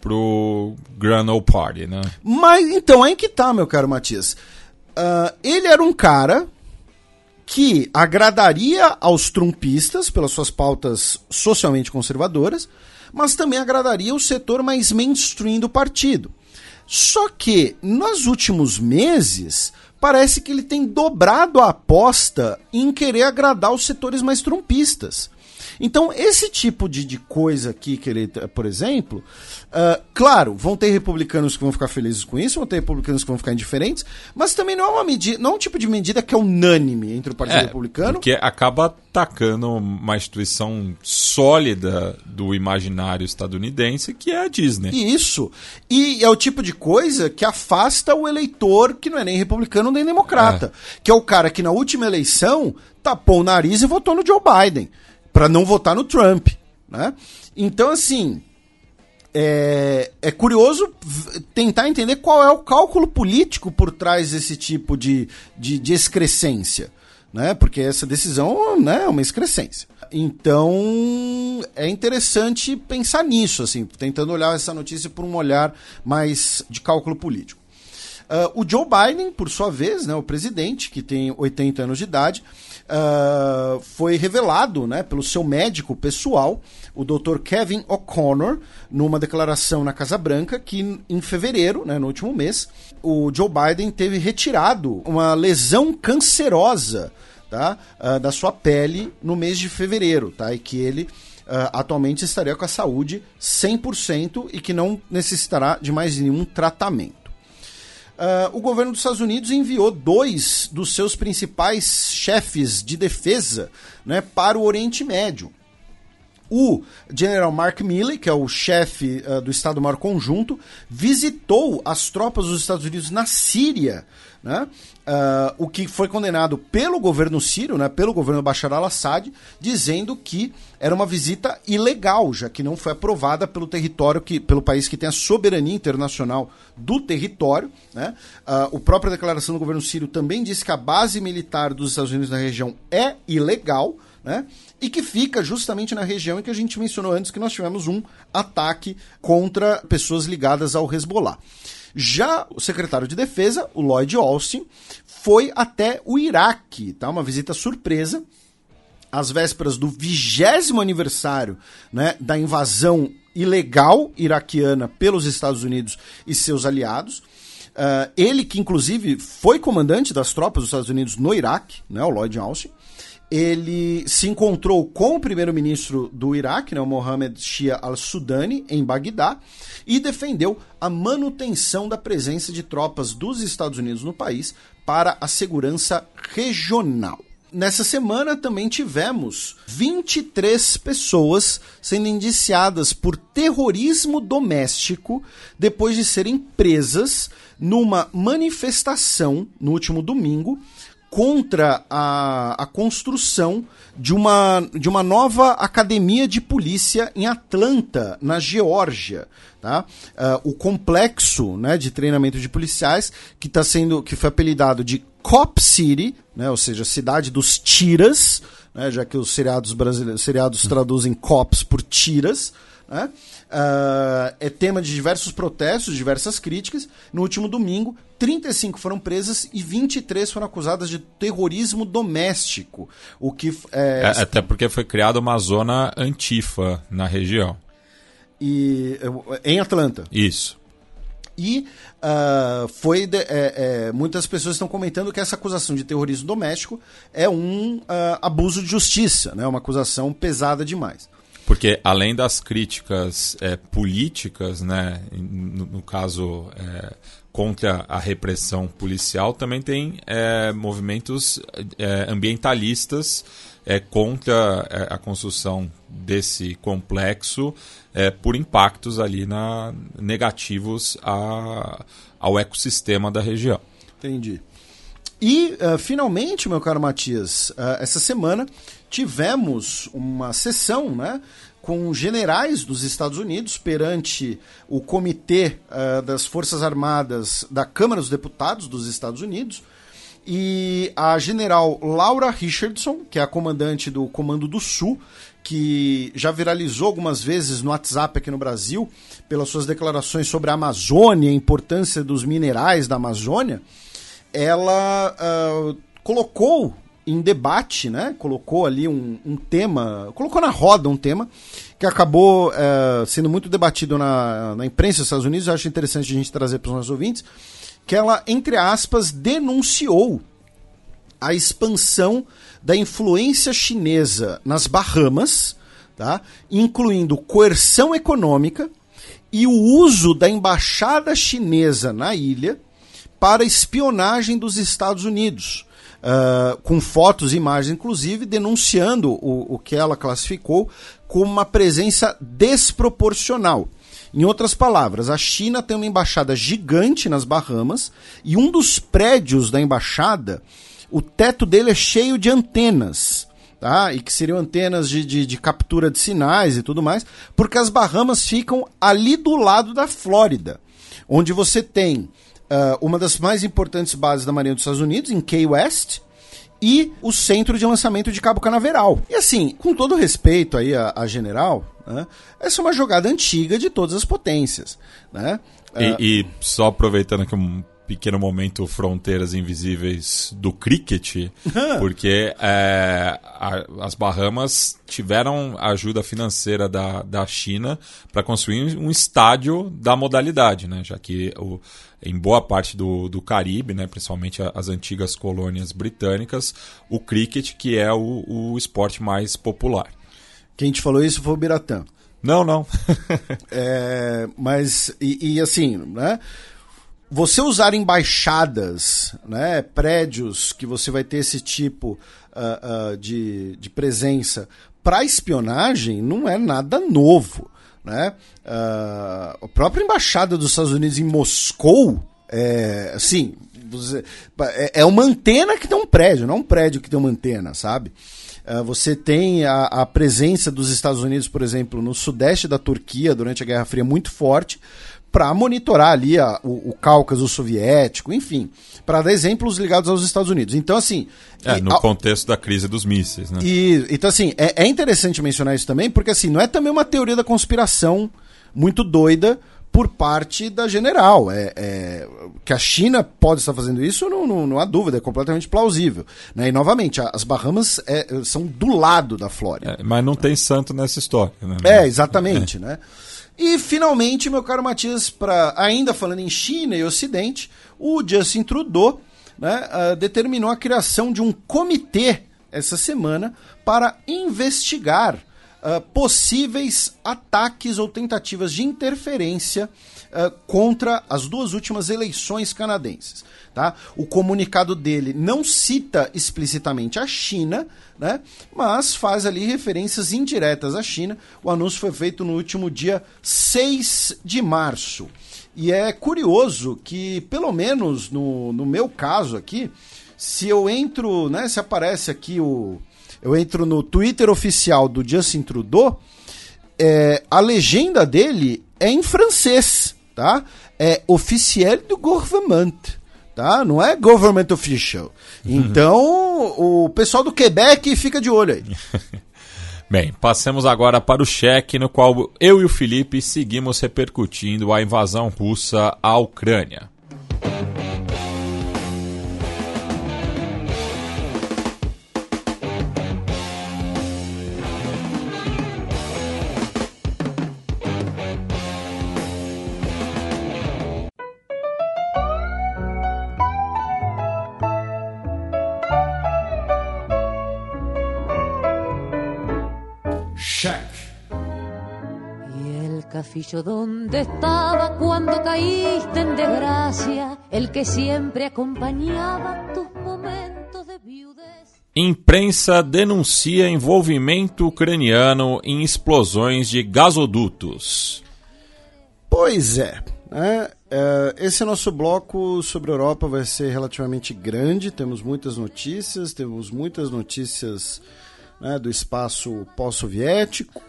pro Grand Old Party, né? Mas então, aí que tá, meu caro Matias. Uh, ele era um cara que agradaria aos trumpistas pelas suas pautas socialmente conservadoras, mas também agradaria o setor mais mainstream do partido. Só que, nos últimos meses, parece que ele tem dobrado a aposta em querer agradar os setores mais trumpistas. Então, esse tipo de, de coisa aqui, que ele, por exemplo, uh, claro, vão ter republicanos que vão ficar felizes com isso, vão ter republicanos que vão ficar indiferentes, mas também não é uma medida, não é um tipo de medida que é unânime entre o Partido é, Republicano. Porque acaba atacando uma instituição sólida do imaginário estadunidense, que é a Disney. Isso. E é o tipo de coisa que afasta o eleitor que não é nem republicano nem democrata. É. Que é o cara que na última eleição tapou o nariz e votou no Joe Biden para não votar no Trump, né? Então, assim, é, é, curioso tentar entender qual é o cálculo político por trás desse tipo de, de, de excrescência, né? Porque essa decisão né, é uma excrescência. Então, é interessante pensar nisso, assim, tentando olhar essa notícia por um olhar mais de cálculo político. Uh, o Joe Biden, por sua vez, né, o presidente, que tem 80 anos de idade, uh, foi revelado né, pelo seu médico pessoal, o Dr. Kevin O'Connor, numa declaração na Casa Branca, que em fevereiro, né, no último mês, o Joe Biden teve retirado uma lesão cancerosa tá, uh, da sua pele no mês de fevereiro, tá, e que ele atualmente estaria com a saúde 100% e que não necessitará de mais nenhum tratamento. Uh, o governo dos Estados Unidos enviou dois dos seus principais chefes de defesa né, para o Oriente Médio. O General Mark Milley, que é o chefe uh, do Estado-Maior Conjunto, visitou as tropas dos Estados Unidos na Síria né? Uh, o que foi condenado pelo governo sírio, né, pelo governo Bashar al-Assad, dizendo que era uma visita ilegal, já que não foi aprovada pelo território, que, pelo país que tem a soberania internacional do território. Né? Uh, o própria declaração do governo sírio também disse que a base militar dos Estados Unidos na região é ilegal. Né? E que fica justamente na região em que a gente mencionou antes que nós tivemos um ataque contra pessoas ligadas ao Hezbollah. Já o secretário de Defesa, o Lloyd Austin, foi até o Iraque, tá? Uma visita surpresa às vésperas do vigésimo aniversário né, da invasão ilegal iraquiana pelos Estados Unidos e seus aliados. Uh, ele que inclusive foi comandante das tropas dos Estados Unidos no Iraque, né, o Lloyd Austin, ele se encontrou com o primeiro-ministro do Iraque, né, o Mohammed Shia al-Sudani, em Bagdá, e defendeu a manutenção da presença de tropas dos Estados Unidos no país para a segurança regional. Nessa semana também tivemos 23 pessoas sendo indiciadas por terrorismo doméstico depois de serem presas numa manifestação no último domingo contra a, a construção de uma, de uma nova academia de polícia em Atlanta, na Geórgia. Tá? Uh, o complexo né, de treinamento de policiais que tá sendo que foi apelidado de Cop City, né, ou seja, cidade dos tiras, né, já que os seriados brasileiros seriados traduzem cops por tiras. Né? Uh, é tema de diversos protestos, diversas críticas. No último domingo, 35 foram presas e 23 foram acusadas de terrorismo doméstico. O que é... É, até porque foi criada uma zona antifa na região. E em Atlanta. Isso. E uh, foi de, é, é, muitas pessoas estão comentando que essa acusação de terrorismo doméstico é um uh, abuso de justiça, né? uma acusação pesada demais. Porque além das críticas é, políticas, né, no, no caso é, contra a repressão policial, também tem é, movimentos é, ambientalistas é, contra é, a construção desse complexo por impactos ali na, negativos a, ao ecossistema da região. Entendi. E, uh, finalmente, meu caro Matias, uh, essa semana tivemos uma sessão né, com generais dos Estados Unidos perante o Comitê uh, das Forças Armadas da Câmara dos Deputados dos Estados Unidos. E a general Laura Richardson, que é a comandante do Comando do Sul, que já viralizou algumas vezes no WhatsApp aqui no Brasil, pelas suas declarações sobre a Amazônia, a importância dos minerais da Amazônia, ela uh, colocou em debate, né? Colocou ali um, um, tema, colocou na roda um tema que acabou uh, sendo muito debatido na, na imprensa dos Estados Unidos. Eu acho interessante a gente trazer para os nossos ouvintes que ela, entre aspas, denunciou a expansão da influência chinesa nas Bahamas, tá? incluindo coerção econômica e o uso da embaixada chinesa na ilha para espionagem dos Estados Unidos. Uh, com fotos e imagens, inclusive, denunciando o, o que ela classificou como uma presença desproporcional. Em outras palavras, a China tem uma embaixada gigante nas Bahamas e um dos prédios da embaixada, o teto dele é cheio de antenas. Tá? E que seriam antenas de, de, de captura de sinais e tudo mais, porque as Bahamas ficam ali do lado da Flórida, onde você tem uh, uma das mais importantes bases da Marinha dos Estados Unidos, em Key West, e o centro de lançamento de Cabo Canaveral. E assim, com todo respeito aí a, a general, né, essa é uma jogada antiga de todas as potências. Né? E, uh, e só aproveitando que um pequeno momento fronteiras invisíveis do cricket, (laughs) porque é, a, as Bahamas tiveram ajuda financeira da, da China para construir um estádio da modalidade, né? já que o, em boa parte do, do Caribe, né, principalmente as antigas colônias britânicas, o cricket que é o, o esporte mais popular. Quem te falou isso foi o Biratã. Não, não. (laughs) é, mas, e, e, assim, né? Você usar embaixadas, né, prédios que você vai ter esse tipo uh, uh, de, de presença para espionagem não é nada novo. Né? Uh, a própria embaixada dos Estados Unidos em Moscou, é, assim, é, é uma antena que tem um prédio, não é um prédio que tem uma antena, sabe? Você tem a, a, presença dos Estados Unidos, por exemplo, no sudeste da Turquia durante a Guerra Fria muito forte, para monitorar ali a, o, o Cáucaso soviético, enfim, para dar exemplos ligados aos Estados Unidos. Então, assim. É, no a, contexto da crise dos mísseis, né? E, então, assim, é, é interessante mencionar isso também, porque, assim, não é também uma teoria da conspiração muito doida por parte da general. É, é, que a China pode estar fazendo isso, não, não, não há dúvida, é completamente plausível. Né? E, novamente, as Bahamas é, são do lado da Flórida. É, mas não tem santo nessa história. Né? É, exatamente. Né? E finalmente, meu caro Matias, pra, ainda falando em China e Ocidente, o Justin Trudeau né, uh, determinou a criação de um comitê essa semana para investigar uh, possíveis ataques ou tentativas de interferência uh, contra as duas últimas eleições canadenses. Tá? O comunicado dele não cita explicitamente a China, né? mas faz ali referências indiretas à China. O anúncio foi feito no último dia 6 de março. E é curioso que, pelo menos no, no meu caso aqui, se eu entro, né, se aparece aqui o. Eu entro no Twitter oficial do Justin Trudeau, é, a legenda dele é em francês, tá? É oficial do gouvernement tá? Não é government official. Então, o pessoal do Quebec fica de olho aí. (laughs) Bem, passemos agora para o cheque, no qual eu e o Felipe seguimos repercutindo a invasão russa à Ucrânia. Castillo donde estaba cuando caíste en desgracia, el que siempre acompañaba tus momentos de viudez. Imprensa denuncia envolvimento ucraniano em explosões de gasodutos. Pois é. Né? É, esse nosso bloco sobre a Europa vai ser relativamente grande. Temos muitas notícias, temos muitas notícias né, do espaço pós-soviético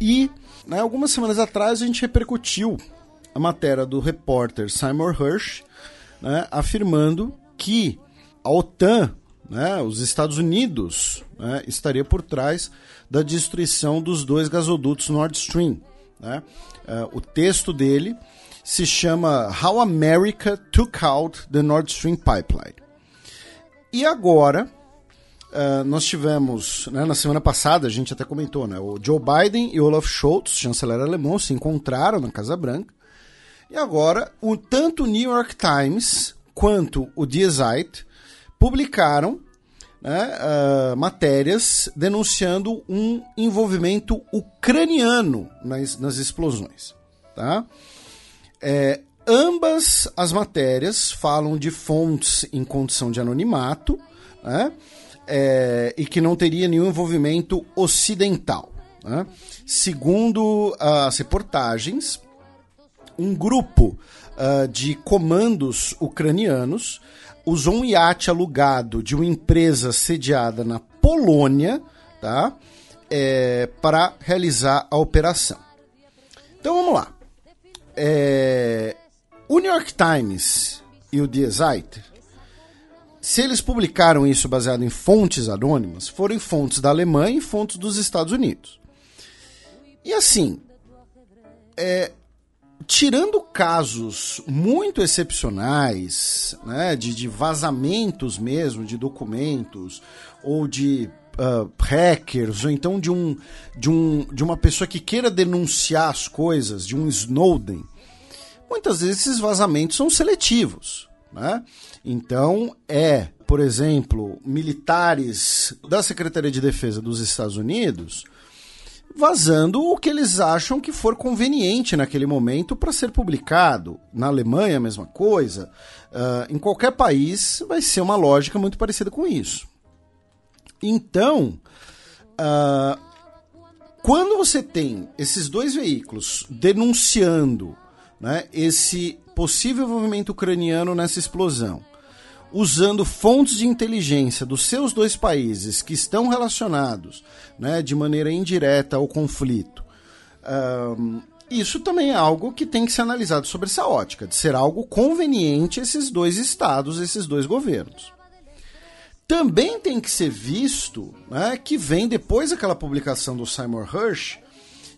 e né, algumas semanas atrás a gente repercutiu a matéria do repórter Simon Hirsch, né, afirmando que a OTAN, né, os Estados Unidos, né, estaria por trás da destruição dos dois gasodutos Nord Stream. Né? Uh, o texto dele se chama How America Took Out the Nord Stream Pipeline. E agora, Uh, nós tivemos, né, na semana passada, a gente até comentou, né, o Joe Biden e Olaf Scholz, chanceler alemão, se encontraram na Casa Branca. E agora, o, tanto o New York Times quanto o Die Zeit publicaram né, uh, matérias denunciando um envolvimento ucraniano nas, nas explosões. Tá? É, ambas as matérias falam de fontes em condição de anonimato, né? É, e que não teria nenhum envolvimento ocidental. Né? Segundo as reportagens, um grupo uh, de comandos ucranianos usou um iate alugado de uma empresa sediada na Polônia tá? É, para realizar a operação. Então vamos lá. É, o New York Times e o Die Zeit se eles publicaram isso baseado em fontes anônimas, foram fontes da Alemanha e fontes dos Estados Unidos. E assim, é, tirando casos muito excepcionais, né, de, de, vazamentos mesmo, de documentos, ou de uh, hackers, ou então de, um, de, um, de uma pessoa que queira denunciar as coisas, de um Snowden, muitas vezes esses vazamentos são seletivos. Né? Então, é, por exemplo, militares da Secretaria de Defesa dos Estados Unidos vazando o que eles acham que for conveniente naquele momento para ser publicado. Na Alemanha, a mesma coisa. Uh, em qualquer país vai ser uma lógica muito parecida com isso. Então, uh, quando você tem esses dois veículos denunciando né, esse possível envolvimento ucraniano nessa explosão, usando fontes de inteligência dos seus dois países que estão relacionados né, de maneira indireta ao conflito. Um, isso também é algo que tem que ser analisado sobre essa ótica, de ser algo conveniente esses dois estados, esses dois governos. Também tem que ser visto né, que vem depois daquela publicação do Simon Hirsch,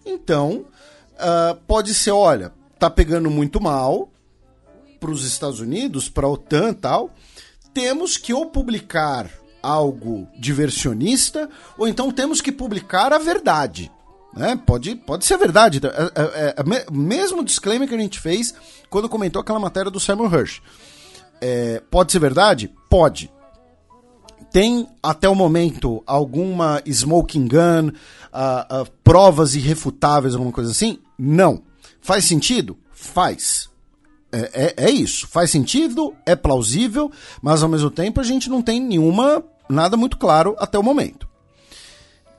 então uh, pode ser, olha, tá pegando muito mal para os Estados Unidos, para a OTAN tal, temos que ou publicar algo diversionista, ou então temos que publicar a verdade. Né? Pode, pode ser verdade. É, é, é, é mesmo disclaimer que a gente fez quando comentou aquela matéria do Simon Hirsch. É, pode ser verdade? Pode. Tem até o momento alguma smoking gun, uh, uh, provas irrefutáveis, alguma coisa assim? Não. Faz sentido? Faz. É, é, é, isso. Faz sentido, é plausível, mas ao mesmo tempo a gente não tem nenhuma, nada muito claro até o momento.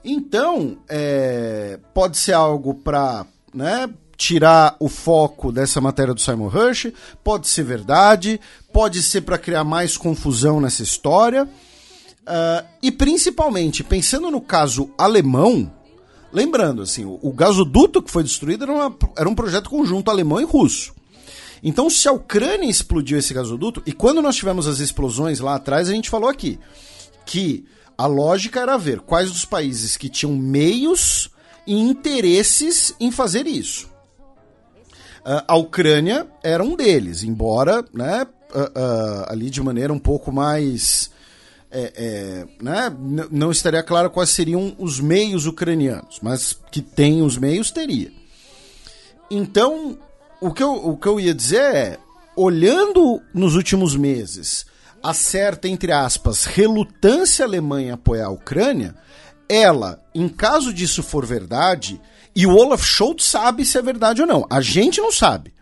Então, é, pode ser algo para né, tirar o foco dessa matéria do Simon Hirsch, pode ser verdade, pode ser para criar mais confusão nessa história. Uh, e principalmente, pensando no caso alemão, lembrando, assim, o, o gasoduto que foi destruído era, uma, era um projeto conjunto alemão e russo. Então, se a Ucrânia explodiu esse gasoduto, e quando nós tivemos as explosões lá atrás, a gente falou aqui que a lógica era ver quais os países que tinham meios e interesses em fazer isso. Uh, a Ucrânia era um deles, embora né, uh, uh, ali de maneira um pouco mais. É, é, né, não estaria claro quais seriam os meios ucranianos, mas que tem os meios, teria. Então, o que, eu, o que eu ia dizer é, olhando nos últimos meses a certa, entre aspas, relutância alemã em apoiar a Ucrânia, ela, em caso disso for verdade, e o Olaf Scholz sabe se é verdade ou não, a gente não sabe.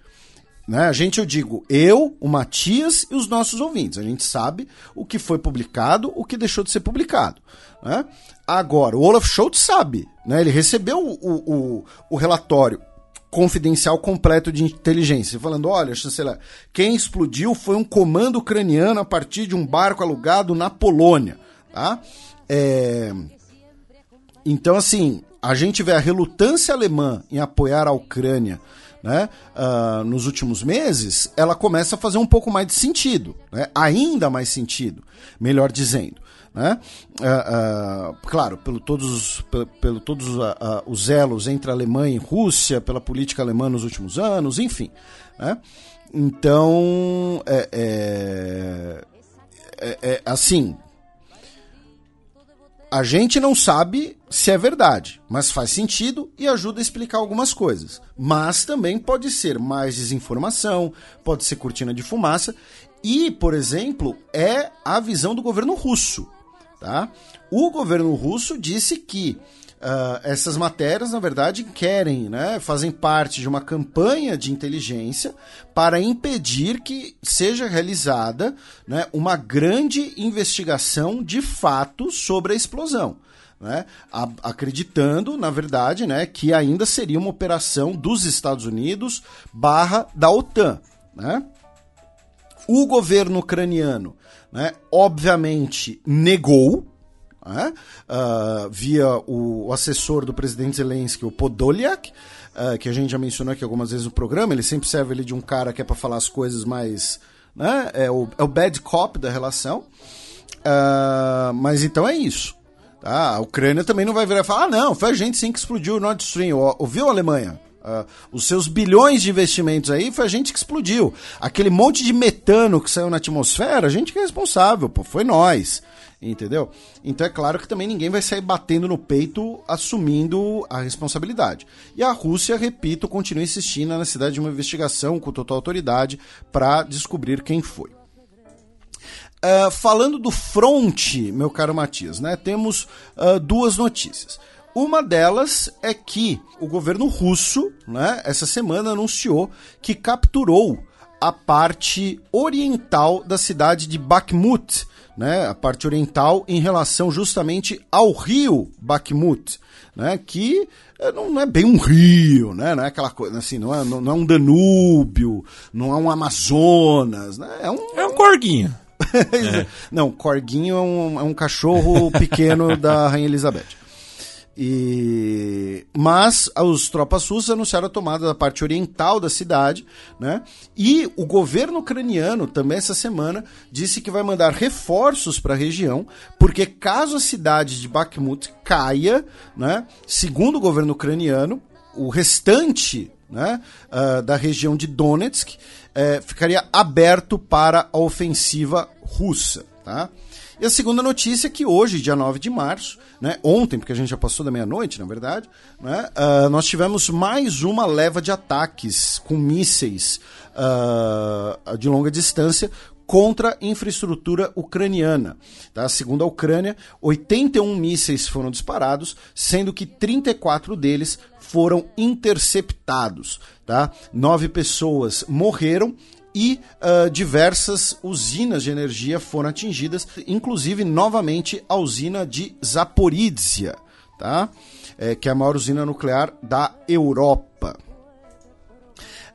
Né? A gente, eu digo, eu, o Matias e os nossos ouvintes. A gente sabe o que foi publicado, o que deixou de ser publicado. Né? Agora, o Olaf Scholz sabe. Né? Ele recebeu o, o, o relatório confidencial completo de inteligência, falando: olha, chanceler, quem explodiu foi um comando ucraniano a partir de um barco alugado na Polônia. Tá? É... Então, assim, a gente vê a relutância alemã em apoiar a Ucrânia né, uh, nos últimos meses, ela começa a fazer um pouco mais de sentido, né? ainda mais sentido, melhor dizendo. Né? Uh, uh, claro, pelo todos, pelo, pelo todos uh, os elos entre Alemanha e Rússia, pela política alemã nos últimos anos, enfim. Né? Então, é, é, é, é, assim, a gente não sabe se é verdade, mas faz sentido e ajuda a explicar algumas coisas. Mas também pode ser mais desinformação, pode ser cortina de fumaça. E, por exemplo, é a visão do governo russo. Tá? O governo russo disse que uh, essas matérias, na verdade, querem, né, fazem parte de uma campanha de inteligência para impedir que seja realizada né, uma grande investigação de fato sobre a explosão. Né, acreditando, na verdade, né, que ainda seria uma operação dos Estados Unidos barra da OTAN. Né? O governo ucraniano né, obviamente negou, né, uh, via o, assessor do presidente Zelensky, o Podolyak, uh, que a gente já mencionou aqui algumas vezes no programa, ele sempre serve ali de um cara que é para falar as coisas mais. Né, é, o, é o bad cop da relação. Uh, mas então é isso. Tá? A Ucrânia também não vai virar e falar: ah, não, foi a gente sim que explodiu o Nord Stream. Ouviu, Alemanha? Uh, os seus bilhões de investimentos aí foi a gente que explodiu. Aquele monte de metano que saiu na atmosfera, a gente que é responsável, pô, foi nós. Entendeu? Então é claro que também ninguém vai sair batendo no peito assumindo a responsabilidade. E a Rússia, repito, continua insistindo na necessidade de uma investigação com total autoridade para descobrir quem foi. Uh, falando do fronte, meu caro Matias, né, temos uh, duas notícias. Uma delas é que o governo russo, né, essa semana anunciou que capturou a parte oriental da cidade de Bakhmut, né, a parte oriental em relação justamente ao rio Bakhmut, né, que eh, não é bem um rio, né, não é aquela coisa assim, não é, não, é um Danúbio, não é um Amazonas, né, é um, É um corguinho. (laughs) não, Corguinho é um, é um cachorro pequeno da Rainha Elizabeth. E... Mas os tropas russas anunciaram a tomada da parte oriental da cidade, né? E o governo ucraniano também essa semana disse que vai mandar reforços para a região, porque caso a cidade de Bakhmut caia, né? Segundo o governo ucraniano, o restante né, uh, da região de Donetsk eh, ficaria aberto para a ofensiva russa. Tá? E a segunda notícia é que hoje, dia 9 de março, né, ontem, porque a gente já passou da meia-noite, na verdade, né, uh, nós tivemos mais uma leva de ataques com mísseis uh, de longa distância contra infraestrutura ucraniana. Tá? Segundo a Ucrânia, 81 mísseis foram disparados, sendo que 34 deles foram interceptados. Tá? Nove pessoas morreram e uh, diversas usinas de energia foram atingidas, inclusive novamente a usina de Zaporizhia, tá? É, que é a maior usina nuclear da Europa.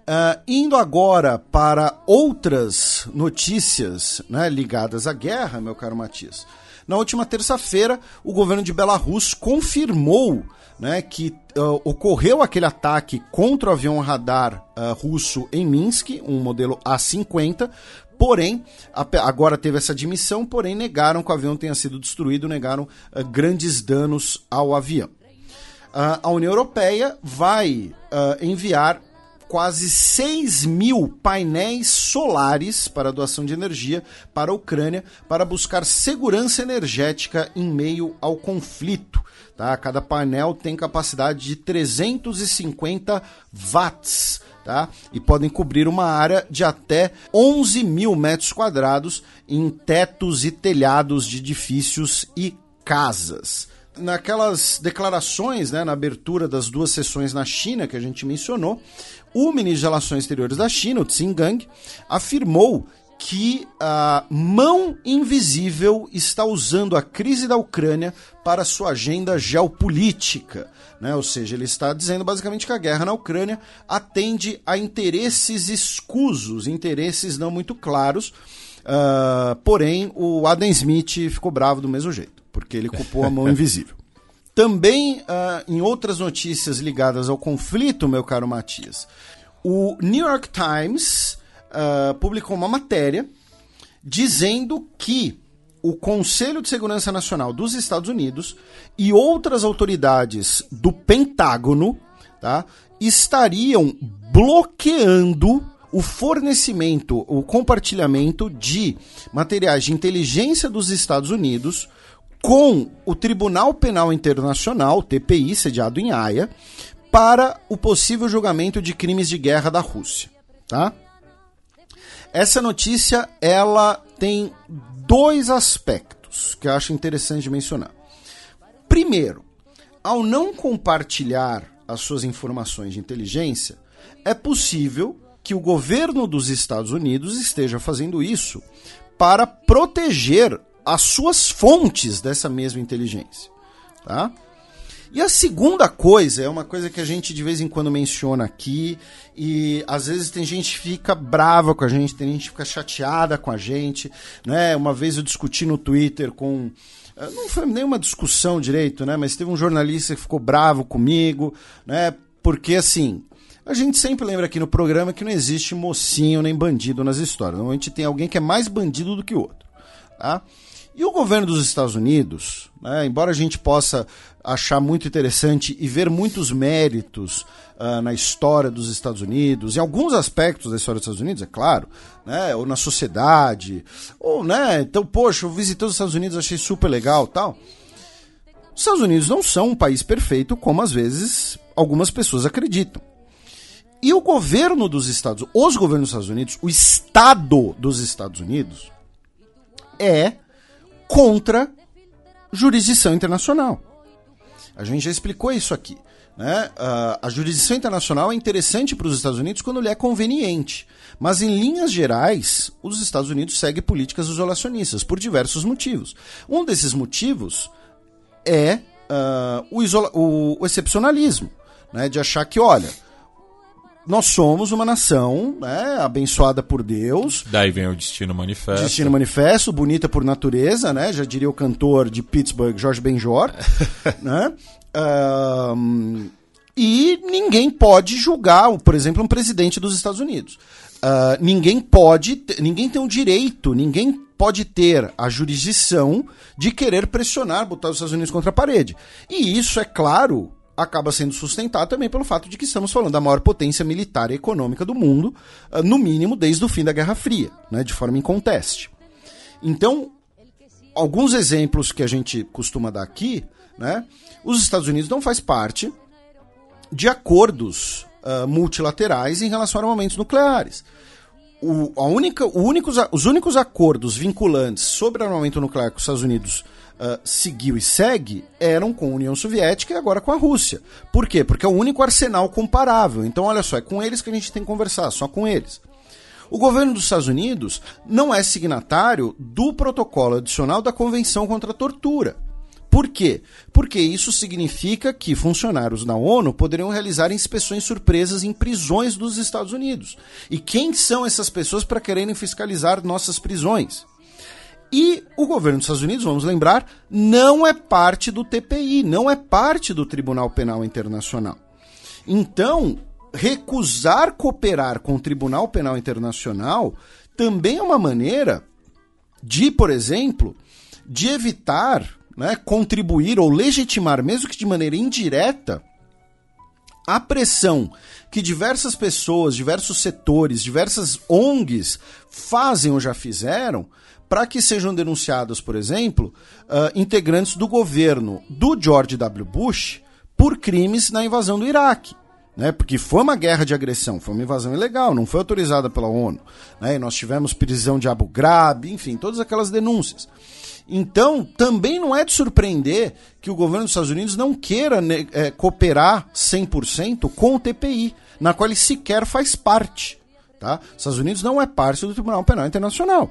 Uh, indo agora para outras notícias né, ligadas à guerra, meu caro Matias. Na última terça-feira, o governo de Belarus confirmou né, que uh, ocorreu aquele ataque contra o avião radar uh, russo em Minsk, um modelo A-50, Porém, agora teve essa admissão, porém negaram que o avião tenha sido destruído, negaram uh, grandes danos ao avião. Uh, a União Europeia vai uh, enviar quase 6 mil painéis solares para doação de energia para a Ucrânia para buscar segurança energética em meio ao conflito. Tá? Cada painel tem capacidade de 350 watts. Tá? E podem cobrir uma área de até 11 mil metros quadrados em tetos e telhados de edifícios e casas naquelas declarações, né, na abertura das duas sessões na China que a gente mencionou, o ministro de Relações Exteriores da China, o Tsing afirmou que a mão invisível está usando a crise da Ucrânia para sua agenda geopolítica. Né? Ou seja, ele está dizendo basicamente que a guerra na Ucrânia atende a interesses escusos, interesses não muito claros. Uh, porém, o Adam Smith ficou bravo do mesmo jeito, porque ele culpou a mão (laughs) invisível. Também uh, em outras notícias ligadas ao conflito, meu caro Matias, o New York Times uh, publicou uma matéria dizendo que o Conselho de Segurança Nacional dos Estados Unidos e outras autoridades do Pentágono tá, estariam bloqueando o fornecimento, o compartilhamento de materiais de inteligência dos Estados Unidos com o Tribunal Penal Internacional, TPI, sediado em Haia, para o possível julgamento de crimes de guerra da Rússia, tá? Essa notícia ela tem dois aspectos que eu acho interessante mencionar. Primeiro, ao não compartilhar as suas informações de inteligência, é possível que o governo dos Estados Unidos esteja fazendo isso para proteger as suas fontes dessa mesma inteligência. Tá? E a segunda coisa é uma coisa que a gente de vez em quando menciona aqui, e às vezes tem gente que fica brava com a gente, tem gente que fica chateada com a gente. Né? Uma vez eu discuti no Twitter com. Eh, não foi nenhuma discussão direito, né? Mas teve um jornalista que ficou bravo comigo, né? Porque assim, a gente sempre lembra aqui no programa que não existe mocinho nem bandido nas histórias. Normalmente tem alguém que é mais bandido do que o outro. Tá? E o governo dos Estados Unidos, né, embora a gente possa achar muito interessante e ver muitos méritos uh, na história dos Estados Unidos, em alguns aspectos da história dos Estados Unidos, é claro, né, ou na sociedade, ou, né, então, poxa, eu visitei os Estados Unidos, achei super legal tal. Os Estados Unidos não são um país perfeito, como às vezes algumas pessoas acreditam. E o governo dos Estados os governos dos Estados Unidos, o Estado dos Estados Unidos, é contra jurisdição internacional. A gente já explicou isso aqui. Né? A jurisdição internacional é interessante para os Estados Unidos quando lhe é conveniente. Mas, em linhas gerais, os Estados Unidos seguem políticas isolacionistas por diversos motivos. Um desses motivos é uh, o, o, o, excepcionalismo, né? de achar que, olha, nós somos uma nação né, abençoada por Deus. Daí vem o Destino Manifesto. Destino Manifesto, bonita por natureza, né? Já diria o cantor de Pittsburgh, Jorge Benjor. (laughs) né? Uh, e ninguém pode julgar, por exemplo, um presidente dos Estados Unidos. Uh, ninguém pode, ninguém tem o direito, ninguém pode ter a jurisdição de querer pressionar, botar os Estados Unidos contra a parede. E isso, é claro, acaba sendo sustentado também pelo fato de que estamos falando da maior potência militar e econômica do mundo, uh, no mínimo desde o fim da Guerra Fria, né, de forma inconteste. Então, alguns exemplos que a gente costuma dar aqui, né, os Estados Unidos não faz parte de acordos uh, multilaterais em relação a armamentos nucleares. O, a única, o únicos, os únicos acordos vinculantes sobre armamento nuclear que os Estados Unidos uh, seguiu e segue eram com a União Soviética e agora com a Rússia. Por quê? Porque é o único arsenal comparável. Então, olha só, é com eles que a gente tem que conversar, só com eles. O governo dos Estados Unidos não é signatário do protocolo adicional da Convenção contra a Tortura. Por quê? Porque isso significa que funcionários da ONU poderiam realizar inspeções surpresas em prisões dos Estados Unidos. E quem são essas pessoas para quererem fiscalizar nossas prisões? E o governo dos Estados Unidos, vamos lembrar, não é parte do TPI, não é parte do Tribunal Penal Internacional. Então, recusar cooperar com o Tribunal Penal Internacional também é uma maneira de, por exemplo, de evitar né, contribuir ou legitimar, mesmo que de maneira indireta, a pressão que diversas pessoas, diversos setores, diversas ONGs fazem ou já fizeram para que sejam denunciados, por exemplo, uh, integrantes do governo do George W. Bush por crimes na invasão do Iraque. Né, porque foi uma guerra de agressão, foi uma invasão ilegal, não foi autorizada pela ONU. Né, nós tivemos prisão de Abu Ghraib, enfim, todas aquelas denúncias. Então, também não é de surpreender que o governo dos Estados Unidos não queira né, é, cooperar 100% com o TPI, na qual ele sequer faz parte. Tá? Os Estados Unidos não é parte do Tribunal Penal Internacional.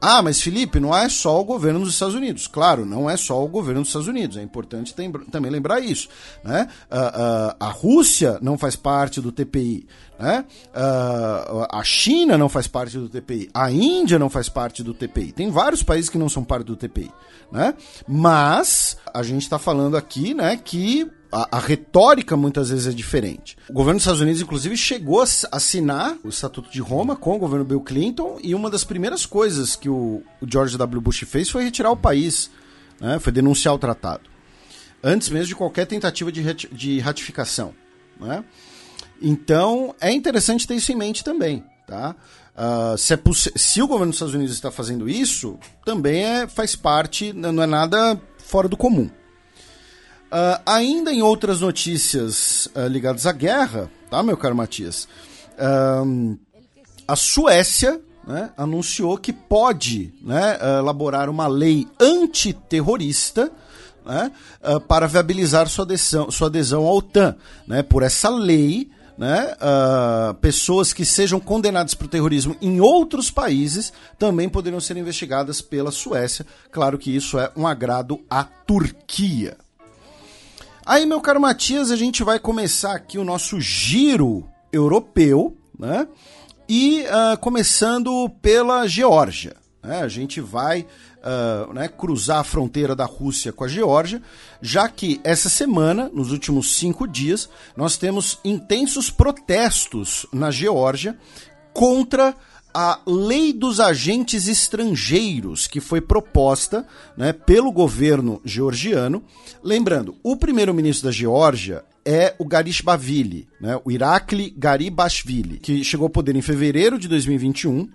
Ah, mas Felipe, não é só o governo dos Estados Unidos. Claro, não é só o governo dos Estados Unidos. É importante também lembrar isso. Né? Uh, uh, a Rússia não faz parte do TPI. Né? Uh, a China não faz parte do TPI. A Índia não faz parte do TPI. Tem vários países que não são parte do TPI. Né? Mas a gente está falando aqui né, que a, a, retórica muitas vezes é diferente. O governo dos Estados Unidos, inclusive, chegou a assinar o Estatuto de Roma com o governo Bill Clinton e uma das primeiras coisas que o, o George W. Bush fez foi retirar o país, né? foi denunciar o tratado. Antes mesmo de qualquer tentativa de, de ratificação. Né? Então, é interessante ter isso em mente também. Tá? Uh, se, é se, o governo dos Estados Unidos está fazendo isso, também é, faz parte, não é nada fora do comum. Uh, ainda em outras notícias uh, ligadas à guerra, tá, meu caro Matias? Uh, a Suécia né, anunciou que pode né, elaborar uma lei antiterrorista né, para viabilizar sua adesão, sua adesão à OTAN. Né, por essa lei, né, uh, pessoas que sejam condenadas por terrorismo em outros países também poderiam ser investigadas pela Suécia. Claro que isso é um agrado à Turquia. Aí, meu caro Matias, a gente vai começar aqui o nosso giro europeu, né? E uh, começando pela Geórgia. Né? A gente vai uh, né, cruzar a fronteira da Rússia com a Geórgia, já que essa semana, nos últimos cinco dias, nós temos intensos protestos na Geórgia contra a lei dos agentes estrangeiros que foi proposta né, pelo governo georgiano. Lembrando, o primeiro-ministro da Geórgia é o Garishbavili, né, o Irakli Garibashvili, que chegou ao poder em fevereiro de 2021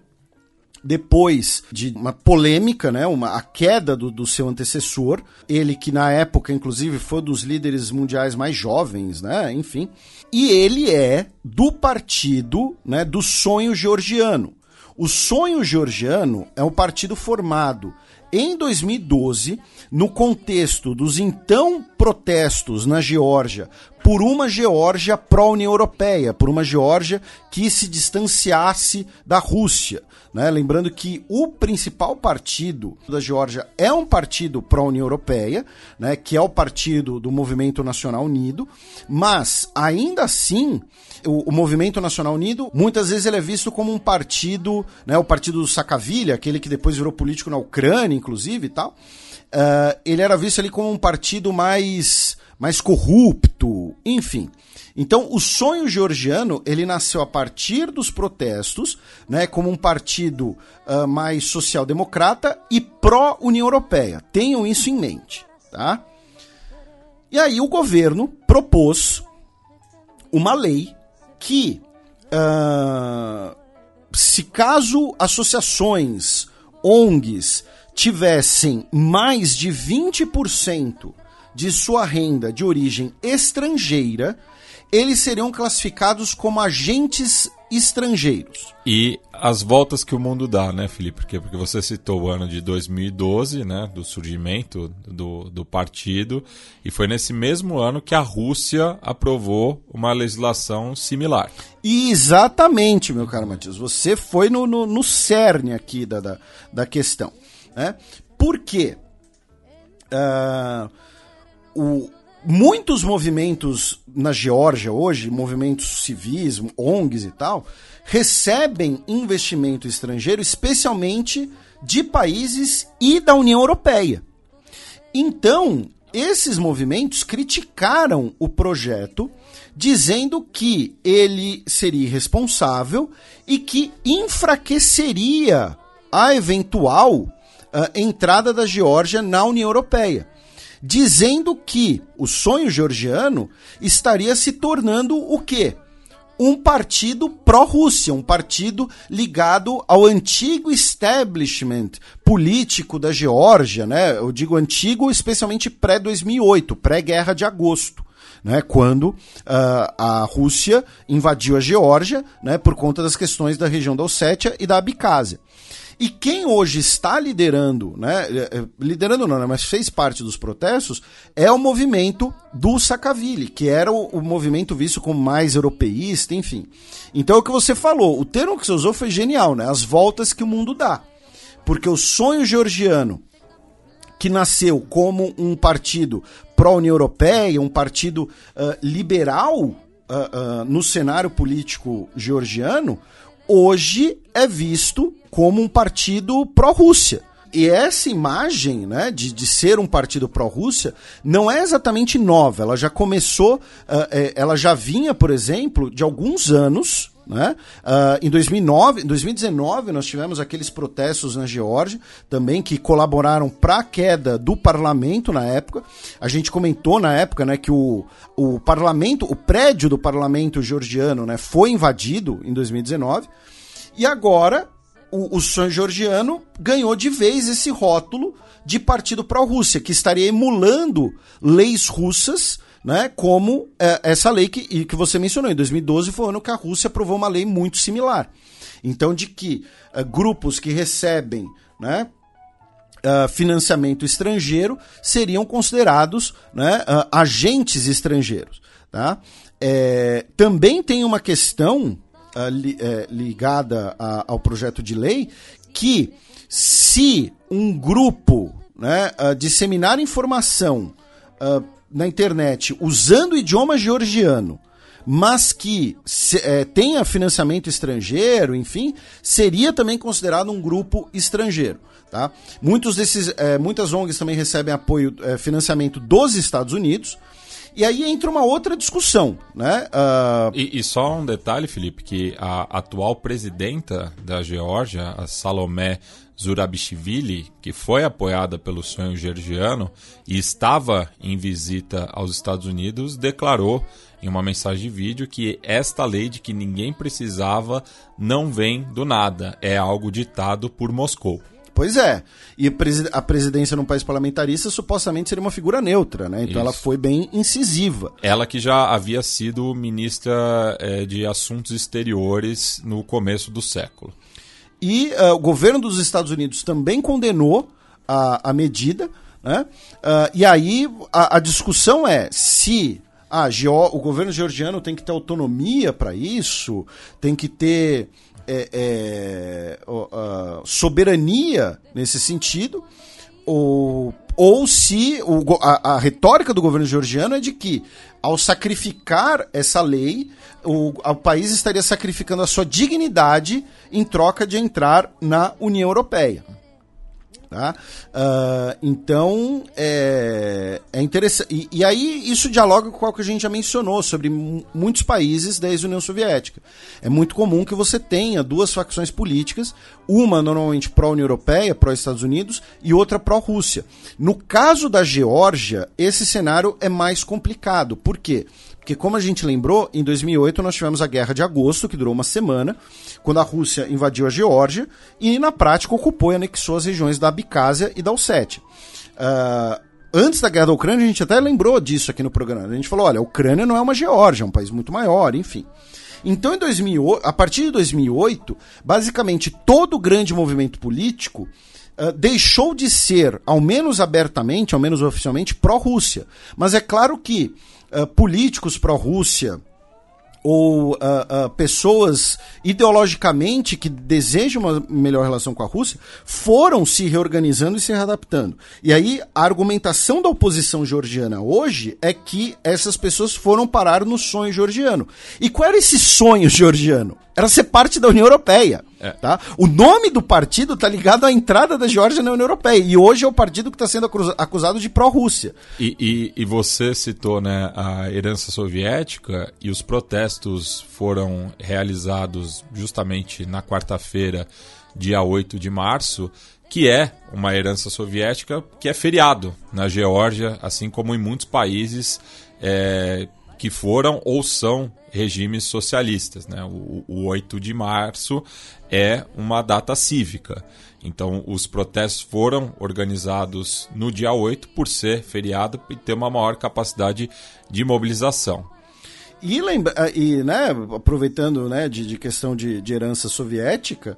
depois de uma polêmica, né, uma, a queda do, do, seu antecessor, ele que na época, inclusive, foi dos líderes mundiais mais jovens, né, enfim, e ele é do partido né, do sonho georgiano. O sonho georgiano é um partido formado Em 2012, no contexto dos então protestos na Geórgia por uma Geórgia pró-União Europeia, por uma Geórgia que se distanciasse da Rússia. Né? Lembrando que o principal partido da Geórgia é um partido pró-União Europeia, né? que é o partido do Movimento Nacional Unido, mas ainda assim o, o, Movimento Nacional Unido, muitas vezes ele é visto como um partido, né, o partido do Saakashvili, aquele que depois virou político na Ucrânia, inclusive e tal. Uh, ele era visto ali como um partido mais mais corrupto, enfim. Então, o sonho georgiano ele nasceu a partir dos protestos, né, como um partido uh, mais social-democrata e pró-União Europeia. Tenham isso em mente, tá? E aí o governo propôs uma lei que, uh, se caso associações, ONGs tivessem mais de 20% de sua renda de origem estrangeira, eles seriam classificados como agentes estrangeiros. E as voltas que o mundo dá, né, Felipe? Porque, porque você citou o ano de 2012, né, do surgimento do, do partido, e foi nesse mesmo ano que a Rússia aprovou uma legislação similar. Exatamente, meu caro Matias. Você foi no, no, no cerne aqui da, da, da questão. Né? Por quê? Uh, o, muitos movimentos na Geórgia hoje, movimentos civis, ONGs e tal, recebem investimento estrangeiro, especialmente de países e da União Europeia. Então, esses movimentos criticaram o projeto, dizendo que ele seria irresponsável e que enfraqueceria a eventual uh, entrada da Geórgia na União Europeia dizendo que o sonho georgiano estaria se tornando o quê? Um partido pró-Rússia, um partido ligado ao antigo establishment político da Geórgia, né? Eu digo antigo, especialmente pré-2008, pré-guerra de agosto. Né, quando uh, a Rússia invadiu a Geórgia né, por conta das questões da região da Ossétia e da Abcásia. E quem hoje está liderando, né, é, é, liderando não, né, mas fez parte dos protestos, é o movimento do Saakashvili, que era o, o, movimento visto como mais europeísta, enfim. Então é o que você falou, o termo que você usou foi genial, né, as voltas que o mundo dá. Porque o sonho georgiano, que nasceu como um partido pró-União Europeia, um partido uh, liberal uh, uh, no cenário político georgiano, hoje é visto como um partido pró-Rússia. E essa imagem né, de, de ser um partido pró-Rússia não é exatamente nova. Ela já começou, uh, ela já vinha, por exemplo, de alguns anos. Né? Uh, em 2009, 2019, nós tivemos aqueles protestos na Geórgia também que colaboraram para a queda do parlamento na época. A gente comentou na época né, que o, o parlamento, o prédio do parlamento georgiano né, foi invadido em 2019. E agora o, o sonho georgiano ganhou de vez esse rótulo de partido pró-Rússia, que estaria emulando leis russas, né, como é, essa lei que, que você mencionou. Em 2012 foi o ano que a Rússia aprovou uma lei muito similar. Então, de que é, grupos que recebem né, uh, financiamento estrangeiro seriam considerados né, uh, agentes estrangeiros. Tá? É, também tem uma questão uh, li, ligada a, ao projeto de lei que se um grupo né, disseminar informação na internet usando o idioma georgiano, mas que se, é, tenha financiamento estrangeiro, enfim, seria também considerado um grupo estrangeiro. Tá? Muitos desses, é, muitas ONGs também recebem apoio, é, financiamento dos Estados Unidos. E aí entra uma outra discussão, né? Uh... E, e, só um detalhe, Felipe, que a atual presidenta da Geórgia, a Salomé Zurabishvili, que foi apoiada pelo sonho georgiano e estava em visita aos Estados Unidos, declarou em uma mensagem de vídeo que esta lei de que ninguém precisava não vem do nada, é algo ditado por Moscou. Pois é. E a presidência num país parlamentarista supostamente seria uma figura neutra, né? Então Isso. ela foi bem incisiva. Ela que já havia sido ministra é, de Assuntos Exteriores no começo do século. E uh, o governo dos Estados Unidos também condenou a, a medida, né? Uh, e aí a, a, discussão é se ah, o governo georgiano tem que ter autonomia para isso, tem que ter é, é, soberania nesse sentido, ou, ou se o, a, a, retórica do governo georgiano é de que, ao sacrificar essa lei, o, o país estaria sacrificando a sua dignidade em troca de entrar na União Europeia. Tá? Uh, então, é, é interessante. E, e, aí, isso dialoga com o que a gente já mencionou sobre muitos países da ex-União Soviética. É muito comum que você tenha duas facções políticas, uma normalmente pró-União Europeia, pró-Estados Unidos, e outra pró-Rússia. No caso da Geórgia, esse cenário é mais complicado. Por quê? Porque, como a gente lembrou, em 2008 nós tivemos a Guerra de Agosto, que durou uma semana, quando a Rússia invadiu a Geórgia e, na prática, ocupou e anexou as regiões da Abcásia e da Ossétia. Uh, antes da Guerra da Ucrânia, a gente até lembrou disso aqui no programa. A gente falou: olha, a Ucrânia não é uma Geórgia, é um país muito maior, enfim. Então, em 2008, a partir de 2008, basicamente todo o grande movimento político Uh, deixou de ser, ao menos abertamente, ao menos oficialmente, pró-Rússia. Mas é claro que uh, políticos pró-Rússia ou uh, uh, pessoas ideologicamente que desejam uma melhor relação com a Rússia foram se reorganizando e se readaptando. E aí a argumentação da oposição georgiana hoje é que essas pessoas foram parar no sonho georgiano. E qual era esse sonho georgiano? Era ser parte da União Europeia. É. Tá? O nome do partido está ligado à entrada da Geórgia na União Europeia. E hoje é o partido que está sendo acusado de pró-Rússia. E, e, e, você citou né, a herança soviética e os protestos foram realizados justamente na quarta-feira, dia 8 de março, que é uma herança soviética que é feriado na Geórgia, assim como em muitos países. É, que foram ou são regimes socialistas. Né? O, o 8 de março é uma data cívica. Então, os protestos foram organizados no dia 8 por ser feriado e ter uma maior capacidade de mobilização. E, lembra, e né, aproveitando né, de, de questão de, de herança soviética,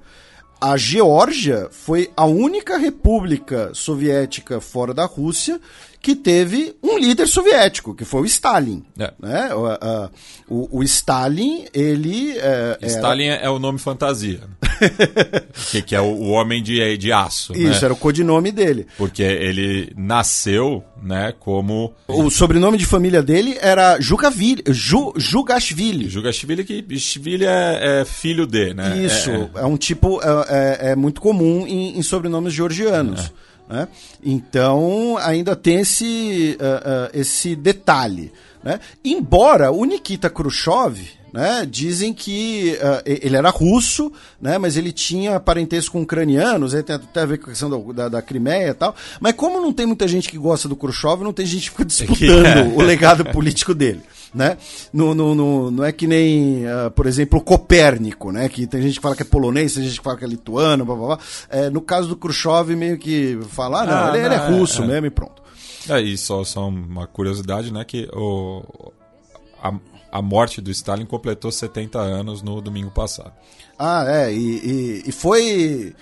a Geórgia foi a única república soviética fora da Rússia que teve um líder soviético, que foi o Stalin. É. Né? O, o, o, Stalin, ele. É, Stalin era... é o nome fantasia. (laughs) que, que, é o, o, homem de, de aço. Isso, né? era o codinome dele. Porque ele nasceu né, como. O sobrenome de família dele era Jugavili, Ju, Jugashvili. Jugashvili, que Shvili é, é, filho de, né? Isso, é, é. é um tipo. É, é, é, muito comum em, em sobrenomes georgianos. Né? Então, ainda tem esse, uh, uh, esse detalhe. Né? Embora o Nikita Khrushchev, né, dizem que uh, ele era russo, né, mas ele tinha parentesco com ucranianos, aí tem até a ver com a questão da, da, da Crimeia e tal. Mas como não tem muita gente que gosta do Khrushchev, não tem gente que fica (laughs) disputando o legado político dele né? No, no, no, não é que nem, uh, por exemplo, o Copérnico, né? Que tem gente que fala que é polonês, tem gente que fala que é lituano, blá, blá, blá. É, no caso do Khrushchev, meio que fala, ah, não, ah, ele, ele, é, é russo é, mesmo e pronto. É, e só, só uma curiosidade, né? Que o, a, a morte do Stalin completou 70 anos no domingo passado. Ah, é, e, e, e foi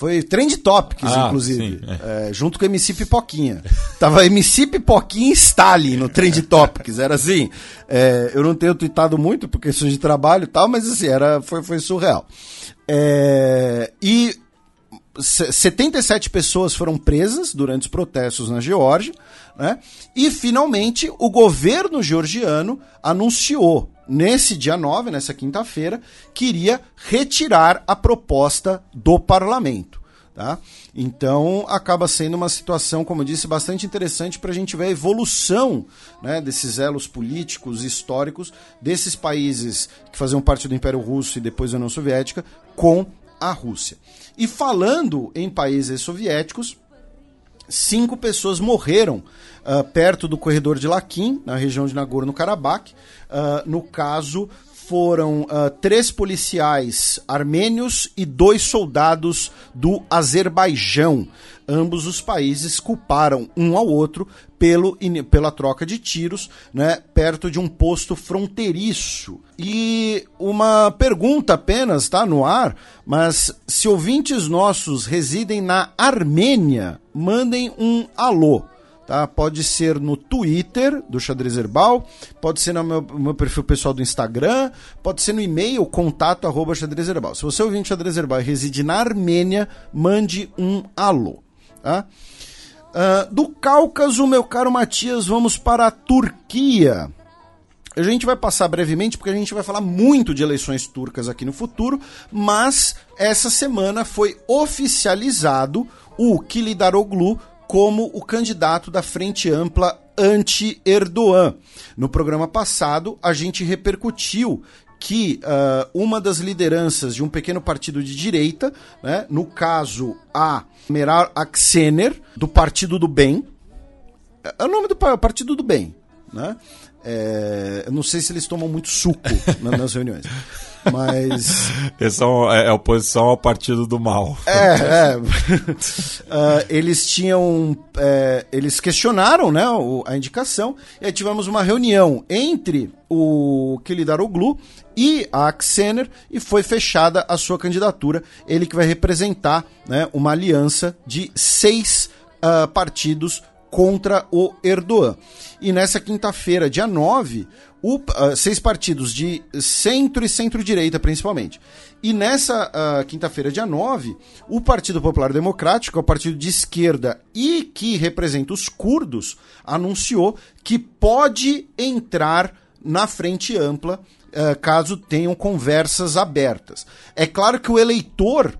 foi Trend Topics, ah, inclusive. Sim, é. É, junto com MC Pipoquinha. Tava MC Pipoquinha e Stalin no Trend Topics. Era assim. É, eu não tenho tweetado muito por questões de trabalho e tal, mas assim, era, foi, foi surreal. É, e 77 pessoas foram presas durante os protestos na Geórgia, né? E finalmente o governo georgiano anunciou nesse dia 9, nessa quinta-feira, queria retirar a proposta do parlamento. Tá? Então acaba sendo uma situação, como eu disse, bastante interessante para a gente ver a evolução né, desses elos políticos históricos desses países que faziam parte do Império Russo e depois da União Soviética com a Rússia. E falando em países soviéticos, cinco pessoas morreram uh, perto do corredor de Lakim, na região de Nagorno-Karabakh. Uh, no caso, foram uh, três policiais armênios e dois soldados do Azerbaijão. Ambos os países culparam um ao outro pelo, pela troca de tiros, né, perto de um posto fronteiriço. E uma pergunta apenas, tá, no ar, mas se ouvintes nossos residem na Armênia, mandem um alô. Tá? Pode ser no Twitter do Xadrez Herbal, pode ser no meu, meu perfil pessoal do Instagram, pode ser no e-mail contato arroba xadrez herbal. Se você ouvir Xadrez Herbal e reside na Armênia, mande um alô. Tá? Uh, do Cáucaso, meu caro Matias, vamos para a Turquia. A gente vai passar brevemente porque a gente vai falar muito de eleições turcas aqui no futuro, mas essa semana foi oficializado o Kilidaroglu como o candidato da Frente Ampla anti-Erdogan. No programa passado, a gente repercutiu que uh, uma das lideranças de um pequeno partido de direita, né, no caso a Meral Aksener, do Partido do Bem, é o nome do Partido do Bem, né? É, eu não sei se eles tomam muito suco nas reuniões. (laughs) Mas. (laughs) Essa é, é oposição ao partido do mal. É, é. uh, (laughs) eles tinham. É, eles questionaram né, a indicação, e aí tivemos uma reunião entre o Kilidaroglu e a Aksener e foi fechada a sua candidatura. Ele que vai representar né, uma aliança de seis uh, partidos contra o Erdogan. E nessa quinta-feira, dia 9, o, uh, seis partidos de centro e centro-direita, principalmente. E nessa uh, quinta-feira, dia 9, o Partido Popular Democrático, é o partido de esquerda e que representa os curdos, anunciou que pode entrar na frente ampla uh, caso tenham conversas abertas. É claro que o eleitor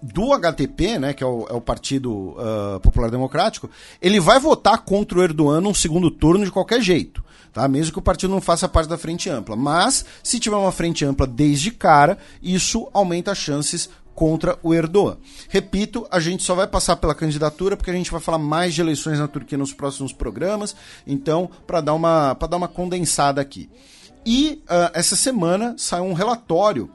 do HTP, né, que é o, é o Partido Popular Democrático, ele vai votar contra o Erdogan num segundo turno de qualquer jeito. Tá? Mesmo que o partido não faça parte da frente ampla. Mas, se tiver uma frente ampla desde cara, isso aumenta as chances contra o Erdogan. Repito, a gente só vai passar pela candidatura porque a gente vai falar mais de eleições na Turquia nos próximos programas. Então, para dar, uma, dar uma condensada aqui. E uh, essa semana saiu um relatório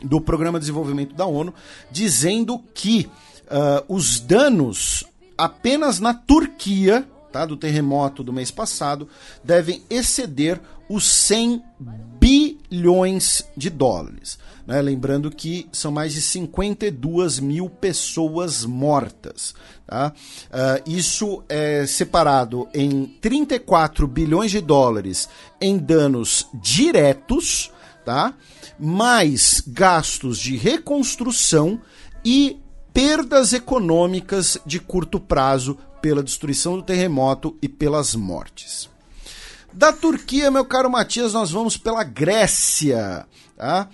do Programa de Desenvolvimento da ONU, dizendo que uh, os danos apenas na Turquia, tá, do terremoto do mês passado, devem exceder os 100 bilhões de dólares. Né? Lembrando que são mais de 52 mil pessoas mortas. Tá? Uh, isso é separado em 34 bilhões de dólares em danos diretos, tá? mais gastos de reconstrução e perdas econômicas de curto prazo pela destruição do terremoto e pelas mortes. Da Turquia, meu caro Matias, nós vamos pela Grécia. Tá?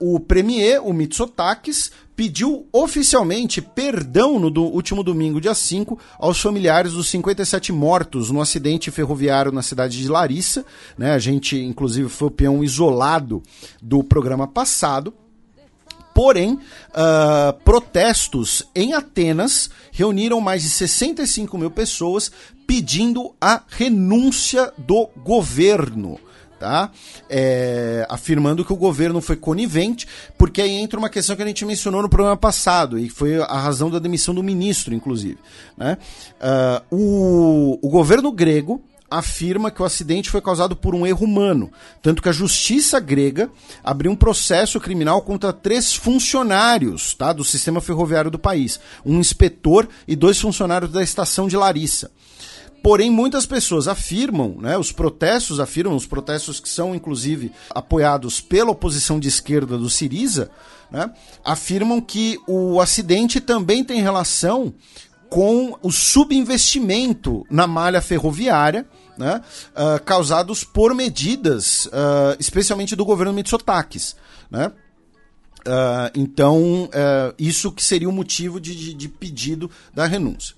Uh, o premier, o Mitsotakis, pediu oficialmente perdão no do último domingo, dia 5, aos familiares dos 57 mortos no acidente ferroviário na cidade de Larissa. Né? A gente, inclusive, foi o peão isolado do programa passado. Porém, uh, protestos em Atenas reuniram mais de 65 mil pessoas pedindo a renúncia do governo tá? É, afirmando que o governo foi conivente, porque aí entra uma questão que a gente mencionou no programa passado, e foi a razão da demissão do ministro, inclusive. Né? Uh, o, o governo grego afirma que o acidente foi causado por um erro humano, tanto que a justiça grega abriu um processo criminal contra três funcionários tá, do sistema ferroviário do país, um inspetor e dois funcionários da estação de Larissa. Porém, muitas pessoas afirmam, né, os protestos afirmam, os protestos que são inclusive apoiados pela oposição de esquerda do Siriza, né, afirmam que o acidente também tem relação com o subinvestimento na malha ferroviária, né, uh, causados por medidas, uh, especialmente do governo Mitsotakis. Né? Uh, então, isso que seria o motivo de, de, de pedido da renúncia.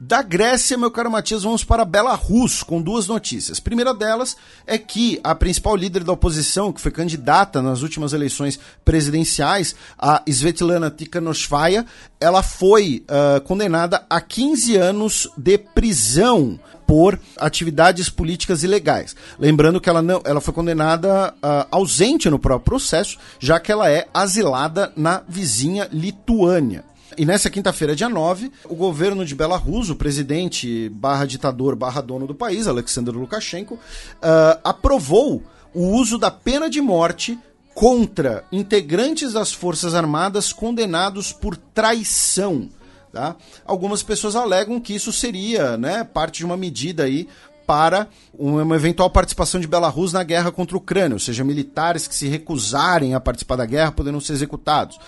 Da Grécia, meu caro Matias, vamos para Belarus com duas notícias. Primeira delas é que a principal líder da oposição, que foi candidata nas últimas eleições presidenciais, a Svetlana Tikhanovskaya, ela foi uh, condenada a 15 anos de prisão por atividades políticas ilegais. Lembrando que ela, não, ela foi condenada uh, ausente no próprio processo, já que ela é asilada na vizinha Lituânia. E nessa quinta-feira, dia 9, o governo de Belarus, o presidente barra ditador barra dono do país, Alexander Lukashenko, uh, aprovou o uso da pena de morte contra integrantes das Forças Armadas condenados por traição. Tá? Algumas pessoas alegam que isso seria né, parte de uma medida aí para uma eventual participação de Belarus na guerra contra a Ucrânia, ou seja, militares que se recusarem a participar da guerra poderão ser executados.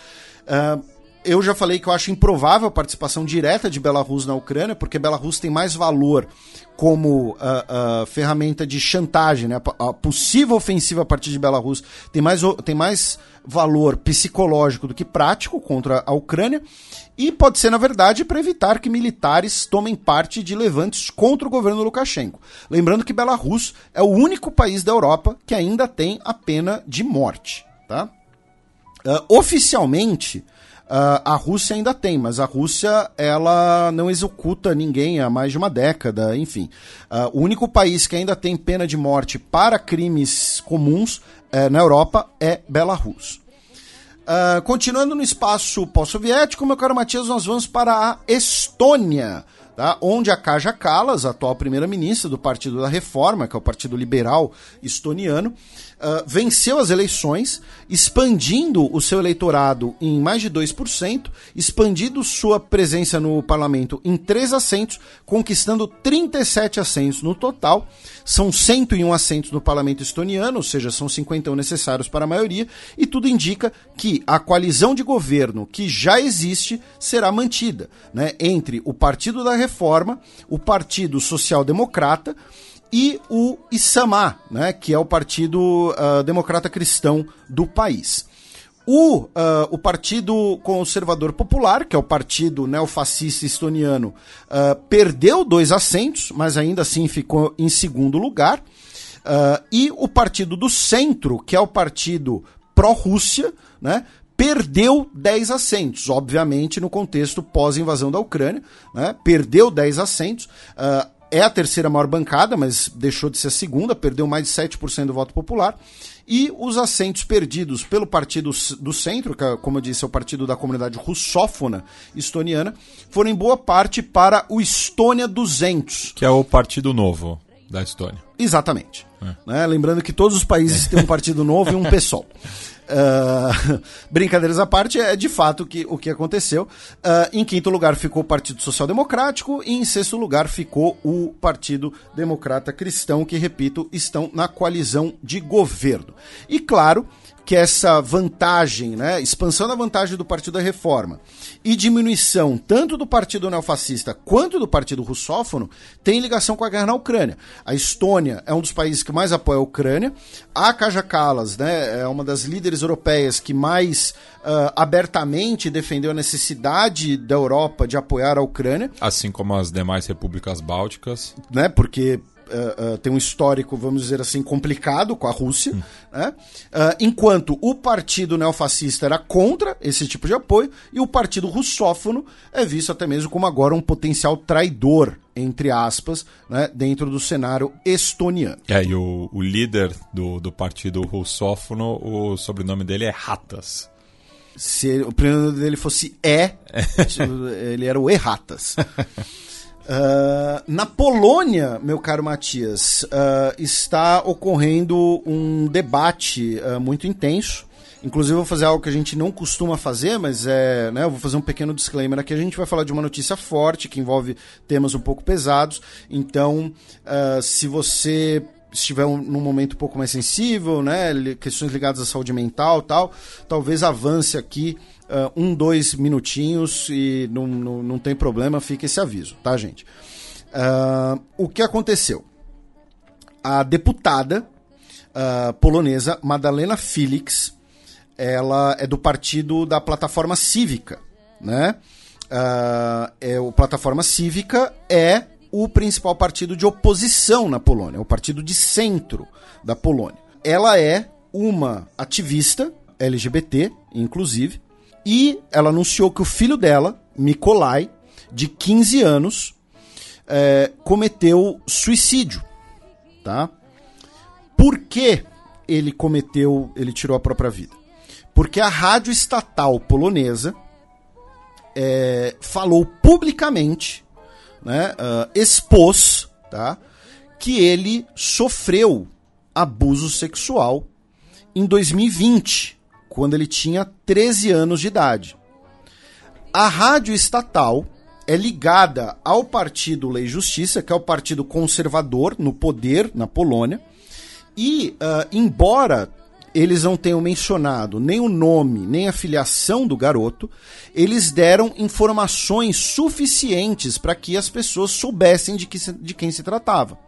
Uh, eu já falei que eu acho improvável a participação direta de Belarus na Ucrânia, porque Belarus tem mais valor como uh, uh, ferramenta de chantagem, né? A, possível ofensiva a partir de Belarus tem mais, tem mais valor psicológico do que prático contra a Ucrânia e pode ser, na verdade, para evitar que militares tomem parte de levantes contra o governo Lukashenko. Lembrando que Belarus é o único país da Europa que ainda tem a pena de morte. Tá? Uh, oficialmente, Uh, a Rússia ainda tem, mas a Rússia ela não executa ninguém há mais de uma década, enfim. Uh, o único país que ainda tem pena de morte para crimes comuns uh, na Europa é Belarus. Uh, continuando no espaço pós-soviético, meu caro Matias, nós vamos para a Estônia tá? onde a Kaja Kallas, atual primeira-ministra do Partido da Reforma, que é o Partido Liberal Estoniano, uh, venceu as eleições, expandindo o seu eleitorado em mais de 2%, expandindo sua presença no parlamento em três assentos, conquistando 37 assentos no total. São 101 assentos no parlamento estoniano, ou seja, são 51 necessários para a maioria, e tudo indica que a coalizão de governo que já existe será mantida né, entre o Partido da Reforma, o Partido Social Democrata e o Isamá, né, que é o Partido uh, Democrata Cristão do país. O, uh, o Partido Conservador Popular, que é o partido neofascista estoniano, uh, perdeu dois assentos, mas ainda assim ficou em segundo lugar. e o Partido do Centro, que é o partido pró-Rússia, né, perdeu 10 assentos, obviamente no contexto pós-invasão da Ucrânia, né? perdeu 10 assentos. Uh, é a terceira maior bancada, mas deixou de ser a segunda, perdeu mais de 7% do voto popular. E os assentos perdidos pelo Partido do Centro, que, é, como eu disse, é o partido da comunidade russófona estoniana, foram em boa parte para o Estônia 200. Que é o Partido Novo da Estônia. Exatamente. É. Né? Lembrando que todos os países têm um partido novo e um PSOL. (laughs) Uh, (laughs) brincadeiras à parte, é de fato que, o que aconteceu. Uh, em quinto lugar ficou o Partido Social Democrático e em sexto lugar ficou o Partido Democrata Cristão, que, repito, estão na coalizão de governo. E claro que essa vantagem, né, expansão da vantagem do Partido da Reforma e diminuição tanto do Partido Neofascista quanto do Partido Russófono tem ligação com a guerra na Ucrânia. A Estônia é um dos países que mais apoia a Ucrânia. A Kaja Kallas né, é uma das líderes europeias que mais uh, abertamente defendeu a necessidade da Europa de apoiar a Ucrânia. Assim como as demais repúblicas bálticas. Né, porque uh, uh, tem um histórico, vamos dizer assim, complicado com a Rússia, hum. né? uh, enquanto o partido neofascista era contra esse tipo de apoio e o partido russófono é visto até mesmo como agora um potencial traidor entre aspas, né, dentro do cenário estoniano. É, e o, o líder do, do partido russófono, o sobrenome dele é Ratas. Se o primeiro dele fosse E, ele era o Erratas. (laughs) Uh, na Polônia, meu caro Matias, uh, está ocorrendo um debate uh, muito intenso. Inclusive, vou fazer algo que a gente não costuma fazer, mas é. Né, eu vou fazer um pequeno disclaimer aqui. A gente vai falar de uma notícia forte que envolve temas um pouco pesados. Então, se você estiver um, num momento um pouco mais sensível, né, questões ligadas à saúde mental tal, talvez avance aqui uh, um, dois minutinhos e não, não, não tem problema, fica esse aviso, tá, gente? Uh, o que aconteceu? A deputada uh, polonesa Madalena Felix, ela é do partido da plataforma cívica, né? É, o plataforma cívica é o principal partido de oposição na Polônia, é o partido de centro da Polônia. Ela é uma ativista LGBT, inclusive, e ela anunciou que o filho dela, Nikolai, de 15 anos, é, cometeu suicídio, tá? Por que ele cometeu, ele tirou a própria vida? Porque a rádio estatal polonesa é, falou publicamente, né, uh, expôs, tá, que ele sofreu abuso sexual em 2020, quando ele tinha 13 anos de idade. A rádio estatal é ligada ao partido Lei e Justiça, que é o partido conservador no poder na Polônia. E, uh, embora eles não tenham mencionado nem o nome, nem a filiação do garoto, eles deram informações suficientes para que as pessoas soubessem de, que se, de quem se tratava.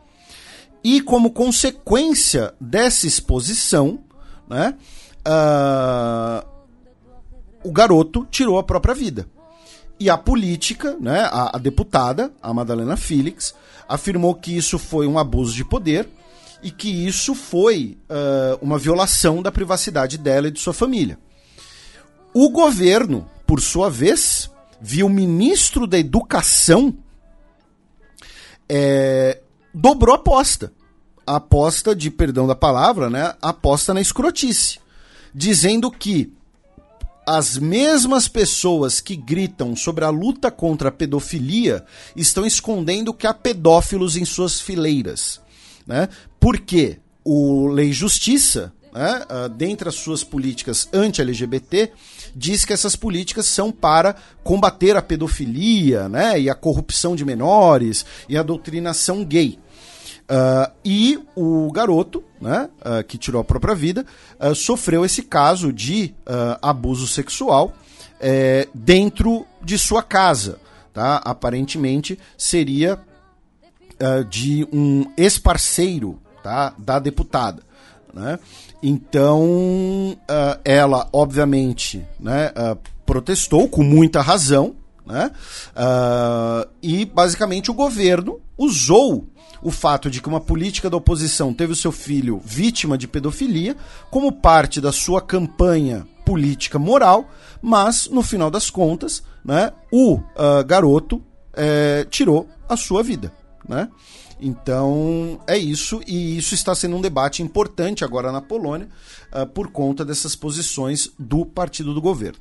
E como consequência dessa exposição, né, uh, o garoto tirou a própria vida. E a política, né, a, a deputada, a Madalena Felix, afirmou que isso foi um abuso de poder e que isso foi uh, uma violação da privacidade dela e de sua família. O governo, por sua vez, viu o ministro da Educação é, dobrou a aposta. A aposta de, perdão da palavra, né? Aposta na escrotice. Dizendo que as mesmas pessoas que gritam sobre a luta contra a pedofilia estão escondendo que há pedófilos em suas fileiras. Né? Porque o Lei Justiça, né, uh, dentre as suas políticas anti-LGBT, diz que essas políticas são para combater a pedofilia né, e a corrupção de menores e a doutrinação gay. Uh, e o garoto, né, uh, que tirou a própria vida, uh, sofreu esse caso de abuso sexual eh, dentro de sua casa. Tá? Aparentemente seria de um ex-parceiro tá, da deputada. Né? Então, ela, obviamente, né, protestou com muita razão. Né? e basicamente o governo usou o fato de que uma política da oposição teve o seu filho vítima de pedofilia como parte da sua campanha política moral, mas no final das contas, né, o uh, garoto é, tirou a sua vida, né? Então é isso, e isso está sendo um debate importante agora na Polônia uh, por conta dessas posições do partido do governo.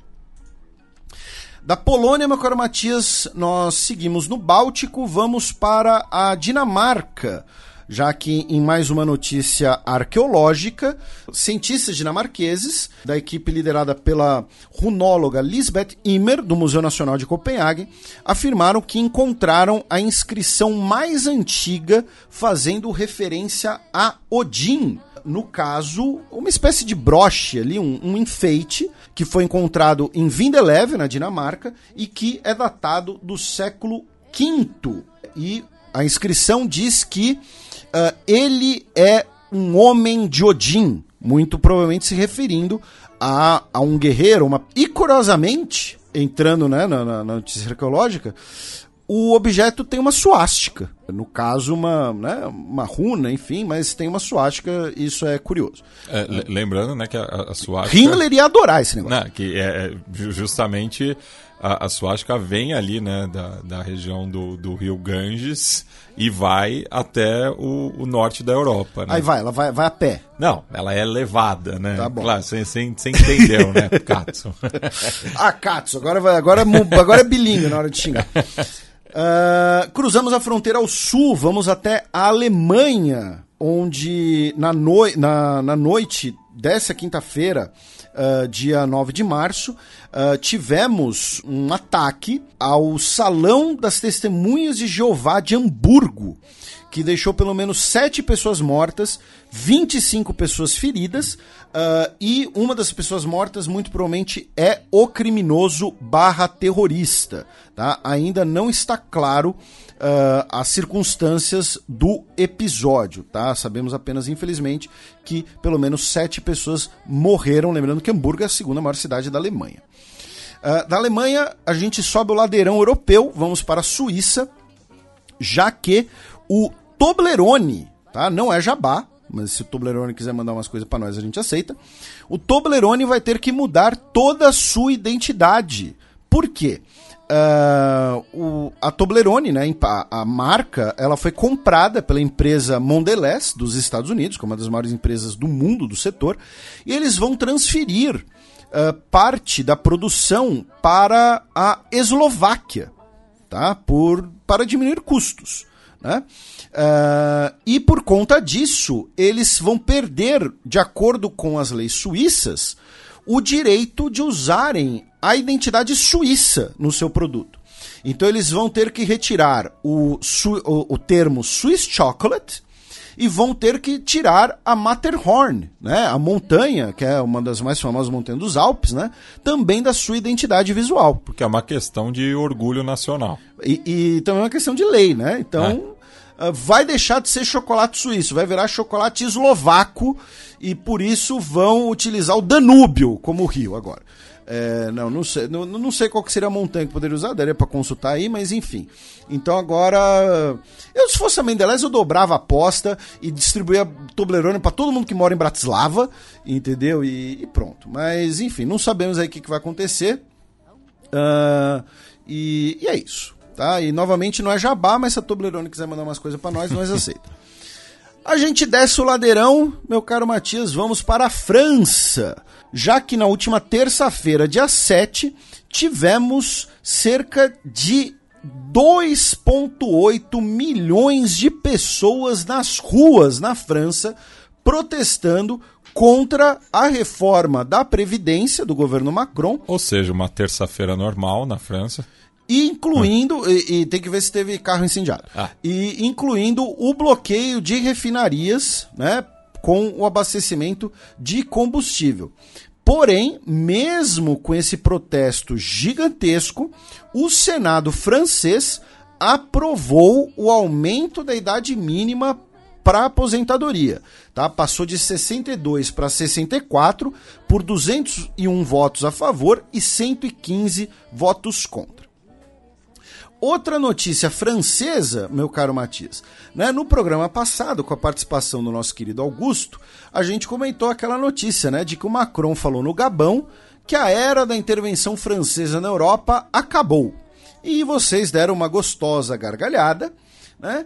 Da Polônia, meu caro Matias, nós seguimos no Báltico, vamos para a Dinamarca. Já que em mais uma notícia arqueológica, cientistas dinamarqueses, da equipe liderada pela runóloga Lisbeth Immer, do Museu Nacional de Copenhague, afirmaram que encontraram a inscrição mais antiga fazendo referência a Odin, no caso, uma espécie de broche ali, um, um enfeite, que foi encontrado em Vindeleve, na Dinamarca, e que é datado do século V. E a inscrição diz que uh, ele é um homem de Odin, muito provavelmente se referindo a, a um guerreiro, uma... e curiosamente, entrando né, na, na notícia arqueológica, o objeto tem uma suástica. No caso, uma, né, uma runa, enfim, mas tem uma suástica, isso é curioso. É, lembrando né, que a, a suástica. Himmler ia adorar esse negócio. Não, que é, é justamente a, a suástica vem ali né, da, da região do, do rio Ganges e vai até o, o, norte da Europa. Né? Aí vai, ela vai, vai a pé. Não, ela é levada, né? Tá bom. Claro, você, você, você entendeu, né, Katsu? (laughs) ah, Katsu, agora, vai, agora, é, agora é bilingue na hora de xingar. (laughs) Uh, cruzamos a fronteira ao sul, vamos até a Alemanha, onde na, no na, na noite dessa quinta-feira, uh, dia 9 de março, uh, tivemos um ataque ao Salão das Testemunhas de Jeová de Hamburgo que deixou pelo menos sete pessoas mortas, 25 pessoas feridas, uh, e uma das pessoas mortas, muito provavelmente, é o criminoso barra terrorista. Tá? Ainda não está claro uh, as circunstâncias do episódio. Tá? Sabemos apenas, infelizmente, que pelo menos sete pessoas morreram, lembrando que Hamburgo é a segunda maior cidade da Alemanha. Uh, da Alemanha, a gente sobe o ladeirão europeu, vamos para a Suíça, já que o Toblerone, tá? Não é jabá, mas se o Toblerone quiser mandar umas coisas para nós, a gente aceita. O Toblerone vai ter que mudar toda a sua identidade. Por quê? Uh, o, a Toblerone, né, a, a, marca, ela foi comprada pela empresa Mondelez dos Estados Unidos, que é uma das maiores empresas do mundo do setor, e eles vão transferir uh, parte da produção para a Eslováquia, tá? Por, para diminuir custos. Né? Uh, e por conta disso, eles vão perder, de acordo com as leis suíças, o direito de usarem a identidade suíça no seu produto. Então eles vão ter que retirar o, o, o termo Swiss Chocolate e vão ter que tirar a Matterhorn, né? A montanha, que é uma das mais famosas montanhas dos Alpes, né? Também da sua identidade visual. Porque é uma questão de orgulho nacional. E, e também é uma questão de lei, né? Então, é. Ah, vai deixar de ser chocolate suíço, vai virar chocolate eslovaco e por isso vão utilizar o Danúbio como rio agora. É, não, não sei, não, não sei qual que seria a montanha que poderia usar, daria para consultar aí, mas enfim. Então agora, eu se fosse a Mendelez eu dobrava a aposta e distribuía Toblerone para todo mundo que mora em Bratislava, entendeu? E, e pronto. Mas enfim, não sabemos aí o que, que vai acontecer. Uh, e, e é isso. Tá? E novamente não é jabá, mas se a Toblerone quiser mandar umas coisas para nós, nós (laughs) aceitamos. A gente desce o ladeirão, meu caro Matias, vamos para a França. Já que na última terça-feira, dia 7, tivemos cerca de 2,8 milhões de pessoas nas ruas na França protestando contra a reforma da Previdência do governo Macron. Ou seja, uma terça-feira normal na França incluindo, e, e, tem que ver se teve carro incendiado, ah. e incluindo o bloqueio de refinarias, né, com o abastecimento de combustível. Porém, mesmo com esse protesto gigantesco, o Senado francês aprovou o aumento da idade mínima para aposentadoria, tá? Passou de 62 para 64 por 201 votos a favor e 115 votos contra. Outra notícia francesa, meu caro Matias. Né? No programa passado, com a participação do nosso querido Augusto, a gente comentou aquela notícia né, de que o Macron falou no Gabão que a era da intervenção francesa na Europa acabou. E vocês deram uma gostosa gargalhada, né?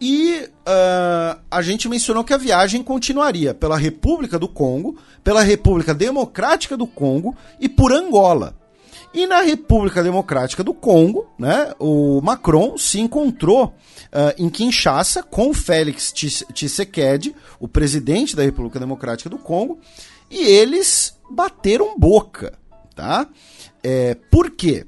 E uh, a gente mencionou que a viagem continuaria pela República do Congo, pela República Democrática do Congo e por Angola. E na República Democrática do Congo, né, o Macron se encontrou uh, em Kinshasa com Félix Tshisekedi, o presidente da República Democrática do Congo, e eles bateram boca, tá? É, por quê?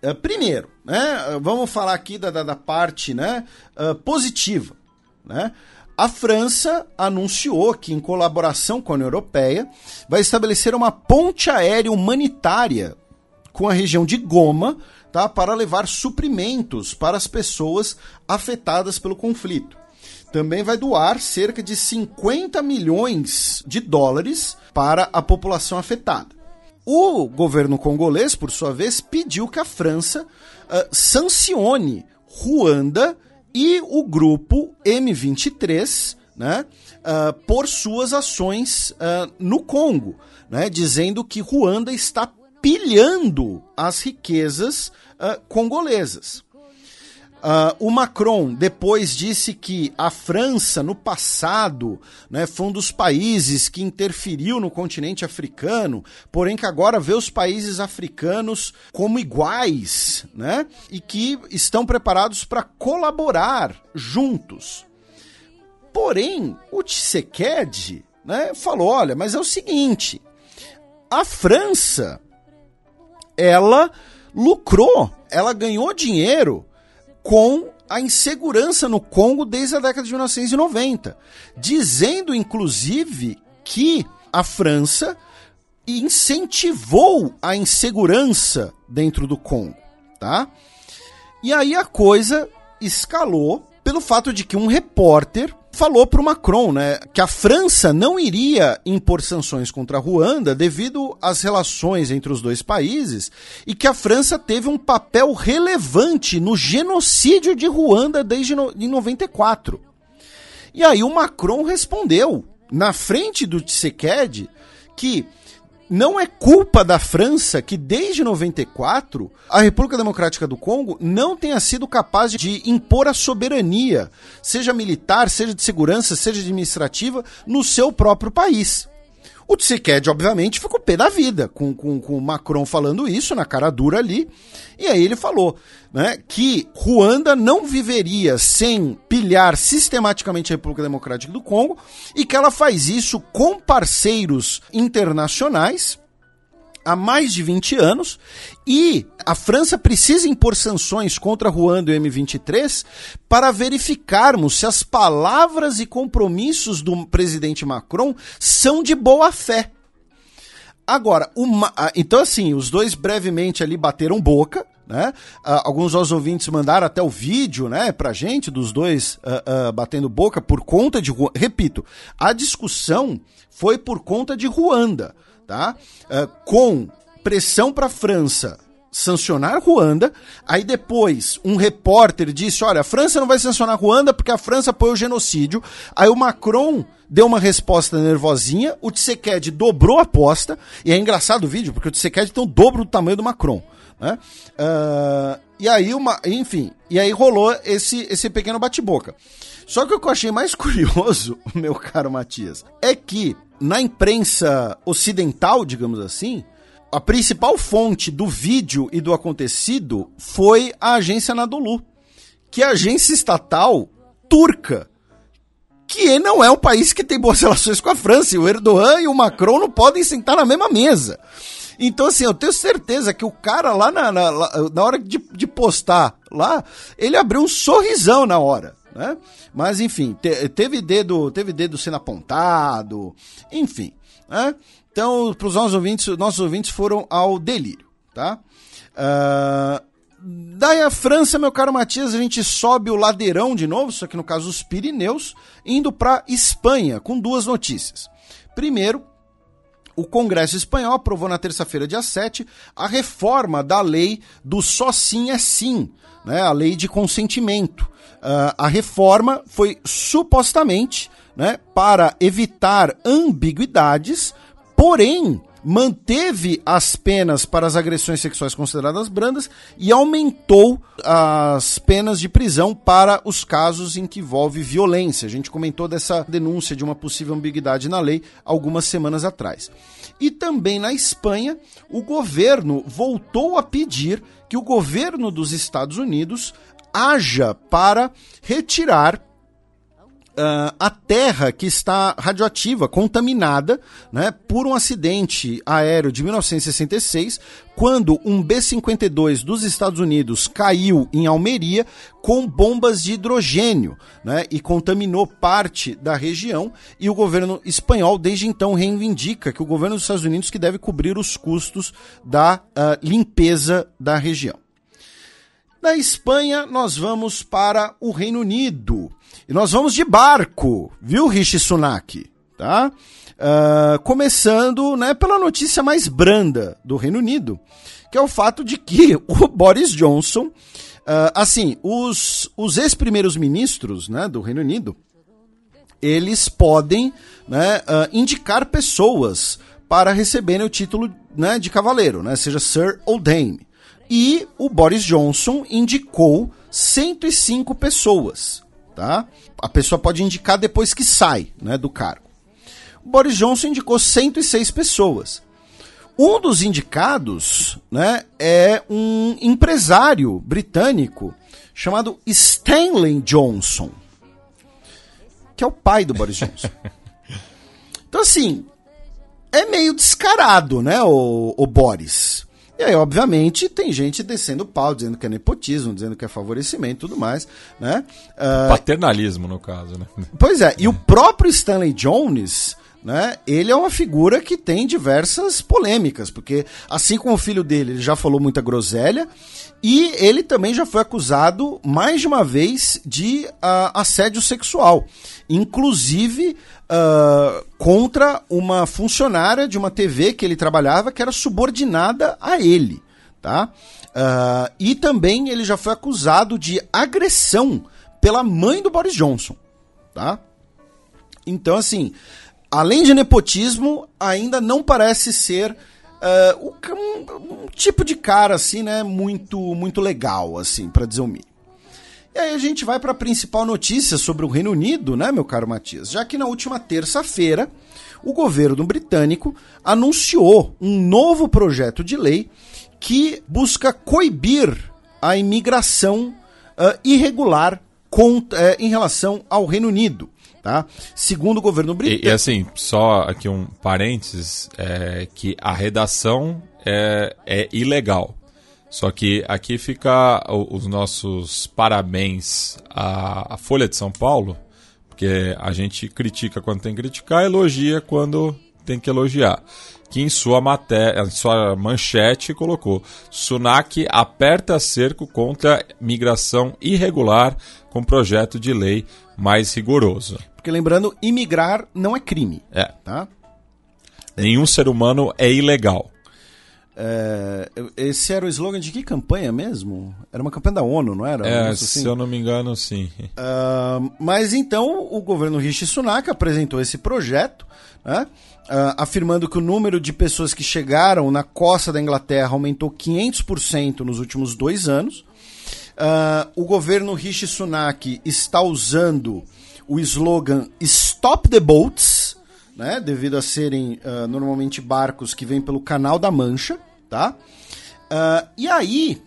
Uh, primeiro, né, vamos falar aqui da, da, da parte né, uh, positiva, né? A França anunciou que, em colaboração com a União Europeia, vai estabelecer uma ponte aérea humanitária com a região de Goma, tá, para levar suprimentos para as pessoas afetadas pelo conflito. Também vai doar cerca de 50 milhões de dólares para a população afetada. O governo congolês, por sua vez, pediu que a França uh, sancione Ruanda e o grupo M23 né, uh, por suas ações uh, no Congo, né, dizendo que Ruanda está pilhando as riquezas uh, congolesas. Uh, o Macron depois disse que a França, no passado, né, foi um dos países que interferiu no continente africano, porém que agora vê os países africanos como iguais né, e que estão preparados para colaborar juntos. Porém, o Tshisekedi né, falou: olha, mas é o seguinte, a França ela lucrou, ela ganhou dinheiro com a insegurança no Congo desde a década de 1990, dizendo inclusive que a França incentivou a insegurança dentro do Congo, tá? E aí a coisa escalou pelo fato de que um repórter falou para o Macron né, que a França não iria impor sanções contra a Ruanda devido às relações entre os dois países e que a França teve um papel relevante no genocídio de Ruanda desde no, 94. E aí o Macron respondeu, na frente do Tshisekedi, que não é culpa da França que desde 94 a República Democrática do Congo não tenha sido capaz de impor a soberania, seja militar, seja de segurança, seja administrativa, no seu próprio país. O Tshisekedi, obviamente, ficou pé da vida com, com, com o Macron falando isso na cara dura ali. E aí ele falou né, que Ruanda não viveria sem pilhar sistematicamente a República Democrática do Congo e que ela faz isso com parceiros internacionais há mais de 20 anos e a França precisa impor sanções contra Ruanda e o M23 para verificarmos se as palavras e compromissos do presidente Macron são de boa fé. Agora, uma, então assim, os dois brevemente ali bateram boca, né? Uh, alguns dos ouvintes mandaram até o vídeo, né, pra gente, dos dois uh, uh, batendo boca por conta de. Repito, a discussão foi por conta de Ruanda tá? Uh, com pressão para a França sancionar Ruanda, aí depois um repórter disse, olha, a França não vai sancionar Ruanda porque a França apoia o genocídio, aí o Macron deu uma resposta nervosinha, o Tshisekedi dobrou a aposta, e é engraçado o vídeo, porque o Tshisekedi tem o dobro do tamanho do Macron, né? Uh, e aí, uma, enfim, e aí rolou esse, esse pequeno bate-boca. Só que o que eu achei mais (laughs) curioso, meu caro Matias, é que na imprensa ocidental, digamos assim, a principal fonte do vídeo e do acontecido foi a agência Anadolu, que é a agência estatal turca, que não é um país que tem boas (laughs) relações com a França. E o Erdogan e o Macron não podem sentar na mesma mesa. Então, assim, eu tenho certeza que o cara lá na, na, na hora de, de postar lá, ele abriu um sorrisão na hora né? Mas enfim, te, teve dedo, teve dedo sendo apontado, enfim, né? Então, para os nossos ouvintes, nossos ouvintes foram ao delírio, tá? Uh, daí a França, meu caro Matias, a gente sobe o ladeirão de novo, só que no caso os Pirineus, indo para Espanha, com duas notícias. Primeiro, o Congresso Espanhol aprovou na terça-feira, dia 7, a reforma da lei do só sim é sim, né, a lei de consentimento. Uh, a reforma foi supostamente né, para evitar ambiguidades, porém manteve as penas para as agressões sexuais consideradas brandas e aumentou as penas de prisão para os casos em que envolve violência. A gente comentou dessa denúncia de uma possível ambiguidade na lei algumas semanas atrás. E também na Espanha, o governo voltou a pedir que o governo dos Estados Unidos haja para retirar Uh, a terra que está radioativa, contaminada, né, por um acidente aéreo de 1966, quando um B-52 dos Estados Unidos caiu em Almeria com bombas de hidrogênio, né, e contaminou parte da região. E o governo espanhol, desde então, reivindica que o governo dos Estados Unidos que deve cobrir os custos da uh, limpeza da região. Da Espanha, nós vamos para o Reino Unido. E nós vamos de barco, viu, Rishi Sunak? Tá? Uh, começando né, pela notícia mais branda do Reino Unido, que é o fato de que (laughs) o Boris Johnson, uh, assim, os, os ex-primeiros ministros né, do Reino Unido, eles podem né, uh, indicar pessoas para receberem o título né, de cavaleiro, né, seja Sir ou Dame. E o Boris Johnson indicou 105 pessoas, tá? A pessoa pode indicar depois que sai, né, do cargo. O Boris Johnson indicou 106 pessoas. Um dos indicados, né, é um empresário britânico chamado Stanley Johnson, que é o pai do Boris Johnson. (laughs) Então assim, é meio descarado, né, o, o Boris. E aí, obviamente, tem gente descendo o pau, dizendo que é nepotismo, dizendo que é favorecimento e tudo mais, né? Uh, Paternalismo, no caso, né? Pois é, e o próprio Stanley Jones, né? Ele é uma figura que tem diversas polêmicas, porque assim como o filho dele, ele já falou muita groselha, e ele também já foi acusado mais de uma vez de uh, assédio sexual, inclusive uh, contra uma funcionária de uma TV que ele trabalhava que era subordinada a ele, tá? Uh, e também ele já foi acusado de agressão pela mãe do Boris Johnson, tá? Então, assim, além de nepotismo, ainda não parece ser uh, um, um, tipo de cara assim, né, muito muito legal assim, para dizer o mínimo. E aí a gente vai para a principal notícia sobre o Reino Unido, né, meu caro Matias? Já que na última terça-feira o governo britânico anunciou um novo projeto de lei que busca coibir a imigração uh, irregular com, uh, em relação ao Reino Unido. Tá? Segundo o governo britânico. E, e assim, só aqui um parênteses: é que a redação é, é ilegal. Só que aqui fica os nossos parabéns à, à Folha de São Paulo, porque a gente critica quando tem que criticar, elogia quando tem que elogiar. Que em sua matéria, em sua manchete colocou: Sunak aperta cerco contra migração irregular com projeto de lei mais rigoroso. Porque lembrando, imigrar não é crime. É. Tá? Nenhum ser humano é ilegal. É, esse era o slogan de que campanha mesmo? Era uma campanha da ONU, não era? É, assim? se eu não me engano, sim. Uh, mas então o governo Rishi Sunak apresentou esse projeto, né, uh, afirmando que o número de pessoas que chegaram na costa da Inglaterra aumentou 500% nos últimos dois anos. Uh, o governo Rishi Sunak está usando o slogan Stop the Boats, né, devido a serem normalmente barcos que vêm pelo Canal da Mancha tá? Uh, e aí,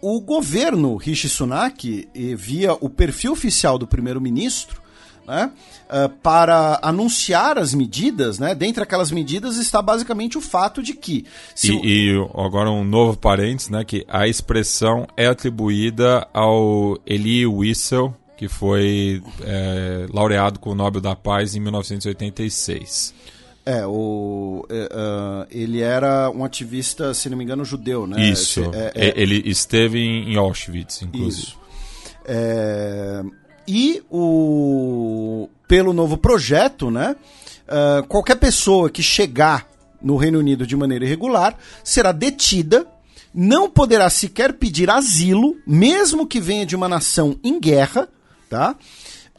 o governo Rishi Sunak, via o perfil oficial do primeiro-ministro, né, uh, para anunciar as medidas, né, dentre aquelas medidas está basicamente o fato de que... E, o... e, agora um novo parênteses, né, que a expressão é atribuída ao Elie Wiesel, que foi é, laureado com o Nobel da Paz em 1986. É, o, uh, ele era um ativista, se não me engano, judeu, né? Isso. É, é, ele esteve em Auschwitz, inclusive. Isso. É, e o, pelo novo projeto, né? Uh, qualquer pessoa que chegar no Reino Unido de maneira irregular será detida, não poderá sequer pedir asilo, mesmo que venha de uma nação em guerra, tá?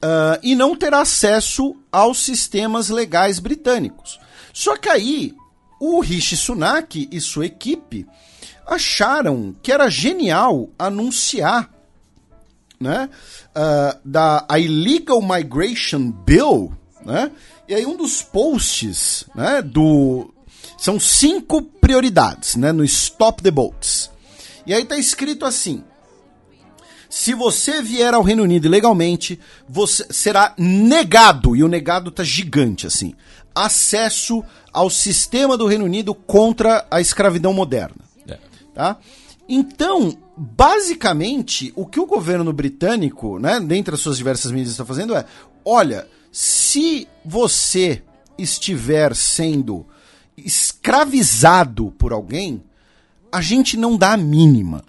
uh, e não terá acesso aos sistemas legais britânicos. Só que aí o Rishi Sunak e sua equipe acharam que era genial anunciar né, uh, da a Illegal Migration Bill, né? E aí um dos posts, né, do são cinco prioridades, né, no Stop the Boats. E aí tá escrito assim: se você vier ao Reino Unido ilegalmente, você será negado, e o negado tá gigante assim, acesso ao sistema do Reino Unido contra a escravidão moderna. É. Tá? Então, basicamente, o que o governo britânico, né, dentre as suas diversas medidas, está fazendo é: olha, se você estiver sendo escravizado por alguém, a gente não dá a mínima.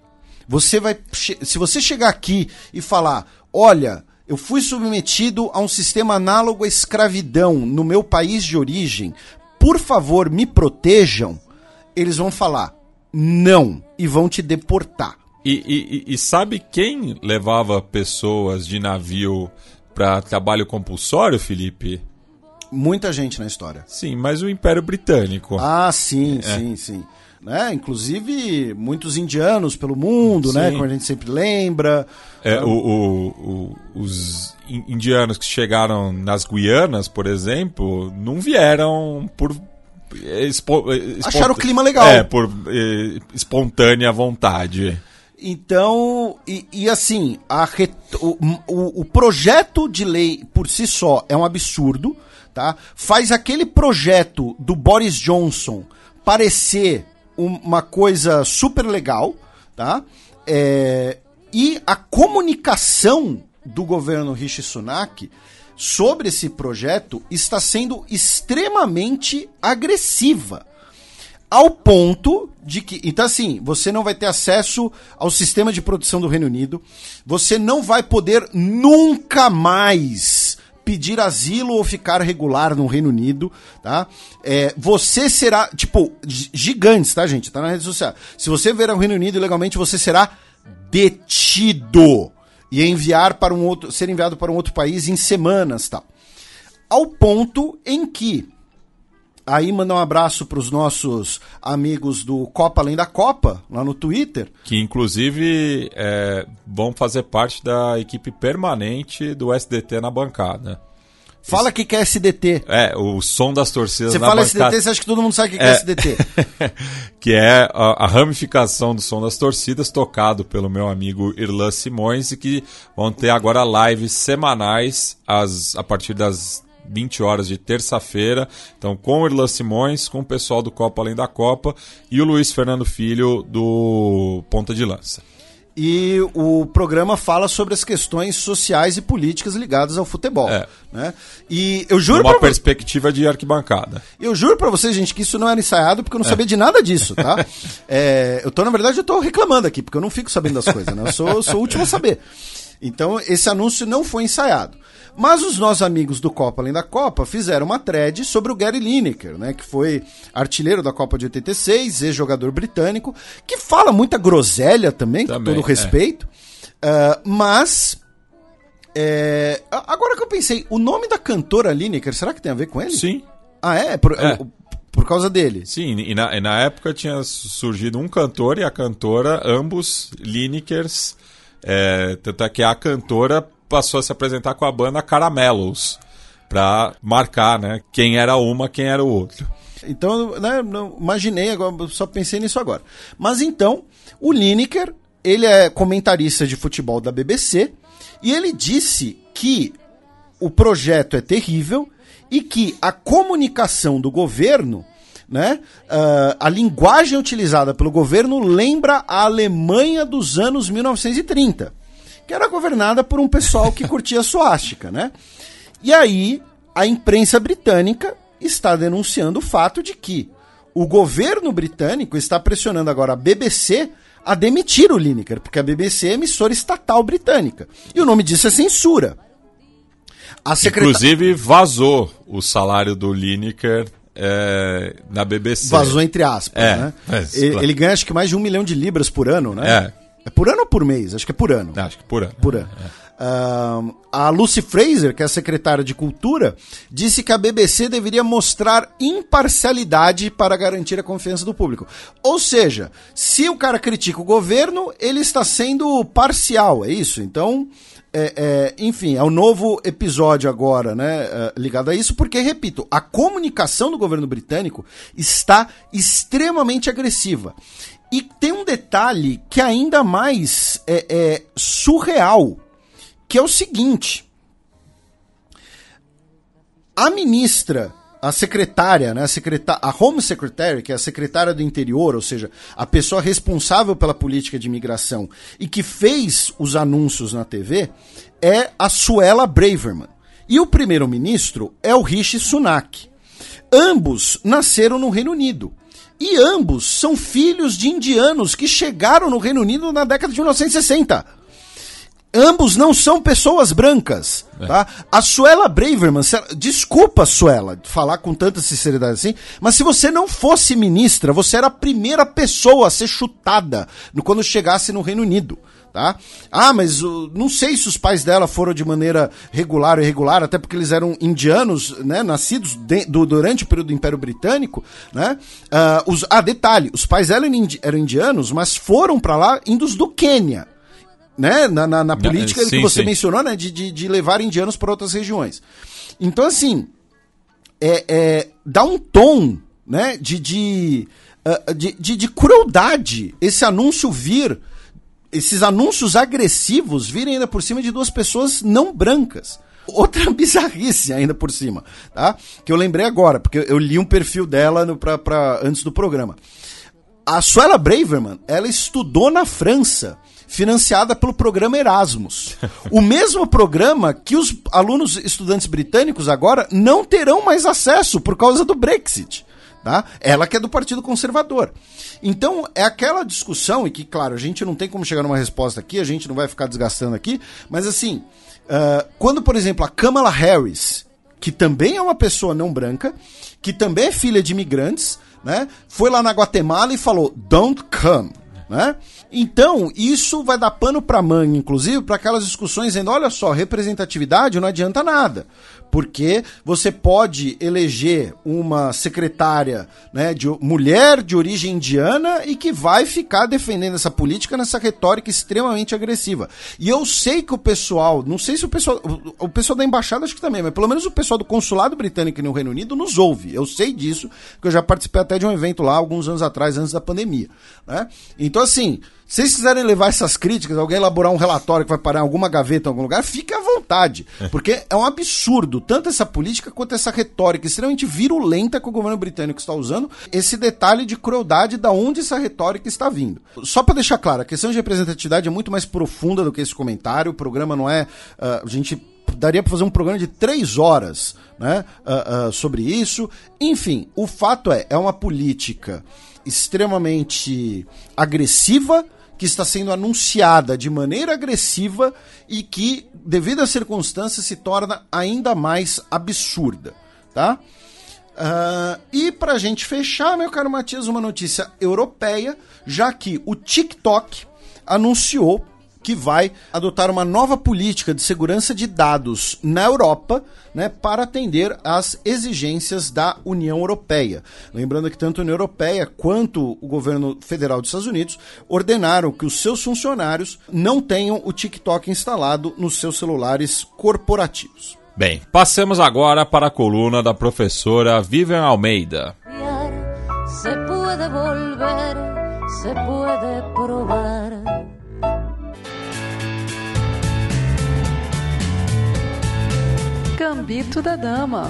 Você vai. Se você chegar aqui e falar, olha, eu fui submetido a um sistema análogo à escravidão no meu país de origem, por favor, me protejam, eles vão falar não e vão te deportar. E, e, e sabe quem levava pessoas de navio para trabalho compulsório, Felipe? Muita gente na história. Sim, mas o Império Britânico. Ah, sim, é. sim, sim né? Inclusive muitos indianos pelo mundo, né? Sim. né? Como a gente sempre lembra. É, o, o, o, os indianos que chegaram nas Guianas, por exemplo, não vieram por Espo, Acharam o clima legal. É, por eh, espontânea vontade. Então, e, e assim, ret... o, o, o, projeto de lei por si só é um absurdo, tá? Faz aquele projeto do Boris Johnson parecer uma coisa super legal, tá? É, e a comunicação do governo Rishi Sunak sobre esse projeto está sendo extremamente agressiva. Ao ponto de que. Então, assim, você não vai ter acesso ao sistema de produção do Reino Unido, você não vai poder nunca mais pedir asilo ou ficar regular no Reino Unido, tá? É, você será, tipo, gigantes, tá, gente? Tá na rede social. Se você vier ao Reino Unido ilegalmente, você será detido e enviar para um outro, ser enviado para um outro país em semanas, tal. ao ponto em que Aí mandar um abraço para os nossos amigos do Copa Além da Copa, lá no Twitter. Que inclusive é, vão fazer parte da equipe permanente do SDT na bancada. Fala o que, que é SDT. É, o som das torcidas Você na fala bancada. SDT, você acha que todo mundo sabe o que, que é, É. SDT. (laughs) que é a, a ramificação do som das torcidas, tocado pelo meu amigo Irlan Simões, e que vão ter agora lives semanais às, a partir das 20 horas de terça-feira. Então, com o Irlan Simões, com o pessoal do Copa Além da Copa e o Luiz Fernando Filho do Ponta de Lança. E o programa fala sobre as questões sociais e políticas ligadas ao futebol. É. Né? E eu juro Uma perspectiva de arquibancada. eu juro pra vocês, gente, que isso não era ensaiado, porque eu não sabia de nada disso, tá? (laughs) É, eu tô, na verdade, eu tô reclamando aqui, porque eu não fico sabendo das coisas, né? Eu sou, eu sou o último a saber. Então, esse anúncio não foi ensaiado. Mas os nossos amigos do Copa Além da Copa fizeram uma thread sobre o Gary Lineker, né? Que foi artilheiro da Copa de 86, ex-jogador britânico, que fala muita groselha também, com Também, todo é. respeito. Ah, mas. é, agora que eu pensei, o nome da cantora Lineker, será que tem a ver com ele? Sim. Ah, é? Por, É. por causa dele. Sim, e na, e na época tinha surgido um cantor e a cantora, ambos Linekers. É, tanto é que a cantora passou a se apresentar com a banda Caramelos, pra marcar né, quem era uma, quem era o outro. Então, né, não imaginei, agora, só pensei nisso agora. Mas então, o Lineker, ele é comentarista de futebol da BBC, e ele disse que o projeto é terrível e que a comunicação do governo, né, ah, a linguagem utilizada pelo governo lembra a Alemanha dos anos 1930, que era governada por um pessoal que curtia suástica, né? E aí, a imprensa britânica está denunciando o fato de que o governo britânico está pressionando agora a BBC a demitir o Lineker, porque a BBC é emissora estatal britânica. E o nome disso é censura. A secreta- Inclusive, vazou o salário do Lineker é, na BBC. Vazou entre aspas, É, né? é, ele, claro. ele ganha acho que mais de um milhão de libras por ano, né? É. É por ano ou por mês? Acho que é por ano. Acho que por ano. por ano. Ahn, a Lucy Fraser, que é a secretária de Cultura, disse que a BBC deveria mostrar imparcialidade para garantir a confiança do público. Ou seja, se o cara critica o governo, ele está sendo parcial, é isso? Então, é, é, enfim, é um novo episódio agora, né, é, ligado a isso, porque, repito, a comunicação do governo britânico está extremamente agressiva. E tem um detalhe que é ainda mais é, é, surreal, que é o seguinte: a ministra, a secretária, né, a, secreta a Home Secretary, que é a secretária do interior, ou seja, a pessoa responsável pela política de imigração e que fez os anúncios na TV, é a Suela Braverman. E o primeiro-ministro é o Rishi Sunak. Ambos nasceram no Reino Unido. E ambos são filhos de indianos que chegaram no Reino Unido na década de 1960. Ambos não são pessoas brancas, tá? A Suela Braverman, desculpa, Suela, falar com tanta sinceridade assim, mas se você não fosse ministra, você era a primeira pessoa a ser chutada quando chegasse no Reino Unido, tá? Ah, mas uh, não sei se os pais dela foram de maneira regular ou irregular, até porque eles eram indianos, né, nascidos de- do- durante o período do Império Britânico, né? Ah, os, ah, detalhe, os pais dela eram, indi- eram indianos, mas foram pra lá indos do Quênia né, na, na, na política sim, que você sim. mencionou, né, de, de, de levar indianos para outras regiões. Então, assim, é, é, dá um tom, né, de, de, ah, de, de, de crueldade esse anúncio vir, esses anúncios agressivos virem ainda por cima de duas pessoas não brancas. Outra (laughs) bizarrice ainda por cima, tá? Que eu lembrei agora, porque eu li um perfil dela no, pra, pra, antes do programa. A Suela Braverman, ela estudou na França, financiada pelo programa Erasmus. o (laughs) mesmo programa que os alunos estudantes britânicos agora não terão mais acesso por causa do Brexit. Tá? Ela que é do Partido Conservador. Então, é aquela discussão, e que, claro, a gente não tem como chegar numa resposta aqui, a gente não vai ficar desgastando aqui, mas assim, ah, quando, por exemplo, a Kamala Harris, que também é uma pessoa não branca, que também é filha de imigrantes, né? Foi lá na Guatemala e falou: "Don't come", né? Então, isso vai dar pano para manga, inclusive, para aquelas discussões dizendo: olha só, representatividade não adianta nada. Porque você pode eleger uma secretária né, de mulher de origem indiana e que vai ficar defendendo essa política nessa retórica extremamente agressiva. E eu sei que o pessoal, não sei se o pessoal, o, pessoal da embaixada acho que também, mas pelo menos o pessoal do consulado britânico no Reino Unido nos ouve. Eu sei disso, porque eu já participei até de um evento lá alguns anos atrás, antes da pandemia. Né? Então, assim, se vocês quiserem levar essas críticas, alguém elaborar um relatório que vai parar em alguma gaveta em algum lugar, fique à vontade. Porque é um absurdo, tanto essa política quanto essa retórica extremamente virulenta que o governo britânico está usando, esse detalhe de crueldade da onde essa retórica está vindo. Só para deixar claro, a questão de representatividade é muito mais profunda do que esse comentário. O programa não é. Uh, a gente daria para fazer um programa de três horas né, uh, uh, sobre isso. Enfim, o fato é, é uma política extremamente agressiva que está sendo anunciada de maneira agressiva e que, devido às circunstâncias, se torna ainda mais absurda, tá? Uh, e para a gente fechar, meu caro Matias, uma notícia europeia, já que o TikTok anunciou que vai adotar uma nova política de segurança de dados na Europa, né, para atender às exigências da União Europeia. Lembrando que tanto a União Europeia quanto o governo federal dos Estados Unidos ordenaram que os seus funcionários não tenham o TikTok instalado nos seus celulares corporativos. Bem, passemos agora para a coluna da professora Vivian Almeida. Se puede volver, se puede provar. Gambito da Dama.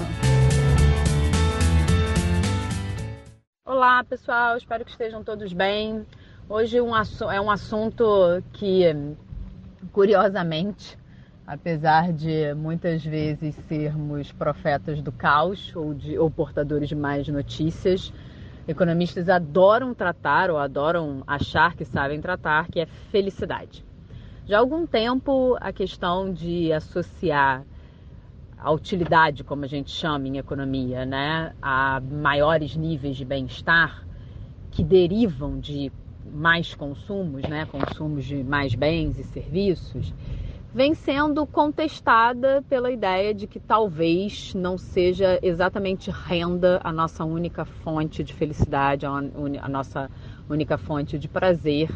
Olá, pessoal. Espero que estejam todos bem. Hoje um é um assunto que, curiosamente, apesar de muitas vezes sermos profetas do caos ou, de, ou portadores de mais notícias, economistas adoram tratar ou adoram achar que sabem tratar, que é felicidade. Já há algum tempo a questão de associar a utilidade, como a gente chama em economia, né, a maiores níveis de bem-estar que derivam de mais consumos, né, consumos de mais bens e serviços, vem sendo contestada pela ideia de que talvez não seja exatamente renda a nossa única fonte de felicidade, a nossa única fonte de prazer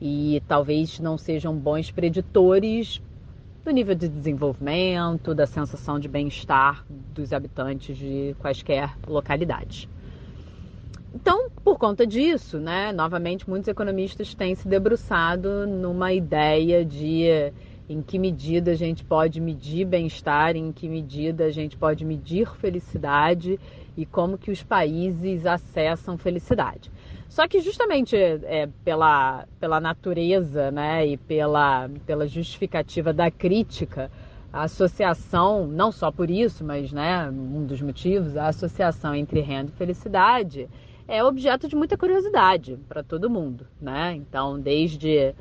e talvez não sejam bons preditores do nível de desenvolvimento, da sensação de bem-estar dos habitantes de quaisquer localidades. Então, por conta disso, né, novamente, muitos economistas têm se debruçado numa ideia de em que medida a gente pode medir bem-estar, em que medida a gente pode medir felicidade e como que os países acessam felicidade. Só que justamente é, pela, pela natureza né, e pela, pela justificativa da crítica, a associação, não só por isso, mas né, um dos motivos, a associação entre renda e felicidade é objeto de muita curiosidade para todo mundo. Né? Então, desde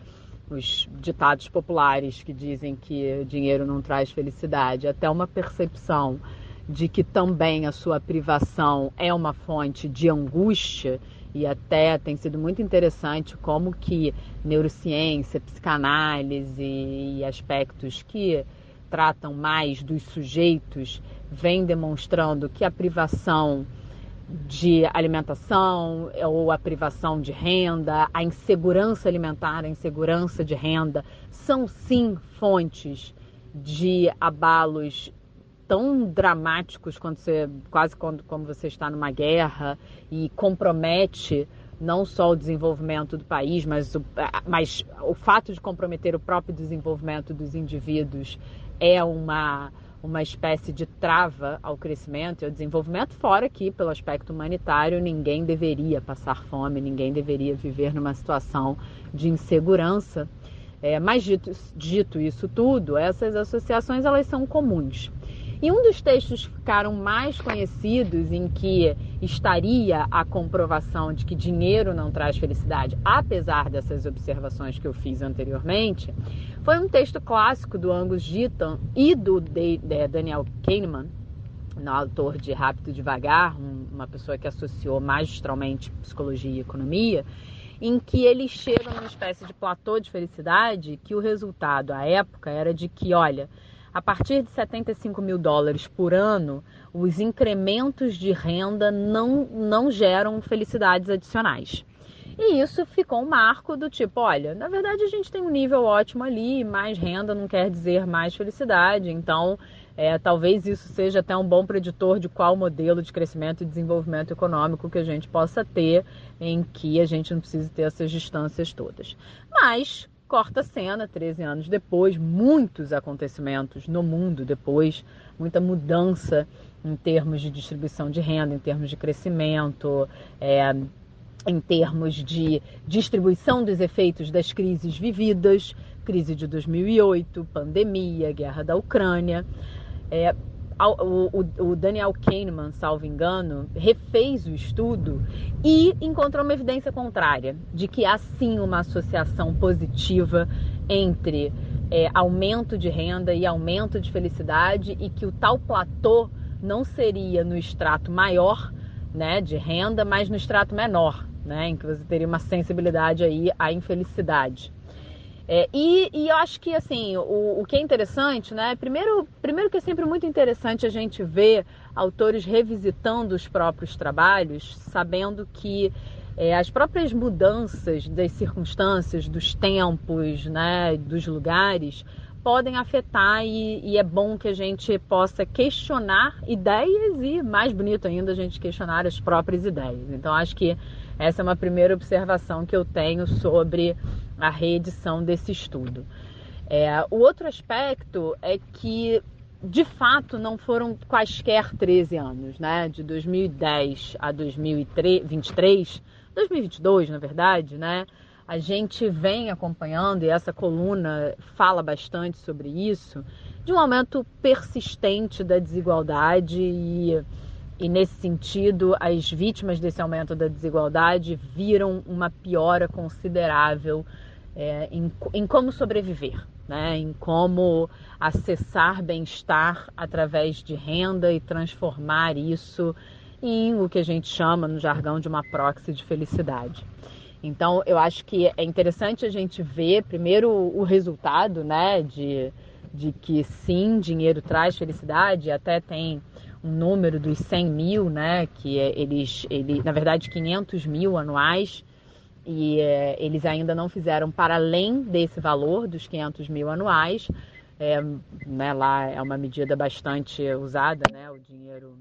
os ditados populares que dizem que dinheiro não traz felicidade, até uma percepção de que também a sua privação é uma fonte de angústia e até tem sido muito interessante como que neurociência, psicanálise e aspectos que tratam mais dos sujeitos vêm demonstrando que a privação de alimentação ou a privação de renda, a insegurança alimentar, a insegurança de renda são sim fontes de abalos tão dramáticos quando você quase quando como você está numa guerra e compromete não só o desenvolvimento do país, mas o, mas o fato de comprometer o próprio desenvolvimento dos indivíduos é uma uma espécie de trava ao crescimento e ao desenvolvimento, fora que, pelo aspecto humanitário, ninguém deveria passar fome, ninguém deveria viver numa situação de insegurança. É, mas dito, dito isso tudo, essas associações elas são comuns. E um dos textos que ficaram mais conhecidos em que estaria a comprovação de que dinheiro não traz felicidade, apesar dessas observações que eu fiz anteriormente, foi um texto clássico do Angus Deaton e do Daniel Kahneman, um autor de Rápido Devagar, uma pessoa que associou magistralmente psicologia e economia, em que eles chegam numa espécie de platô de felicidade que o resultado à época era de que, olha, a partir de 75 mil dólares por ano, os incrementos de renda não, não geram felicidades adicionais. E isso ficou um marco do tipo, olha, na verdade a gente tem um nível ótimo ali, mais renda não quer dizer mais felicidade, então é, talvez isso seja até um bom preditor de qual modelo de crescimento e desenvolvimento econômico que a gente possa ter, em que a gente não precise ter essas distâncias todas. Mas, corta a cena, 13 anos depois, muitos acontecimentos no mundo depois, muita mudança em termos de distribuição de renda, em termos de crescimento, é, em termos de distribuição dos efeitos das crises vividas, crise de 2008, pandemia, guerra da Ucrânia. É, o, o, Daniel Kahneman, salvo engano, refez o estudo e encontrou uma evidência contrária de que há sim uma associação positiva entre é, aumento de renda e aumento de felicidade e que o tal platô não seria no extrato maior né, de renda, mas no extrato menor, né, em que você teria uma sensibilidade aí à infelicidade. É, e, e, eu acho que assim, o, o, que é interessante, né? Primeiro, primeiro que é sempre muito interessante a gente ver autores revisitando os próprios trabalhos, sabendo que é, as próprias mudanças das circunstâncias, dos tempos, né, dos lugares, podem afetar e, e, é bom que a gente possa questionar ideias e, mais bonito ainda, a gente questionar as próprias ideias. Então, acho que essa é uma primeira observação que eu tenho sobre a reedição desse estudo. É, o outro aspecto é que, de fato, não foram quaisquer 13 anos, né? De 2010 a 2023, 2022, na verdade, né? A gente vem acompanhando, e essa coluna fala bastante sobre isso, de um aumento persistente da desigualdade e e nesse sentido, as vítimas desse aumento da desigualdade viram uma piora considerável é, em, em, como sobreviver, né? em como acessar bem-estar através de renda e transformar isso em o que a gente chama no jargão de uma proxy de felicidade. Então, eu acho que é interessante a gente ver primeiro o resultado, né, de, de que sim, dinheiro traz felicidade, até tem um número dos 100 mil, né, que é, eles, ele, na verdade, 500 mil anuais, e é, eles ainda não fizeram para além desse valor dos 500 mil anuais. É, né, lá é uma medida bastante usada, né, o dinheiro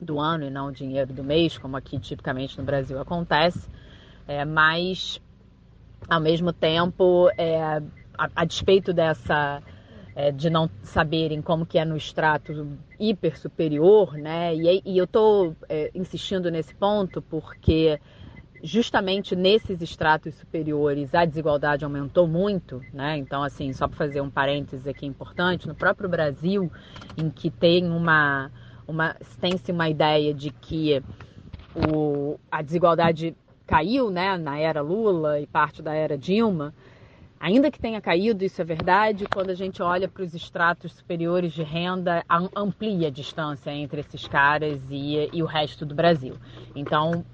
do ano e não o dinheiro do mês, como aqui tipicamente no Brasil acontece. É, mas, ao mesmo tempo, é, a, a despeito dessa é, de não saberem como que é no extrato hiper superior, né? E, e eu estou é, insistindo nesse ponto porque justamente nesses estratos superiores a desigualdade aumentou muito, né? Então, assim, só para fazer um parênteses aqui importante, no próprio Brasil, em que tem uma, uma tem-se uma ideia de que o, a desigualdade caiu, né, na era Lula e parte da era Dilma, Ainda que tenha caído, isso é verdade, quando a gente olha para os estratos superiores de renda, amplia a distância entre esses caras e, e o resto do Brasil. Então,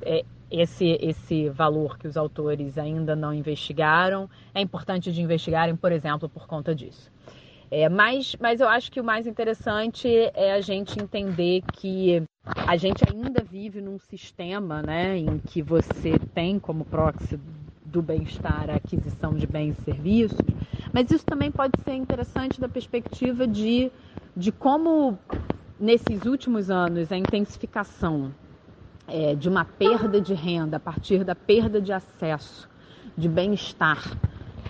é, esse, esse valor que os autores ainda não investigaram, é importante de investigarem, por exemplo, por conta disso. É, mas, mas eu acho que o mais interessante é a gente entender que a gente ainda vive num sistema né, em que você tem como proxy do bem-estar, a aquisição de bens e serviços, mas isso também pode ser interessante da perspectiva de, de como, nesses últimos anos, a intensificação é, de uma perda de renda a partir da perda de acesso, de bem-estar,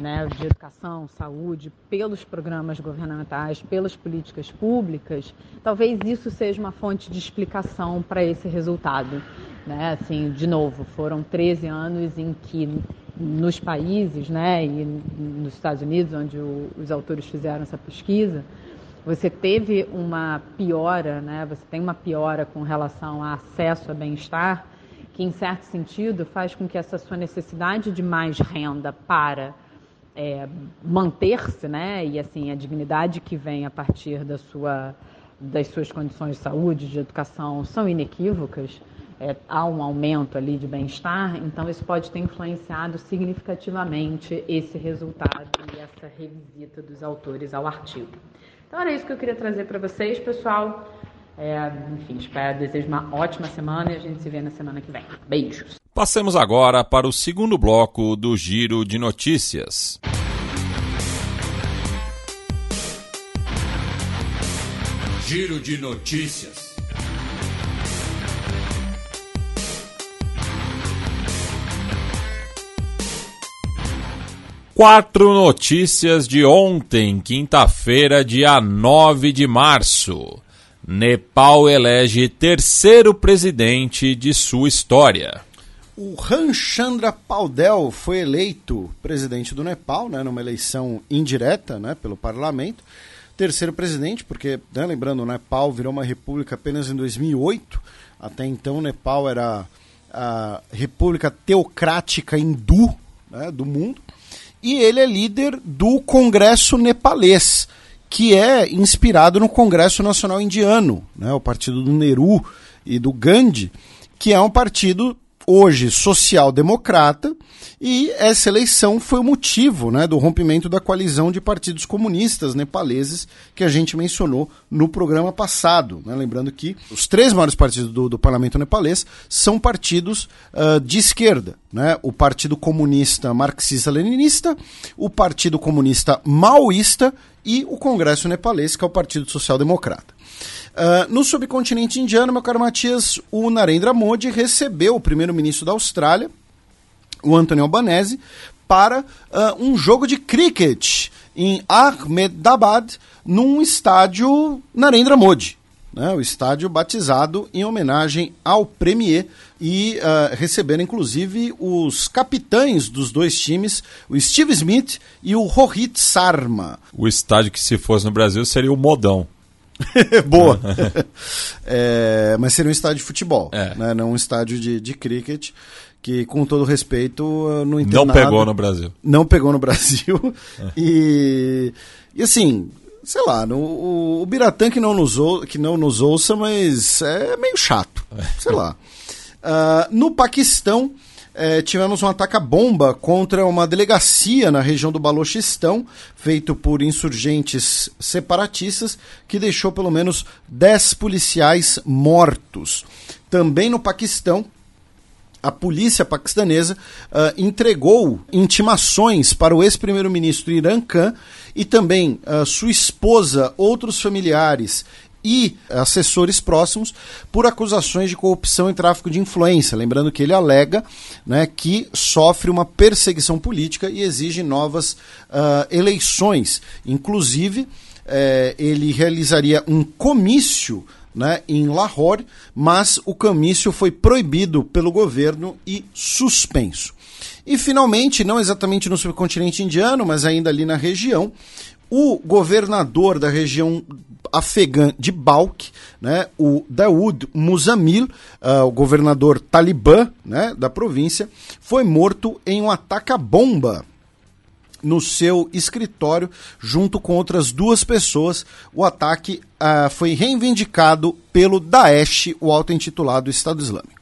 né, de educação, saúde, pelos programas governamentais, pelas políticas públicas, talvez isso seja uma fonte de explicação para esse resultado. Né? Assim, de novo, foram 13 anos em que nos países, né, e nos Estados Unidos, onde o, os autores fizeram essa pesquisa, você teve uma piora, né, você tem uma piora com relação a acesso a bem-estar, que em certo sentido faz com que essa sua necessidade de mais renda para é, manter-se, né, e assim a dignidade que vem a partir da sua, das suas condições de saúde, de educação, são inequívocas. É, há um aumento ali de bem-estar, então isso pode ter influenciado significativamente esse resultado e essa revisita dos autores ao artigo. Então era isso que eu queria trazer para vocês, pessoal. É, enfim, espero, desejo uma ótima semana e a gente se vê na semana que vem. Beijos. Passemos agora para o segundo bloco do Giro de Notícias. Giro de Notícias. Quatro notícias de ontem, quinta-feira, dia 9 de março. Nepal elege terceiro presidente de sua história. O Ramchandra Paudel foi eleito presidente do Nepal, né, numa eleição indireta né, pelo parlamento. Terceiro presidente, porque, né, lembrando, o Nepal virou uma república apenas em 2008. Até então, o Nepal era a república teocrática hindu né, do mundo. E ele é líder do Congresso Nepalês, que é inspirado no Congresso Nacional Indiano, né, o partido do Nehru e do Gandhi, que é um partido hoje social-democrata, e essa eleição foi o motivo né, do rompimento da coalizão de partidos comunistas nepaleses que a gente mencionou no programa passado. Né? Lembrando que os três maiores partidos do, do parlamento nepalês são partidos uh, de esquerda. Né? O Partido Comunista Marxista-Leninista, o Partido Comunista Maoísta e o Congresso Nepalês, que é o Partido Social Democrata. Uh, no subcontinente indiano, meu caro Matias, o Narendra Modi recebeu o primeiro-ministro da Austrália, o Anthony Albanese, para uh, um jogo de cricket em Ahmedabad, num estádio Narendra Modi. Né, o estádio batizado em homenagem ao Premier e uh, recebendo inclusive os capitães dos dois times, o Steve Smith e o Rohit Sarma. O estádio que se fosse no Brasil seria o Modão. (laughs) Boa. (laughs) é, mas seria um estádio de futebol, é. né? não um estádio de, de cricket, que com todo respeito não entendo Não pegou no Brasil. Não pegou no Brasil. (laughs) É. E, e assim, sei lá, no, o, o Biratã que não, nos ou, que não nos ouça, mas é meio chato, sei lá. Uh, no Paquistão, é, tivemos um ataque à bomba contra uma delegacia na região do Balochistão, feito por insurgentes separatistas, que deixou pelo menos 10 policiais mortos. Também no Paquistão, a polícia paquistanesa uh, entregou intimações para o ex-primeiro-ministro Iran Khan e também uh, sua esposa, outros familiares e assessores próximos por acusações de corrupção e tráfico de influência. Lembrando que ele alega né, que sofre uma perseguição política e exige novas uh, eleições. Inclusive, eh, ele realizaria um comício né, em Lahore, mas o comício foi proibido pelo governo e suspenso. E finalmente, não exatamente no subcontinente indiano, mas ainda ali na região, o governador da região afegã de Balk, né, o Daoud Muzamil, uh, o governador talibã né, da província, foi morto em um ataque à bomba no seu escritório, junto com outras duas pessoas. O ataque uh, foi reivindicado pelo Daesh, o auto-intitulado Estado Islâmico.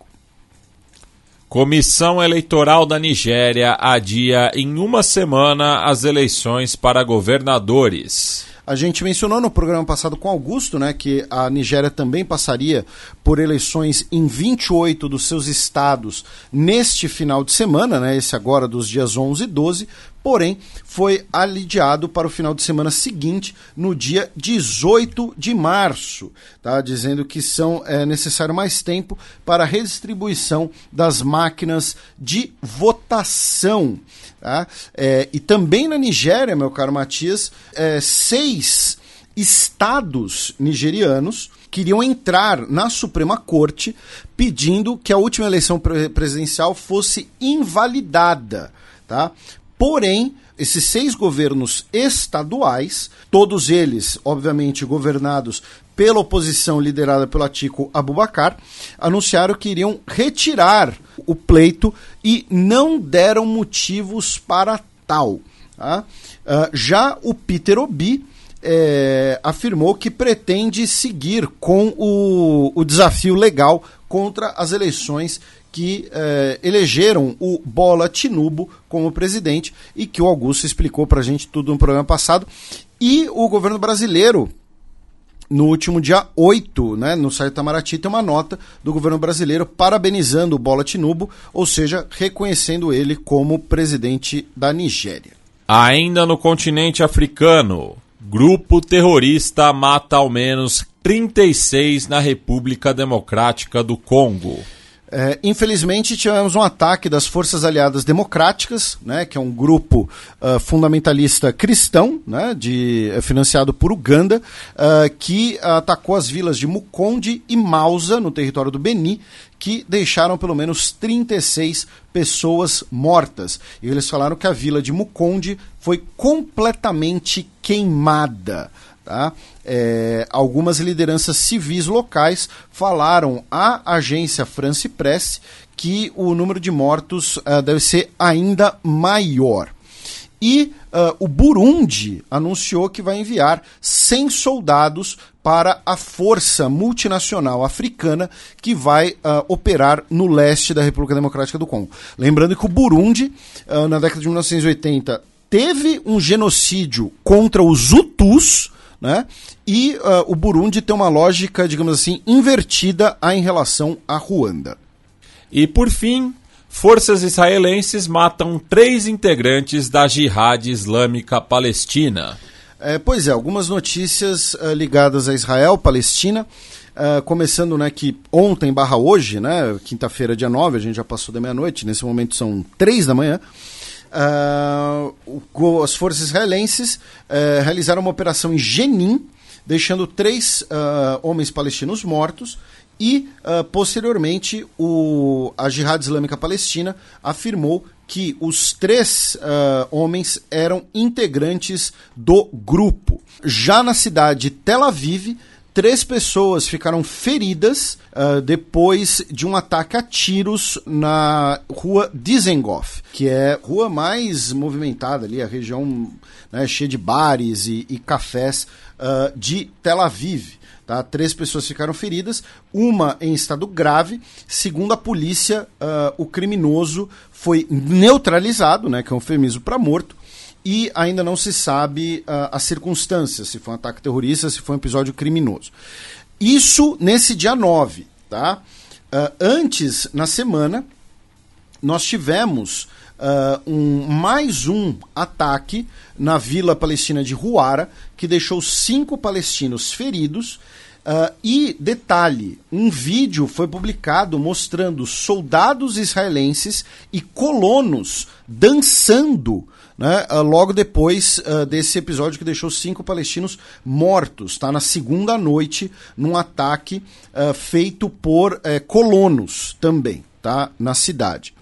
Comissão Eleitoral da Nigéria adia em uma semana as eleições para governadores. A gente mencionou no programa passado com Augusto, né, que a Nigéria também passaria por eleições em 28 dos seus estados neste final de semana, né, esse agora dos dias 11 e 12, porém foi alidiado para o final de semana seguinte, no dia 18 de março, tá? dizendo que são é necessário mais tempo para a redistribuição das máquinas de votação. Tá? É, e também na Nigéria, meu caro Matias, é, seis estados nigerianos queriam entrar na Suprema Corte pedindo que a última eleição presidencial fosse invalidada. Tá? Porém, esses seis governos estaduais, todos eles, obviamente, governados pela oposição liderada pelo Atiku Abubakar, anunciaram que iriam retirar o pleito e não deram motivos para tal. Tá? Uh, já o Peter Obi é, afirmou que pretende seguir com o, o desafio legal contra as eleições que eh, elegeram o Bola Tinubu como presidente e que o Augusto explicou para a gente tudo no programa passado. E o governo brasileiro no último dia 8, né, no site Itamaraty, tem uma nota do governo brasileiro parabenizando o Bola Tinubu, ou seja, reconhecendo ele como presidente da Nigéria. Ainda no continente africano, grupo terrorista mata ao menos 36 na República Democrática do Congo. É, infelizmente, tivemos um ataque das Forças Aliadas Democráticas, né, que é um grupo uh, fundamentalista cristão, né, de, é, financiado por Uganda, uh, que atacou as vilas de Mukonde e Mausa, no território do Beni, que deixaram pelo menos 36 pessoas mortas. E eles falaram que a vila de Mukonde foi completamente queimada. Tá? É, algumas lideranças civis locais falaram à agência France Press que o número de mortos uh, deve ser ainda maior. E uh, o Burundi anunciou que vai enviar 100 soldados para a força multinacional africana que vai uh, operar no leste da República Democrática do Congo. Lembrando que o Burundi, na década de 1980, teve um genocídio contra os Hutus, né? E uh, o Burundi tem uma lógica, digamos assim, invertida em relação a Ruanda. E por fim, forças israelenses matam três integrantes da Jihad Islâmica Palestina. É, pois é, algumas notícias uh, ligadas a Israel, Palestina. Uh, começando né, que ontem barra hoje, né, quinta-feira, dia 9, a gente já passou da meia-noite, nesse momento são três da manhã. Uh, as forças israelenses uh, realizaram uma operação em Jenin, deixando três uh, homens palestinos mortos. E, posteriormente, o, a Jihad Islâmica Palestina afirmou que os três homens eram integrantes do grupo. Já na cidade de Tel Aviv, Três pessoas ficaram feridas uh, depois de um ataque a tiros na rua Dizengoff, que é a rua mais movimentada ali, a região né, cheia de bares e, e cafés uh, de Tel Aviv. Tá? Três pessoas ficaram feridas, uma em estado grave. Segundo a polícia, uh, o criminoso foi neutralizado, né, que é um eufemismo para morto, e ainda não se sabe uh, as circunstâncias, se foi um ataque terrorista, se foi um episódio criminoso. Isso nesse dia 9, tá? Uh, antes, na semana, nós tivemos uh, um, mais um ataque na vila palestina de Huara, que deixou cinco palestinos feridos. Uh, e detalhe: um vídeo foi publicado mostrando soldados israelenses e colonos dançando né, uh, logo depois uh, desse episódio que deixou cinco palestinos mortos, tá? Na segunda noite, num ataque uh, feito por eh, colonos também, tá? Na cidade.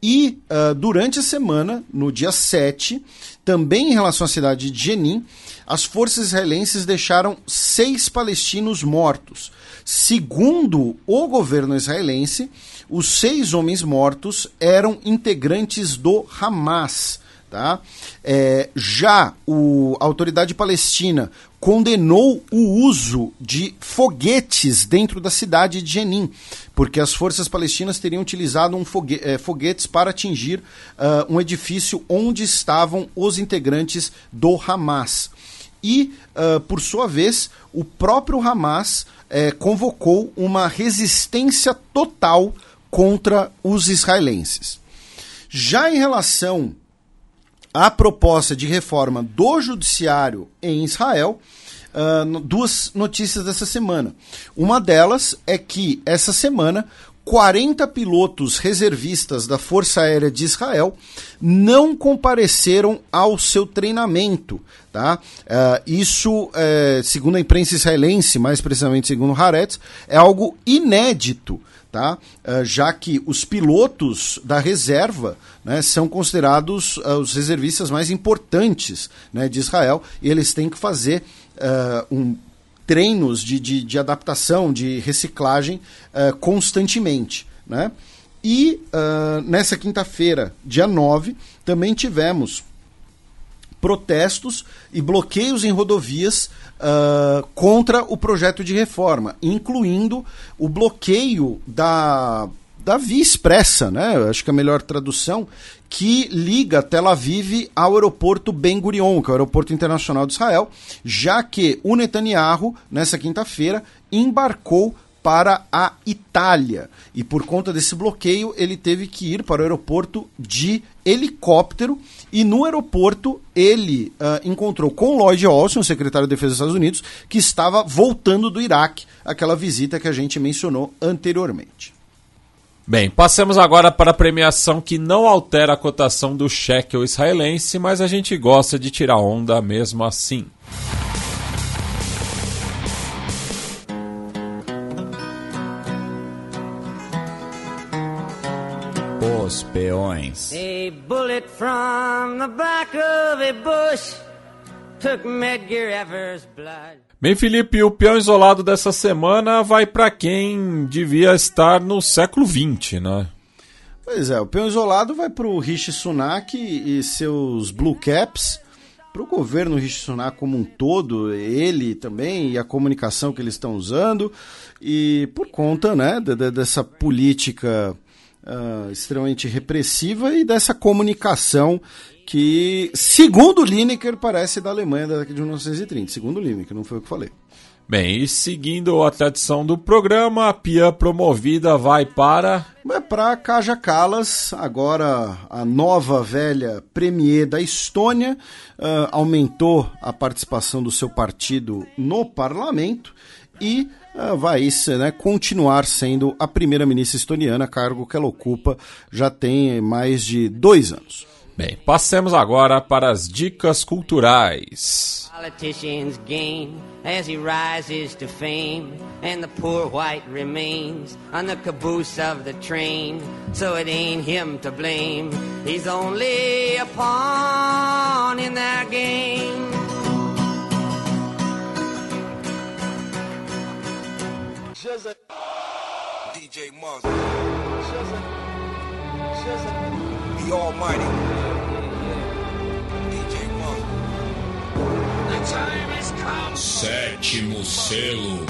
E durante a semana, no dia 7, também em relação à cidade de Jenin, as forças israelenses deixaram seis palestinos mortos. Segundo o governo israelense, os seis homens mortos eram integrantes do Hamas Tá? É, já o, a autoridade palestina condenou o uso de foguetes dentro da cidade de Jenin, porque as forças palestinas teriam utilizado um fogue, é, foguetes para atingir uh, um edifício onde estavam os integrantes do Hamas. E, uh, por sua vez, o próprio Hamas uh, convocou uma resistência total contra os israelenses. Já em relação a proposta de reforma do judiciário em Israel. Uh, duas notícias dessa semana. Uma delas é que essa semana 40 pilotos reservistas da Força Aérea de Israel não compareceram ao seu treinamento. Tá? Uh, isso, é, segundo a imprensa israelense, mais precisamente segundo Haaretz, é algo inédito tá? Uh, já que os pilotos da reserva né, são considerados uh, os reservistas mais importantes né, de Israel e eles têm que fazer uh, um, treinos de, de, de, adaptação, de reciclagem constantemente. Né? E nessa quinta-feira, dia 9, também tivemos protestos e bloqueios em rodovias uh, contra o projeto de reforma, incluindo o bloqueio da, da Via Expressa, né? Acho que é a melhor tradução, que liga Tel Aviv ao aeroporto Ben Gurion, que é o aeroporto internacional de Israel, já que o Netanyahu, nessa quinta-feira, embarcou para a Itália. E por conta desse bloqueio, ele teve que ir para o aeroporto de helicóptero. E no aeroporto, ele uh, encontrou com Lloyd Austin, o secretário de Defesa dos Estados Unidos, que estava voltando do Iraque, aquela visita que a gente mencionou anteriormente. Bem, passemos agora para a premiação que não altera a cotação do shekel israelense, mas a gente gosta de tirar onda mesmo assim. Os peões. A bullet from the back of a bush took Medgar Evers' blood. Bem, Felipe, o peão isolado dessa semana vai para quem devia estar no século XX, né? Pois é, o peão isolado vai para o Rishi Sunak e seus Blue Caps, para o governo Rishi Sunak como um todo, ele também e a comunicação que eles estão usando, e por conta né, dessa política uh, extremamente repressiva e dessa comunicação que, segundo Lineker, parece da Alemanha da década de 1930. Segundo Lineker, não foi o que falei. Bem, e seguindo a tradição do programa, a Pia promovida vai para. Vai para Kaja Kalas, agora a nova velha premier da Estônia, uh, aumentou a participação do seu partido no parlamento e vai né, continuar sendo a primeira-ministra estoniana, cargo que ela ocupa já tem mais de dois anos. Bem, passemos agora para as dicas culturais. Politicians gain as he rises to fame, and the poor white remains on the caboose of the train. So it ain't him to blame, he's only a pawn in that game. DJ Monster. The Almighty. Sétimo selo.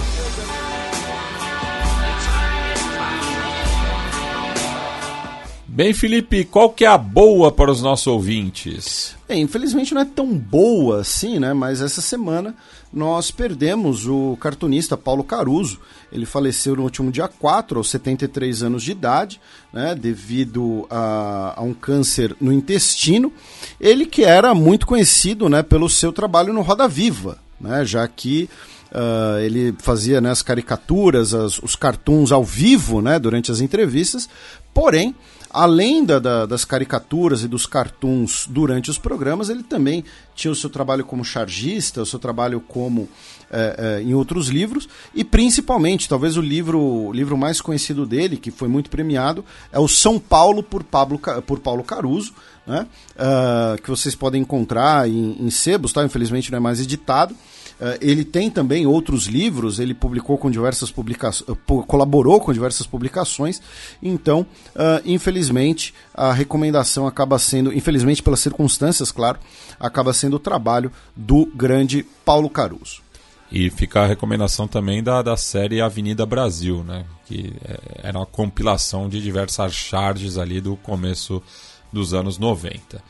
Bem, Felipe, qual que é a boa para os nossos ouvintes? Bem, infelizmente não é tão boa assim, né? Mas essa semana nós perdemos o cartunista Paulo Caruso. Ele faleceu no último dia 4, aos 73 anos de idade, né, devido a, a, um câncer no intestino. Ele que era muito conhecido né, pelo seu trabalho no Roda Viva, né, já que Uh, ele fazia né, as caricaturas, as, os cartoons ao vivo né, durante as entrevistas, porém além da, da, das caricaturas e dos cartoons durante os programas, ele também tinha o seu trabalho como chargista, o seu trabalho como é, é, em outros livros, e principalmente, talvez o livro, o livro mais conhecido dele, que foi muito premiado, é o São Paulo por, Pablo, por Paulo Caruso, né? Uh, que vocês podem encontrar em, em sebos, tá? infelizmente não é mais editado. Uh, ele tem também outros livros, ele publicou com diversas publicações, uh, colaborou com diversas publicações, então, uh, infelizmente, a recomendação acaba sendo, infelizmente pelas circunstâncias, claro, acaba sendo o trabalho do grande Paulo Caruso. E fica a recomendação também da, da série Avenida Brasil, né? que era uma compilação de diversas charges ali do começo dos anos 90.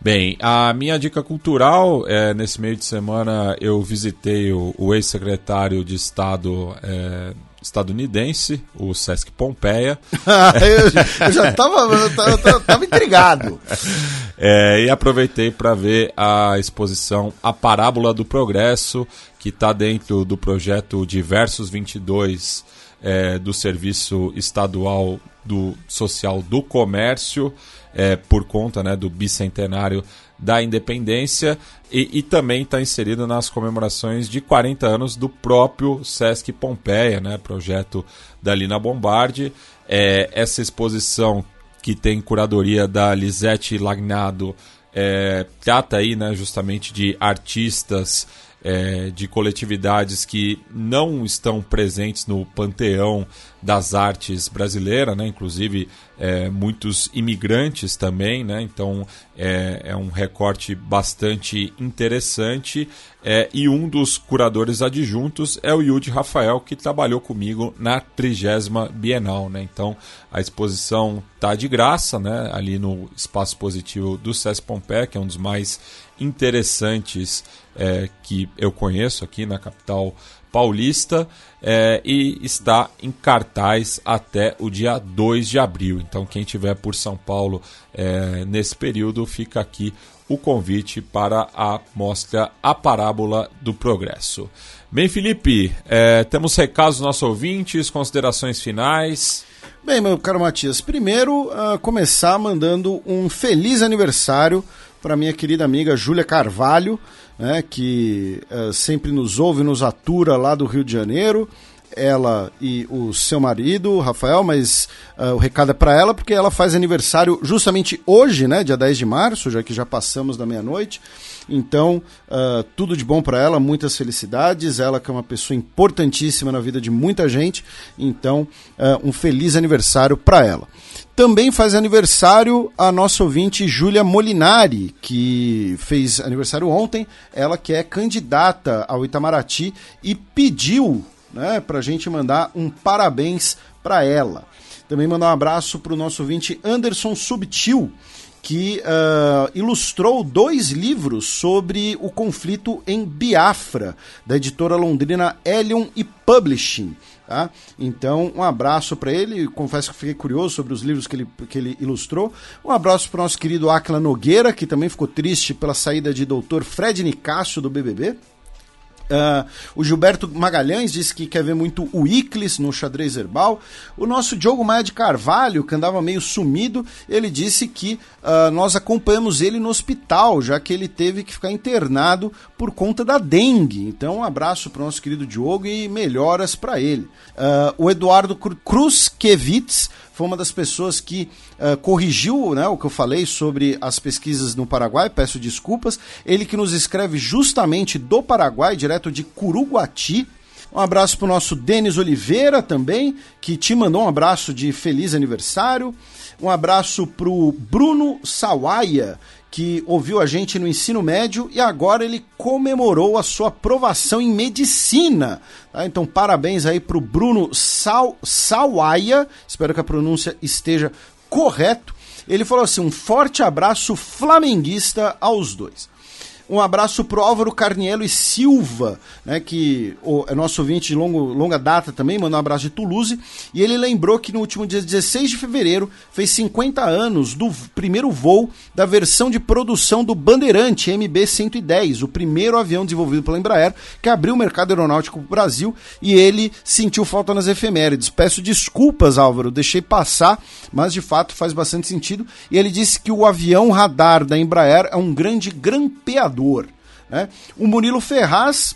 Bem, a minha dica cultural, é, nesse meio de semana eu visitei o, o ex-secretário de Estado é, estadunidense, o Sesc Pompeia. (laughs) eu, já estava intrigado. É, e aproveitei para ver a exposição A Parábola do Progresso, que está dentro do projeto Diversos 22 é, do Serviço Estadual do Social do Comércio é, por conta né, do bicentenário da independência e, e também está inserido nas comemorações de 40 anos do próprio Sesc Pompeia, né, projeto da Lina Bombardi. É, essa exposição que tem curadoria da Lisette Lagnado é, trata aí né, justamente de artistas é, de coletividades que não estão presentes no panteão das artes brasileira, né? inclusive é, muitos imigrantes também, né? então é, é um recorte bastante interessante. É, e um dos curadores adjuntos é o Yudi Rafael, que trabalhou comigo na trigésima Bienal. Né? Então a exposição tá de graça né? ali no espaço positivo do SES Pompeia, que é um dos mais interessantes é, que eu conheço aqui na capital paulista é, e está em cartaz até o dia 2 de abril. Então, quem tiver por São Paulo é, nesse período, fica aqui o convite para a mostra A Parábola do Progresso. Bem, Felipe, é, temos recados dos nossos ouvintes, considerações finais. Bem, meu caro Matias, primeiro uh, começar mandando um feliz aniversário para minha querida amiga Júlia Carvalho, né, que uh, sempre nos ouve, nos atura lá do Rio de Janeiro. Ela e o seu marido, Rafael, mas uh, o recado é para ela porque ela faz aniversário justamente hoje, né, dia 10 de março, já que já passamos da meia-noite. Então, uh, tudo de bom para ela, muitas felicidades. Ela que é uma pessoa importantíssima na vida de muita gente. Então, um feliz aniversário para ela. Também faz aniversário a nossa ouvinte Júlia Molinari, que fez aniversário ontem. Ela que é candidata ao Itamaraty e pediu né, para a gente mandar um parabéns para ela. Também mandar um abraço para o nosso ouvinte Anderson Subtil, que uh, ilustrou dois livros sobre o conflito em Biafra, da editora londrina Elion e Publishing. Tá? Então, um abraço para ele. Confesso que fiquei curioso sobre os livros que ele, que ele ilustrou. Um abraço para o nosso querido Acla Nogueira, que também ficou triste pela saída de doutor Fred Nicásio do BBB. Uh, o Gilberto Magalhães disse que quer ver muito o Iclis no xadrez herbal. O nosso Diogo Maia de Carvalho, que andava meio sumido, ele disse que uh, nós acompanhamos ele no hospital, já que ele teve que ficar internado por conta da dengue. Então, um abraço para o nosso querido Diogo e melhoras para ele. Uh, o Eduardo Kruzkevitz foi uma das pessoas que uh, corrigiu né, o que eu falei sobre as pesquisas no Paraguai, peço desculpas. Ele que nos escreve justamente do Paraguai, direto de Curuguati. Um abraço para o nosso Denis Oliveira também, que te mandou um abraço de feliz aniversário. Um abraço para o Bruno Sawaia, que ouviu a gente no ensino médio e agora ele comemorou a sua aprovação em medicina. Tá? Então, parabéns aí para o Bruno Sal, Sawaia, espero que a pronúncia esteja correto. Ele falou assim: um forte abraço flamenguista aos dois. Um abraço pro Álvaro Carnielo e Silva, né, que é nosso ouvinte de longo, longa data também, mandou um abraço de Toulouse. E ele lembrou que no último dia 16 de fevereiro fez 50 anos do primeiro voo da versão de produção do Bandeirante MB-110, o primeiro avião desenvolvido pela Embraer, que abriu o mercado aeronáutico para o Brasil e ele sentiu falta nas efemérides. Peço desculpas, Álvaro, deixei passar, mas de fato faz bastante sentido. E ele disse que o avião radar da Embraer é um grande grampeador né? O Murilo Ferraz,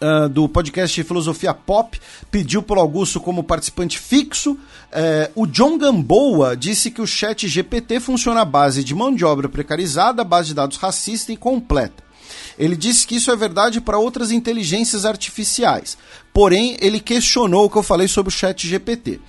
uh, do podcast Filosofia Pop, pediu por Augusto como participante fixo. Uh, o John Gamboa disse que o chat GPT funciona à base de mão de obra precarizada, base de dados racista e completa. Ele disse que isso é verdade para outras inteligências artificiais. Porém, ele questionou o que eu falei sobre o chat GPT.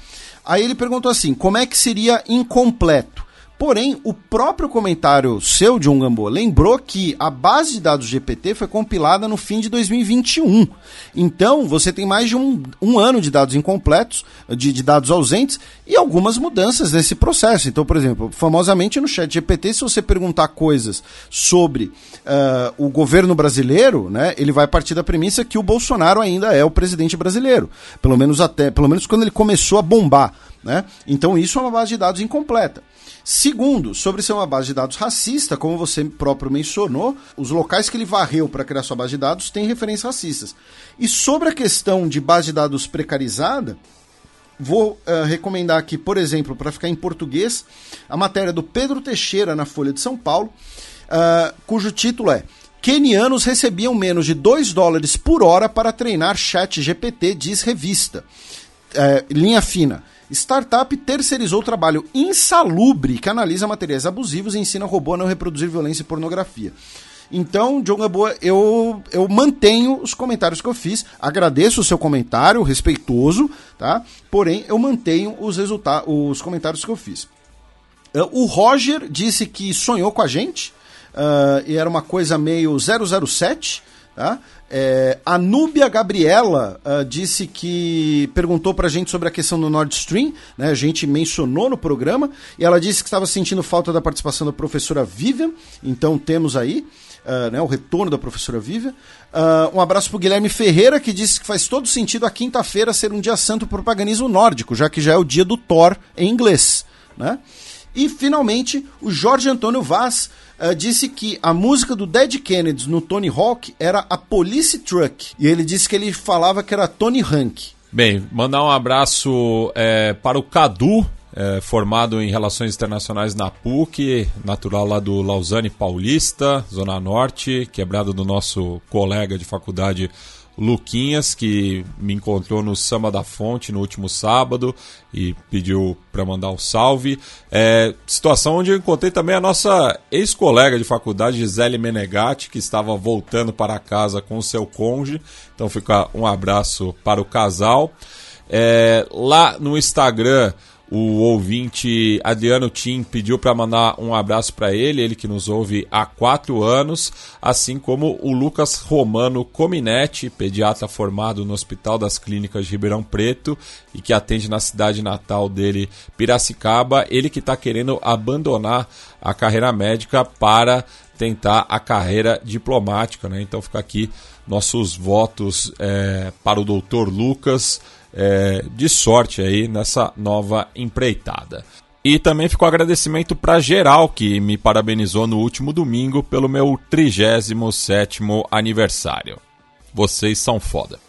Aí ele perguntou assim: como é que seria incompleto? Porém, o próprio comentário seu, John Gamboa, lembrou que a base de dados GPT foi compilada no fim de 2021. Então, você tem mais de um, um ano de dados incompletos, de, de, dados ausentes, e algumas mudanças nesse processo. Então, por exemplo, famosamente no chat GPT, se você perguntar coisas sobre uh, o governo brasileiro, né, ele vai partir da premissa que o Bolsonaro ainda é o presidente brasileiro. Pelo menos até, pelo menos quando ele começou a bombar. Né? Então, isso é uma base de dados incompleta. Segundo, sobre ser uma base de dados racista, como você próprio mencionou, os locais que ele varreu para criar sua base de dados têm referências racistas. E sobre a questão de base de dados precarizada, vou uh, recomendar aqui, por exemplo, para ficar em português, a matéria do Pedro Teixeira na Folha de São Paulo, uh, cujo título é Kenianos recebiam menos de 2 dólares por hora para treinar chat GPT, diz revista. Uh, linha fina. Startup terceirizou trabalho insalubre que analisa materiais abusivos e ensina robô a não reproduzir violência e pornografia. Então, John Gamboa, eu, eu mantenho os comentários que eu fiz. Agradeço o seu comentário, respeitoso, tá? Porém, eu mantenho os, resultados, os comentários que eu fiz. Uh, o Roger disse que sonhou com a gente, uh, e era uma coisa meio 007, tá? É, a Núbia Gabriela uh, disse que perguntou pra gente sobre a questão do Nord Stream, né? A gente mencionou no programa, e ela disse que estava sentindo falta da participação da professora Vivian, então temos aí. Uh, né, o retorno da professora Vivian. Uh, um abraço para Guilherme Ferreira, que disse que faz todo sentido a quinta-feira ser um dia santo para o paganismo nórdico, já que já é o dia do Thor em inglês. Né? E, finalmente, o Jorge Antônio Vaz uh, disse que a música do Dead Kennedys no Tony Hawk era a Police Truck. E ele disse que ele falava que era Tony Hank. Bem, mandar um abraço é, para o Cadu, é, formado em Relações Internacionais na PUC, natural lá do Lausanne Paulista, Zona Norte, quebrado do nosso colega de faculdade Luquinhas, que me encontrou no Samba da Fonte no último sábado e pediu para mandar um salve. É, situação onde eu encontrei também a nossa ex-colega de faculdade, Gisele Menegatti, que estava voltando para casa com seu cônjuge. Então fica um abraço para o casal. É, lá no Instagram o ouvinte Adriano Tim pediu para mandar um abraço para ele, ele que nos ouve há quatro anos, assim como o Lucas Romano Cominetti, pediatra formado no Hospital das Clínicas de Ribeirão Preto e que atende na cidade natal dele, Piracicaba. Ele que está querendo abandonar a carreira médica para tentar a carreira diplomática. Né? Então fica aqui nossos votos é, para o doutor Lucas é, de sorte aí nessa nova empreitada. E também ficou agradecimento para geral que me parabenizou no último domingo pelo meu 37º aniversário. Vocês são foda.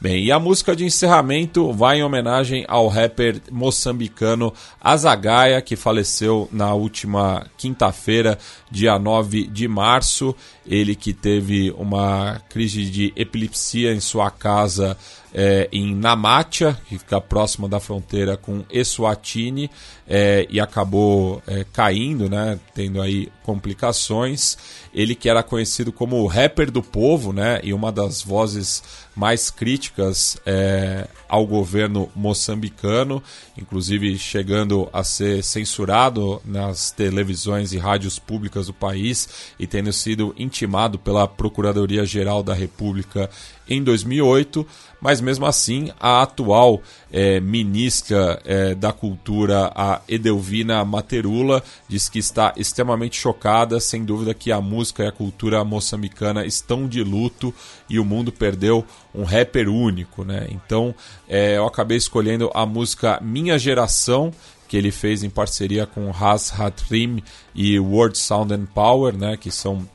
Bem, e a música de encerramento vai em homenagem ao rapper moçambicano Azagaia, que faleceu na última quinta-feira, dia 9 de março. Ele que teve uma crise de epilepsia em sua casa é, em Namatia, que fica próxima da fronteira com Eswatini, é, e acabou é, caindo, né, tendo aí complicações. Ele que era conhecido como o rapper do povo, né, e uma das vozes mais críticas é, ao governo moçambicano, inclusive chegando a ser censurado nas televisões e rádios públicas do país e tendo sido intimado pela Procuradoria-Geral da República em 2008, mas mesmo assim a atual é, ministra é, da Cultura, a Edelvina Materula, diz que está extremamente chocada, sem dúvida que a música e a cultura moçambicana estão de luto e o mundo perdeu um rapper único, né? Então é, eu acabei escolhendo a música Minha Geração, que ele fez em parceria com Has Hatrim e World Sound and Power, né? Que são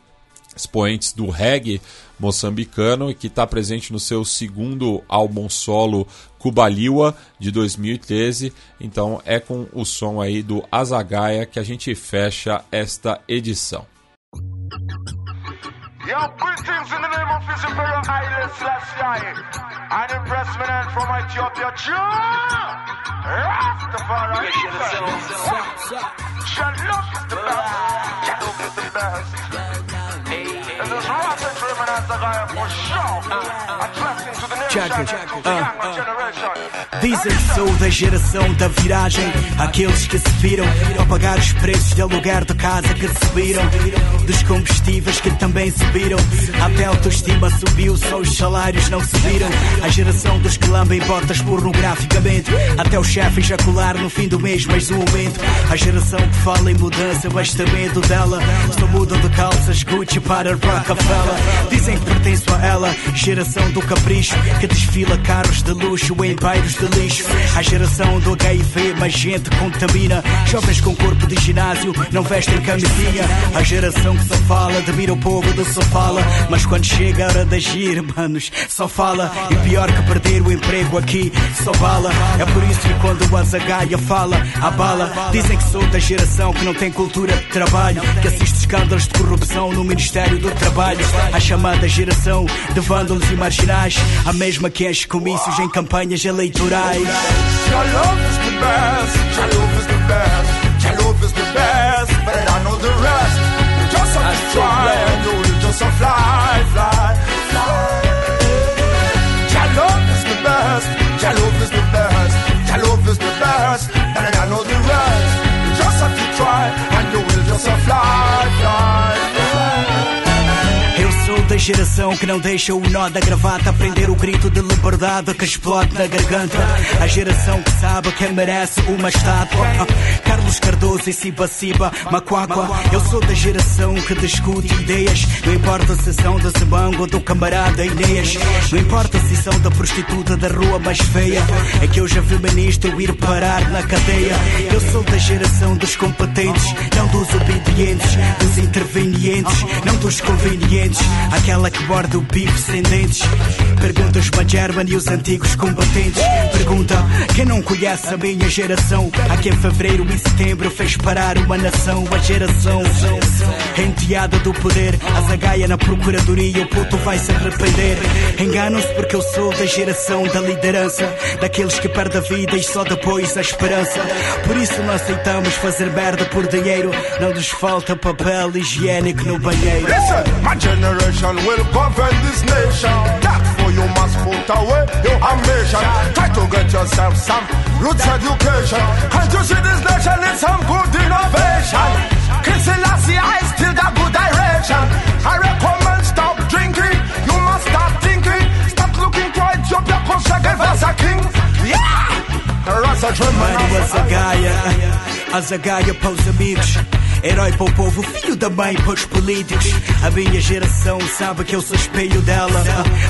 expoentes do reggae moçambicano e que está presente no seu segundo álbum solo Cubaliwa de 2013. Então é com o som aí do Azagaia que a gente fecha esta edição. Yo, greetings in the name of His Imperial. And impressment from Ethiopia. Rastafari. Shalom is the best. Shalom is the best. This is Rasta Dreaming as a guy for sure. Addressing to generation. Dizem que sou da geração da viragem Aqueles que se viram ao pagar os preços de aluguer de casa que subiram Dos combustíveis que também subiram Até a autoestima subiu, só os salários não subiram A geração dos que lambem botas pornograficamente Até o chefe ejacular no fim do mês, mas no momento A geração que fala em mudança, basta medo dela Só mudam de calças Gucci para Rockefeller Dizem que pertenço a ela Geração do capricho Que desfila carros de luxo em bairros de lixo. A geração do HIV, mas gente contamina. Jovens com corpo de ginásio não vestem camisinha. A geração que só fala, admira o povo do só fala. Mas quando chega a hora de agir, manos, só fala. E pior que perder o emprego aqui, só bala. É por isso que quando o Azagaia fala, a bala. Dizem que sou da geração que não tem cultura de trabalho. Que assiste escândalos de corrupção no Ministério do Trabalho. A chamada geração de vândalos e marginais. A mesma que enche comícios em campanhas eleitorais. Your love is the best. Your love is the best. Your love is the best. But I know the rest. You just have to try and you just a fly, fly, fly. Geração que não deixa o nó da gravata prender o grito de liberdade que explode na garganta. A geração que sabe quem merece uma estátua. Carlos Cardoso e Siba Siba, Macuacua. Eu sou da geração que discute ideias. Não importa se são da Zemango ou do camarada Inês. Não importa se são da prostituta da rua mais feia. É que eu já vi ministro ir parar na cadeia. Eu sou da geração dos competentes, não dos obedientes, dos intervenientes, não dos convenientes. Aquela que borda o bife sem dentes. Perguntas-me a German e os antigos combatentes. Pergunta quem não conhece a minha geração. A quem fevereiro e setembro fez parar uma nação. A geração enteada do poder. A zagaia na procuradoria, o puto vai se arrepender. Enganam-se porque eu sou da geração da liderança. Daqueles que perdem a vida e só depois a esperança. Por isso não aceitamos fazer merda por dinheiro. Não nos falta papel higiênico no banheiro. Listen, my generation will govern this nation. That for you must put away your ambition. Try to get yourself some roots education. Can't you see this nation needs some good innovation? King Selassie, I still got good direction. I recommend stop drinking. You must start thinking. Stop looking for Ethiopia, cause Shaggy a king. Yeah! Rasa Mário Azagaia, Azagaia para os amigos. Herói para o povo, filho da mãe para os políticos. A minha geração sabe que eu sou espelho dela.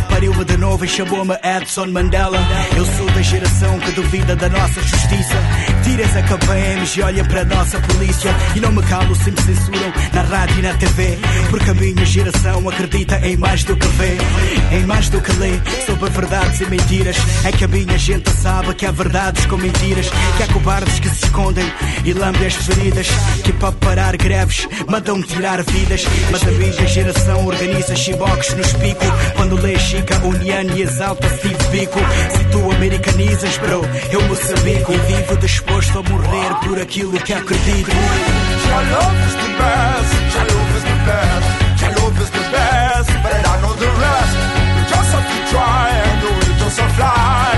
Pariu-me de novo e chamou-me Edson Mandela. Eu sou da geração que duvida da nossa justiça. Tiras a KPMs e olha para a nossa polícia. E não me calo se me censuram na rádio e na TV. Porque a minha geração acredita em mais do que vê, em mais do que lê. Sobre verdades e mentiras. É que a minha gente sabe que há verdades com mentiras. Que há cobardes que se escondem e lambem as feridas. Que para parar greves mandam tirar vidas. Mas a minha geração organiza chiboques nos pico. Quando lê Chica União e exalta Steve Biko. Se tu americanizas, bro, eu moçambico. E vivo disposto a morrer por aquilo que acredito. Your love is the best. Your love is the best. Your love is the best. Better than all the rest. You just have to try and do it just fly, fly,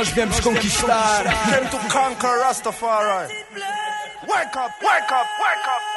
Nós viemos conquistar. Came to conquer Rastafari. Wake up, wake up, wake up.